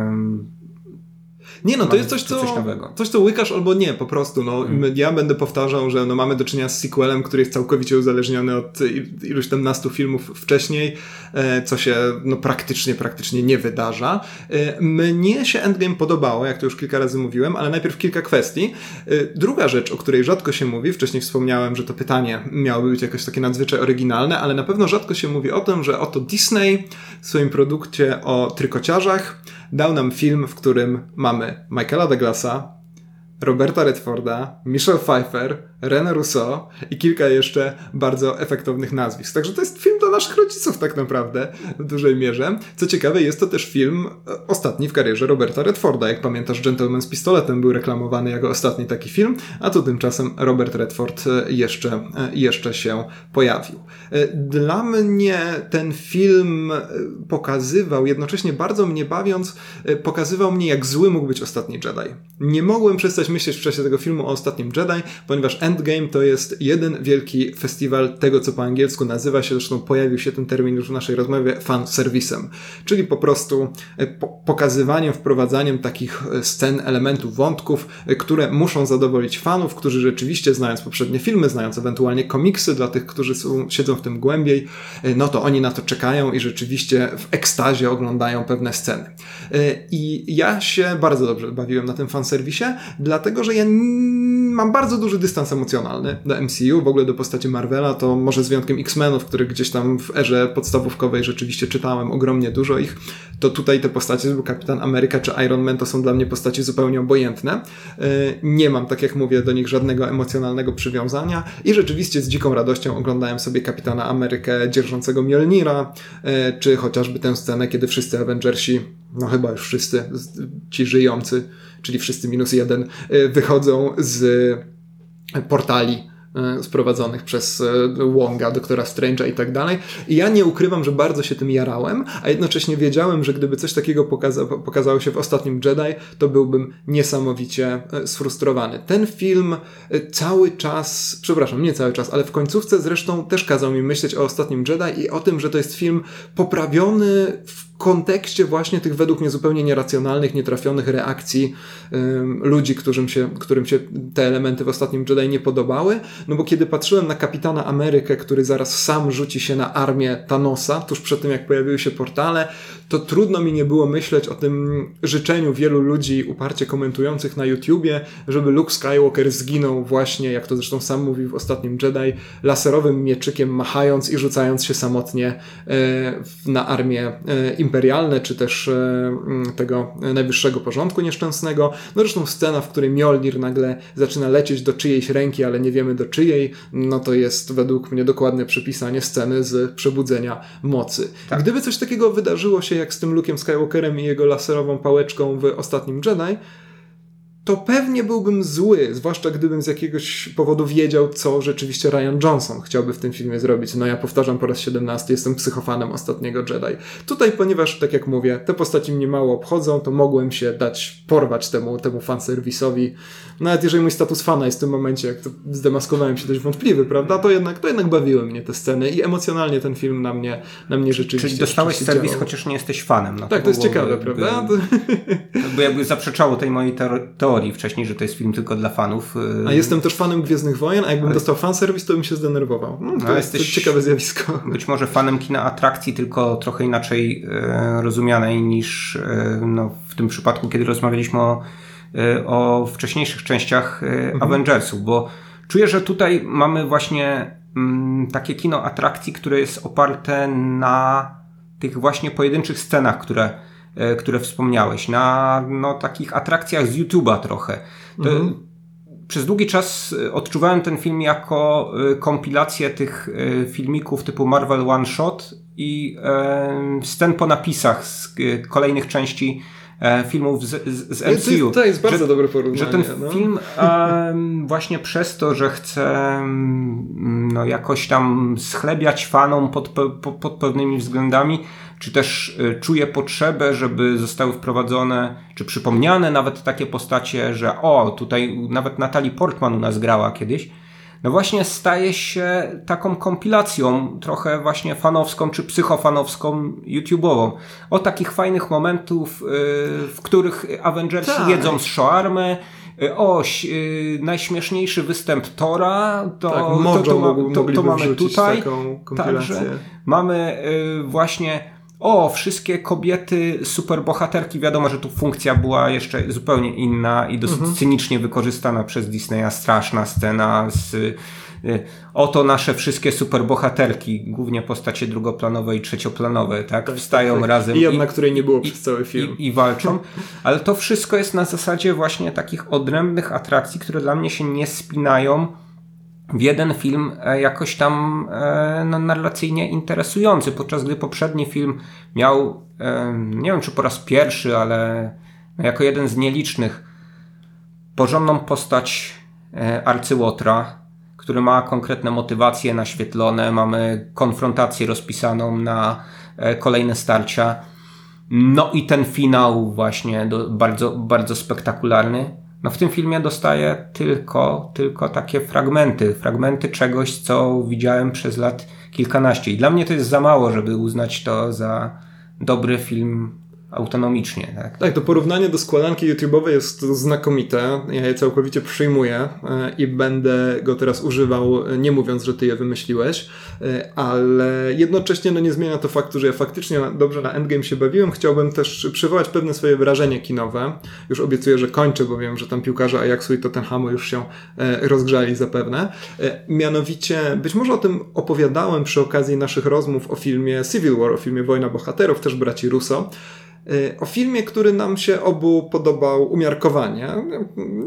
nie no, to jest coś, co, coś, coś, co łykasz albo nie, po prostu. No, hmm. Ja będę powtarzał, że no, mamy do czynienia z sequelem, który jest całkowicie uzależniony od iluś tam nastu filmów wcześniej, e, co się no, praktycznie, praktycznie nie wydarza. E, mnie się Endgame podobało, jak to już kilka razy mówiłem, ale najpierw kilka kwestii. E, druga rzecz, o której rzadko się mówi, wcześniej wspomniałem, że to pytanie miałoby być jakoś takie nadzwyczaj oryginalne, ale na pewno rzadko się mówi o tym, że oto Disney w swoim produkcie o trykociarzach dał nam film, w którym mamy Michaela Douglasa, Roberta Redforda, Michelle Pfeiffer, René Rousseau i kilka jeszcze bardzo efektownych nazwisk. Także to jest film dla naszych rodziców tak naprawdę w dużej mierze. Co ciekawe, jest to też film e, ostatni w karierze Roberta Redforda. Jak pamiętasz, Gentleman z pistoletem był reklamowany jako ostatni taki film, a tu tymczasem Robert Redford e, jeszcze, e, jeszcze się pojawił. Dla mnie ten film pokazywał, jednocześnie bardzo mnie bawiąc, pokazywał mnie jak zły mógł być ostatni Jedi. Nie mogłem przestać myśleć w czasie tego filmu o ostatnim Jedi, ponieważ Endgame to jest jeden wielki festiwal tego, co po angielsku nazywa się, zresztą pojawił się ten termin już w naszej rozmowie, fan serwisem, czyli po prostu e, po pokazywaniem, wprowadzaniem takich e, scen, elementów, wątków, e, które muszą zadowolić fanów, którzy rzeczywiście znając poprzednie filmy, znając ewentualnie komiksy dla tych, którzy są, siedzą w tym głębiej, no to oni na to czekają i rzeczywiście w ekstazie oglądają pewne sceny. I ja się bardzo dobrze bawiłem na tym fanserwisie, dlatego że ja mam bardzo duży dystans emocjonalny do MCU, w ogóle do postaci Marvela, to może z wyjątkiem X-Menów, których gdzieś tam w erze podstawówkowej rzeczywiście czytałem ogromnie dużo ich, to tutaj te postacie, Kapitan Ameryka czy Iron Man, to są dla mnie postaci zupełnie obojętne. E, nie mam, tak jak mówię, do nich żadnego emocjonalnego przywiązania i rzeczywiście z dziką radością oglądałem sobie Kapitana Amerykę dzierżącego Mjolnira, e, czy chociażby tę scenę, kiedy wszyscy Avengersi, no chyba już wszyscy, ci żyjący, czyli wszyscy minus jeden, e, wychodzą z portali E, sprowadzonych przez e, Wonga, doktora Strange'a i tak dalej. I ja nie ukrywam, że bardzo się tym jarałem, a jednocześnie wiedziałem, że gdyby coś takiego pokaza pokazało się w ostatnim Jedi, to byłbym niesamowicie e, sfrustrowany. Ten film cały czas, przepraszam, nie cały czas, ale w końcówce zresztą też kazał mi myśleć o ostatnim Jedi i o tym, że to jest film poprawiony w kontekście właśnie tych według mnie zupełnie nieracjonalnych, nietrafionych reakcji ludzi, którym się, którym się te elementy w ostatnim Jedi nie podobały. No bo kiedy patrzyłem na Kapitana Amerykę, który zaraz sam rzuci się na armię Thanosa, tuż przed tym jak pojawiły się portale, to trudno mi nie było myśleć o tym życzeniu wielu ludzi uparcie komentujących na YouTubie, żeby Luke Skywalker zginął właśnie, jak to zresztą sam mówił w ostatnim Jedi, laserowym mieczykiem machając i rzucając się samotnie e, na armię e, imperialne, czy też e, tego najwyższego porządku nieszczęsnego. No zresztą scena, w której Mjolnir nagle zaczyna lecieć do czyjejś ręki, ale nie wiemy do czyjej, no to jest według mnie dokładne przypisanie sceny z przebudzenia mocy. Tak. Gdyby coś takiego wydarzyło się jak z tym Luke'em Skywalkerem i jego laserową pałeczką w ostatnim Jedi, to pewnie byłbym zły, zwłaszcza gdybym z jakiegoś powodu wiedział, co rzeczywiście Ryan Johnson chciałby w tym filmie zrobić. No ja powtarzam po raz 17, jestem psychofanem ostatniego Jedi. Tutaj, ponieważ, tak jak mówię, te postaci mnie mało obchodzą, to mogłem się dać porwać temu, temu fanserwisowi. Nawet jeżeli mój status fana jest w tym momencie, jak to zdemaskowałem się dość wątpliwy, prawda, to jednak, to jednak bawiły mnie te sceny i emocjonalnie ten film na mnie, na mnie rzeczywiście Czyli dostałeś serwis, działał. chociaż nie jesteś fanem. No tak, to, to jest ciekawe, prawda? Bo jakby zaprzeczało tej mojej teorii teorii wcześniej, że to jest film tylko dla fanów. A jestem też fanem Gwiezdnych Wojen, a jakbym Ale... dostał fanserwis, to bym się zdenerwował. No, to jest jesteś ciekawe zjawisko. Być może fanem kina atrakcji, tylko trochę inaczej e, rozumianej niż e, no, w tym przypadku, kiedy rozmawialiśmy o, e, o wcześniejszych częściach e, mhm. Avengersów, bo czuję, że tutaj mamy właśnie mm, takie kino atrakcji, które jest oparte na tych właśnie pojedynczych scenach, które które wspomniałeś, na no, takich atrakcjach z YouTube'a trochę. Mhm. Przez długi czas e, odczuwałem ten film jako e, kompilację tych filmików typu Marvel One Shot i scen po napisach z kolejnych części filmów z, z, z MCU. To, to jest bardzo że, dobre porównanie. Że ten no. film um, właśnie przez to, że chce um, no, jakoś tam schlebiać fanom pod, pod, pod pewnymi względami, czy też y, czuje potrzebę, żeby zostały wprowadzone, czy przypomniane nawet takie postacie, że o, tutaj nawet Natalie Portman u nas grała kiedyś, no właśnie staje się taką kompilacją trochę właśnie fanowską czy psychofanowską YouTube'ową. O takich fajnych momentów, y, w których Avengers tak. jedzą z shawarmy, y, o, najśmieszniejszy występ Tora, to, tak, to, to, to, to mamy tutaj. Także mamy właśnie o, wszystkie kobiety superbohaterki, wiadomo, że tu funkcja była jeszcze zupełnie inna i dosyć mhm. cynicznie wykorzystana przez Disneya. Straszna scena z y, oto nasze wszystkie superbohaterki, głównie postacie drugoplanowe i trzecioplanowe, tak, tak wstają tak, razem. I jedna, której nie było i, przez cały film. I, I, walczą, ale to wszystko jest na zasadzie właśnie takich odrębnych atrakcji, które dla mnie się nie spinają w jeden film e, jakoś tam e, no, narracyjnie interesujący, podczas gdy poprzedni film miał, e, nie wiem czy po raz pierwszy, ale jako jeden z nielicznych, porządną postać arcyłotra, który ma konkretne motywacje naświetlone, mamy konfrontację rozpisaną na kolejne starcia. No i ten finał właśnie do, bardzo, bardzo spektakularny. No w tym filmie dostaję tylko, tylko takie fragmenty, fragmenty czegoś, co widziałem przez lat kilkanaście. I dla mnie to jest za mało, żeby uznać to za dobry film autonomicznie. Tak? tak, to porównanie do składanki YouTube'owej jest znakomite. Ja je całkowicie przyjmuję e, i będę go teraz używał, nie mówiąc, że ty je wymyśliłeś, e, ale jednocześnie no, nie zmienia to faktu, że ja faktycznie dobrze na Endgame się bawiłem. Chciałbym też przywołać pewne swoje wrażenie kinowe. Już obiecuję, że kończę, bo wiem, że tam piłkarze Ajaxu i Tottenhamu już się e, rozgrzali zapewne. Mianowicie, być może o tym opowiadałem przy okazji naszych rozmów o filmie Civil War, o filmie Wojna Bohaterów, też braci Russo. Y, o filmie, który nam się obu podobał umiarkowanie.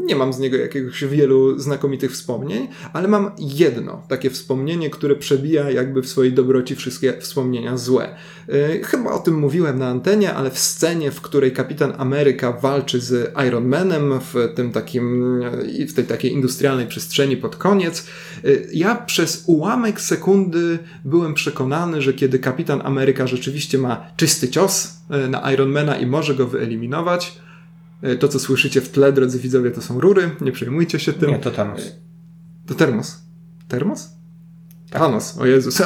Nie mam z niego jakiegoś wielu znakomitych wspomnień, ale mam jedno takie wspomnienie, które przebija jakby w swojej dobroci wszystkie wspomnienia złe. Y, chyba o tym mówiłem na antenie, ale w scenie, w której kapitan Ameryka walczy z Iron Manem w tym takim, w tej takiej industrialnej przestrzeni pod koniec, y, ja przez ułamek sekundy byłem przekonany, że kiedy kapitan Ameryka rzeczywiście ma czysty cios na Iron Ironmana i może go wyeliminować. E, to, co słyszycie w tle, drodzy widzowie, to są rury. Nie przejmujcie się tym. Nie, to Thanos. To termos. Termos? Tak. Thanos. O Jezus.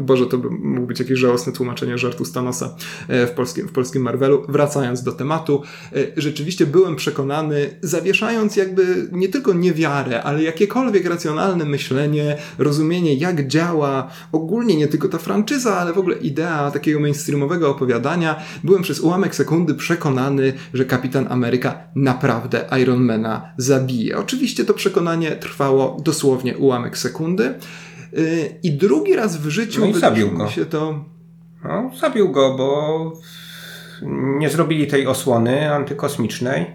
Boże, to by mógł być jakieś żałosne tłumaczenie żartu Stanosa e, w polskim, w polskim Marvelu. Wracając do tematu, e, rzeczywiście byłem przekonany, zawieszając jakby nie tylko niewiarę, ale jakiekolwiek racjonalne myślenie, rozumienie, jak działa ogólnie nie tylko ta franczyza, ale w ogóle idea takiego mainstreamowego opowiadania, byłem przez ułamek sekundy przekonany, że Kapitan Ameryka naprawdę Ironmana zabije. Oczywiście to przekonanie trwało dosłownie ułamek sekundy. Y, I drugi raz w życiu no zabił go. się to. No, zabił go, bo nie zrobili tej osłony antykosmicznej.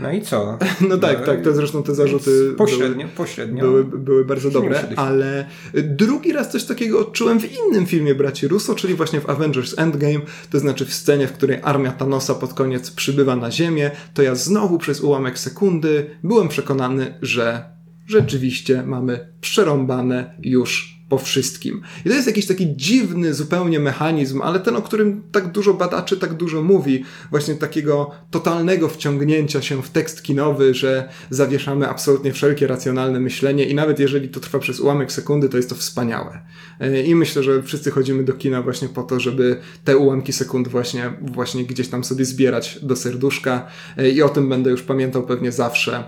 No i co? No tak, no, tak, to zresztą te zarzuty pośrednio, były, pośrednio. Były, były bardzo dobre, ale drugi raz coś takiego odczułem w innym filmie braci Russo, czyli właśnie w Avengers Endgame, to znaczy w scenie, w której armia Thanosa pod koniec przybywa na Ziemię, to ja znowu przez ułamek sekundy byłem przekonany, że rzeczywiście mamy przerąbane już po wszystkim. I to jest jakiś taki dziwny zupełnie mechanizm, ale ten, o którym tak dużo badaczy tak dużo mówi, właśnie takiego totalnego wciągnięcia się w tekst kinowy, że zawieszamy absolutnie wszelkie racjonalne myślenie i nawet jeżeli to trwa przez ułamek sekundy, to jest to wspaniałe. E, I myślę, że wszyscy chodzimy do kina właśnie po to, żeby te ułamki sekund właśnie, właśnie gdzieś tam sobie zbierać do serduszka e, i o tym będę już pamiętał pewnie zawsze, e,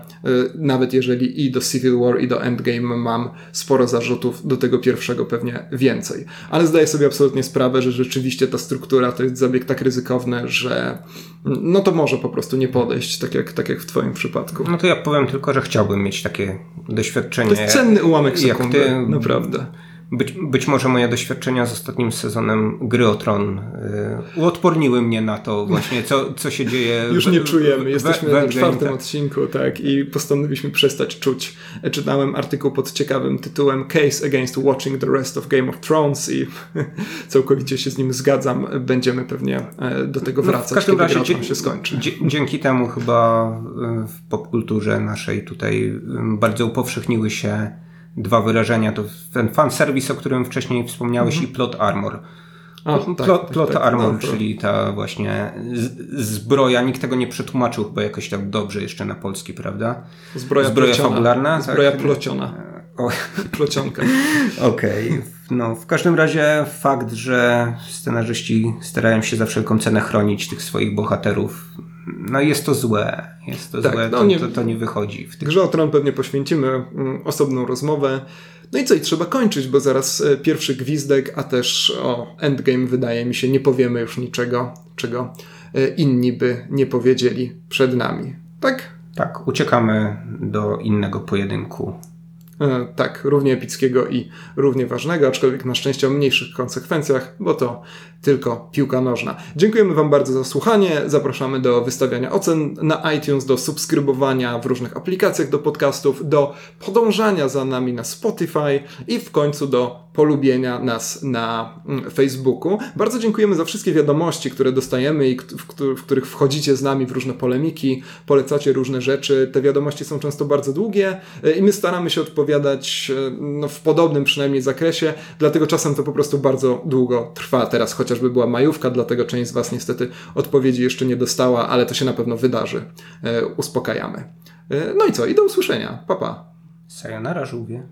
nawet jeżeli i do Civil War i do Endgame mam sporo zarzutów do tego pierwszego pierwszego pewnie więcej. Ale zdaję sobie absolutnie sprawę, że rzeczywiście ta struktura to jest zabieg tak ryzykowny, że no to może po prostu nie podejść, tak jak, tak jak w twoim przypadku. No to ja powiem tylko, że chciałbym mieć takie doświadczenie. To jest cenny ułamek sekundy, ty, naprawdę. Być, być może moje doświadczenia z ostatnim sezonem Gry o Tron y, uodporniły mnie na to właśnie, co, co się dzieje. Już nie czujemy, jesteśmy na czwartym tak. odcinku, tak, i postanowiliśmy przestać czuć. Czytałem artykuł pod ciekawym tytułem Case Against Watching the Rest of Game of Thrones i całkowicie się z nim zgadzam. Będziemy pewnie e, do tego wracać, no, w każdym razie się skończy. Dzięki temu chyba e, w popkulturze naszej tutaj bardzo upowszechniły się dwa wyrażenia. To ten fan service, o którym wcześniej wspomniałeś mm -hmm. i plot armor. O, plot, tak, plot, plot tak, armor, no, czyli ta właśnie zbroja, nikt tego nie przetłumaczył chyba jakoś tak dobrze jeszcze na polski, prawda? Zbroja, zbroja fabularna. Zbroja tak? plociona. O. Plocionka. Okej. Okay. No, w każdym razie fakt, że scenarzyści starają się za wszelką cenę chronić tych swoich bohaterów, no jest to złe. Jest to tak, złe, no to, nie, to, to, nie wychodzi. W. Grze o Tron pewnie poświęcimy mm, osobną rozmowę. No i co, i trzeba kończyć, bo zaraz e, pierwszy gwizdek, a też o Endgame wydaje mi się nie powiemy już niczego, czego e, inni by nie powiedzieli przed nami. Tak? Tak, uciekamy do innego pojedynku. E, tak, równie epickiego i równie ważnego, aczkolwiek na szczęście o mniejszych konsekwencjach, bo to tylko piłka nożna. Dziękujemy Wam bardzo za słuchanie. Zapraszamy do wystawiania ocen na iTunes, do subskrybowania w różnych aplikacjach do podcastów, do podążania za nami na Spotify i w końcu do polubienia nas na mm, Facebooku. Bardzo dziękujemy za wszystkie wiadomości, które dostajemy i w których wchodzicie z nami w różne polemiki, polecacie różne rzeczy. Te wiadomości są często bardzo długie e, i my staramy się odpowiadać e, no, w podobnym przynajmniej zakresie, dlatego czasem to po prostu bardzo długo trwa. Teraz chociażby była majówka, dlatego część z Was niestety odpowiedzi jeszcze nie dostała, ale to się na pewno wydarzy. E, uspokajamy. No i co? I do usłyszenia. Papa. Pa. Sayonara, żółwie.